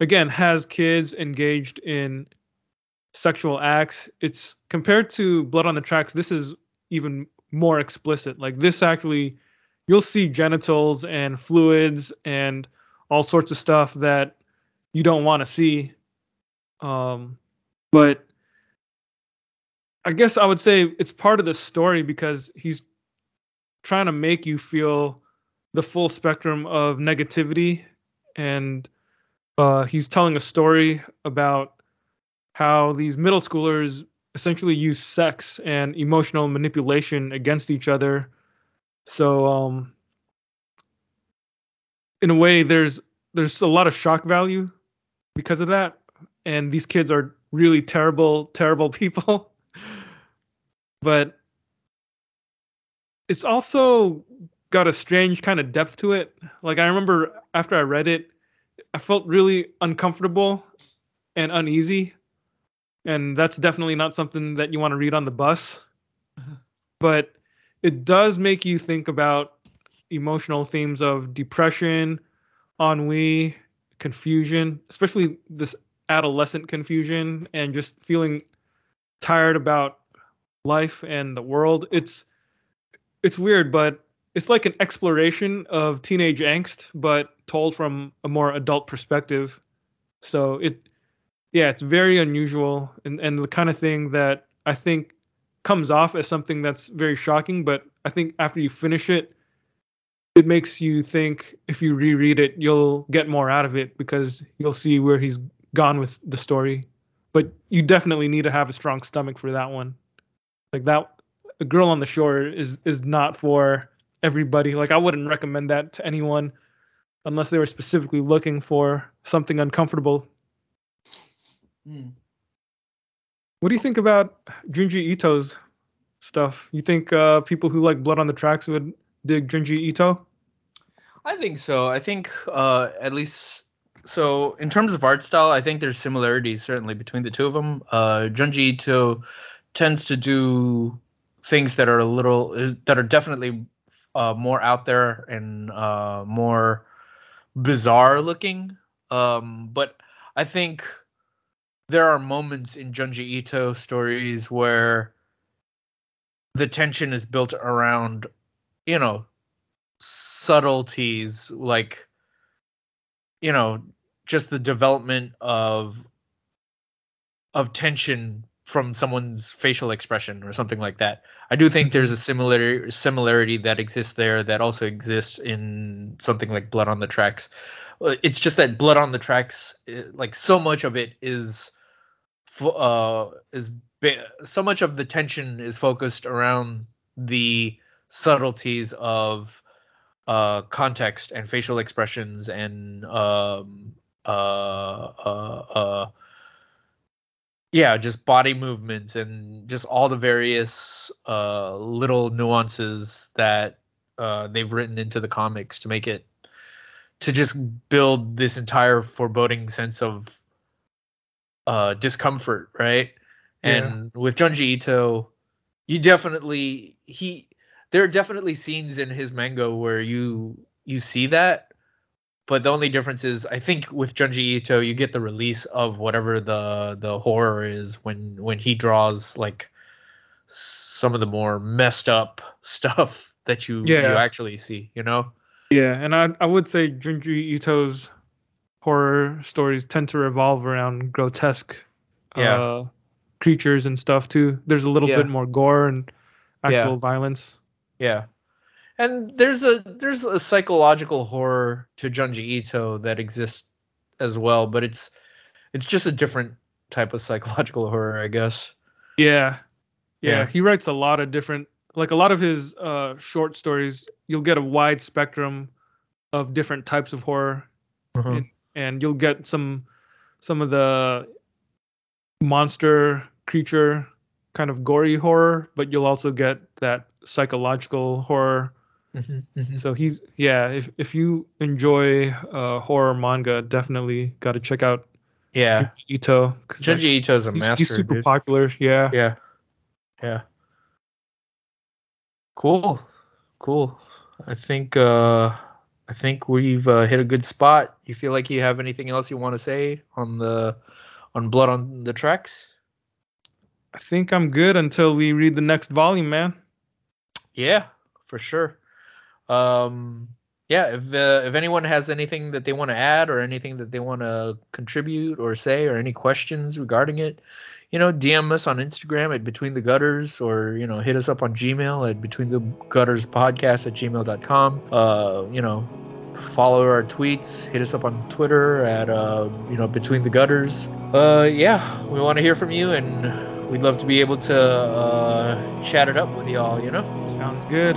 again has kids engaged in sexual acts. It's compared to Blood on the Tracks, this is even more explicit. Like this actually you'll see genitals and fluids and all sorts of stuff that you don't want to see. Um, but I guess I would say it's part of the story because he's trying to make you feel the full spectrum of negativity, and uh, he's telling a story about how these middle schoolers essentially use sex and emotional manipulation against each other. So, um, in a way, there's there's a lot of shock value because of that. And these kids are really terrible terrible people. But it's also got a strange kind of depth to it. Like i remember after i read it i felt really uncomfortable and uneasy. And that's definitely not something that you want to read on the bus. Uh-huh. But it does make you think about emotional themes of depression ennui confusion, especially this adolescent confusion and just feeling tired about life and the world. It's it's weird, but it's like an exploration of teenage angst, but told from a more adult perspective. So it, yeah, it's very unusual and, and the kind of thing that I think comes off as something that's very shocking, but I think after you finish it, it makes you think if you reread it, you'll get more out of it because you'll see where he's gone with the story. But you definitely need to have a strong stomach for that one. Like that, a girl on the shore is is not for everybody. Like I wouldn't recommend that to anyone unless they were specifically looking for something uncomfortable. Hmm. What do you think about Junji Ito's stuff? You think uh, people who like Blood on the Tracks would dig Junji Ito? I think so. I think uh, at least so in terms of art style, I think there's similarities certainly between the two of them. Uh, Junji Ito tends to do things that are a little that are definitely uh, more out there and uh, more bizarre looking. Um, but I think there are moments in Junji Ito stories where the tension is built around, you know, subtleties like, you know, just the development of of tension from someone's facial expression or something like that. I do think there's a similar similarity that exists there that also exists in something like Blood on the Tracks. It's just that Blood on the Tracks, uh, like so much of it is, uh, is ba- so much of the tension is focused around the subtleties of uh, context and facial expressions and um, uh, uh, uh, yeah, just body movements and just all the various uh, little nuances that uh, they've written into the comics to make it to just build this entire foreboding sense of uh, discomfort, right? And with Junji Ito, you definitely he there are definitely scenes in his manga where you you see that but the only difference is I think with Junji Ito you get the release of whatever the the horror is when when he draws like some of the more messed up stuff that you you actually see, you know? Yeah, and I I would say Junji Ito's horror stories tend to revolve around grotesque Yeah. uh, creatures and stuff too. There's a little Yeah. bit more gore and actual Yeah. violence. Yeah. And there's a there's a psychological horror to Junji Ito that exists as well, but it's it's just a different type of psychological horror, I guess. Yeah. yeah. Yeah. He writes a lot of different like a lot of his uh short stories, you'll get a wide spectrum of different types of horror Mhm. and you'll get some some of the monster creature kind of gory horror, but you'll also get that psychological horror. Mhm, mhm. So he's yeah, if if you enjoy uh horror manga, definitely got to check out Yeah. Junji Ito. 'cause, like, Junji Ito's a he's, master. he's super dude. popular. Yeah. Yeah. Yeah. Cool. Cool. I think uh I think we've uh, hit a good spot. You feel like you have anything else you want to say on the on Blood on the Tracks? I think I'm good until we read the next volume, man. Yeah, for sure. Um, yeah, if uh, if anyone has anything that they want to add or anything that they want to contribute or say or any questions regarding it, you know, DM us on Instagram at Between the Gutters or you know hit us up on Gmail at Between the Gutters Podcast at gmail.com. Uh, you know, follow our tweets. Hit us up on Twitter at uh, you know Between the Gutters. Uh, yeah, we want to hear from you and. We'd love to be able to uh, chat it up with y'all, you know? Sounds good.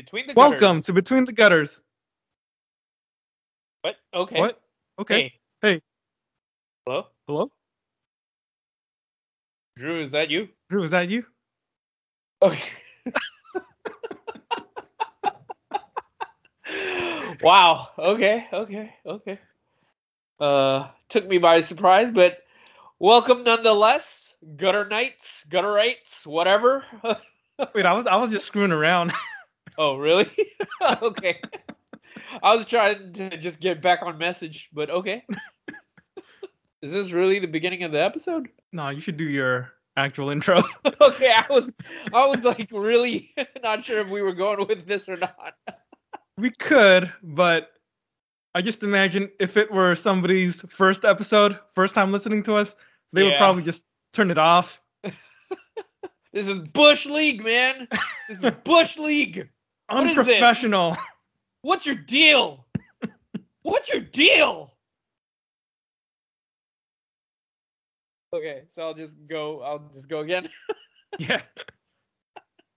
Between the Gutters. Welcome to Between the Gutters. What? Okay. What? Okay. Hey, Hello? Hello? Drew, is that you? Drew, is that you? Okay. wow. Okay. Okay. Okay. Uh, took me by surprise, but welcome nonetheless. Gutter Knights, Gutterites, whatever. Wait, I was I was just screwing around. oh, really? okay. I was trying to just get back on message, but okay. Is this really the beginning of the episode? no, you should do your actual intro. okay, I was I was like really not sure if we were going with this or not. we could, but I just imagine if it were somebody's first episode, first time listening to us, they would probably just turn it off. This is Bush League, man. This is Bush League. What is this? Unprofessional. What's your deal? What's your deal? Okay, so I'll just go. I'll just go again. yeah.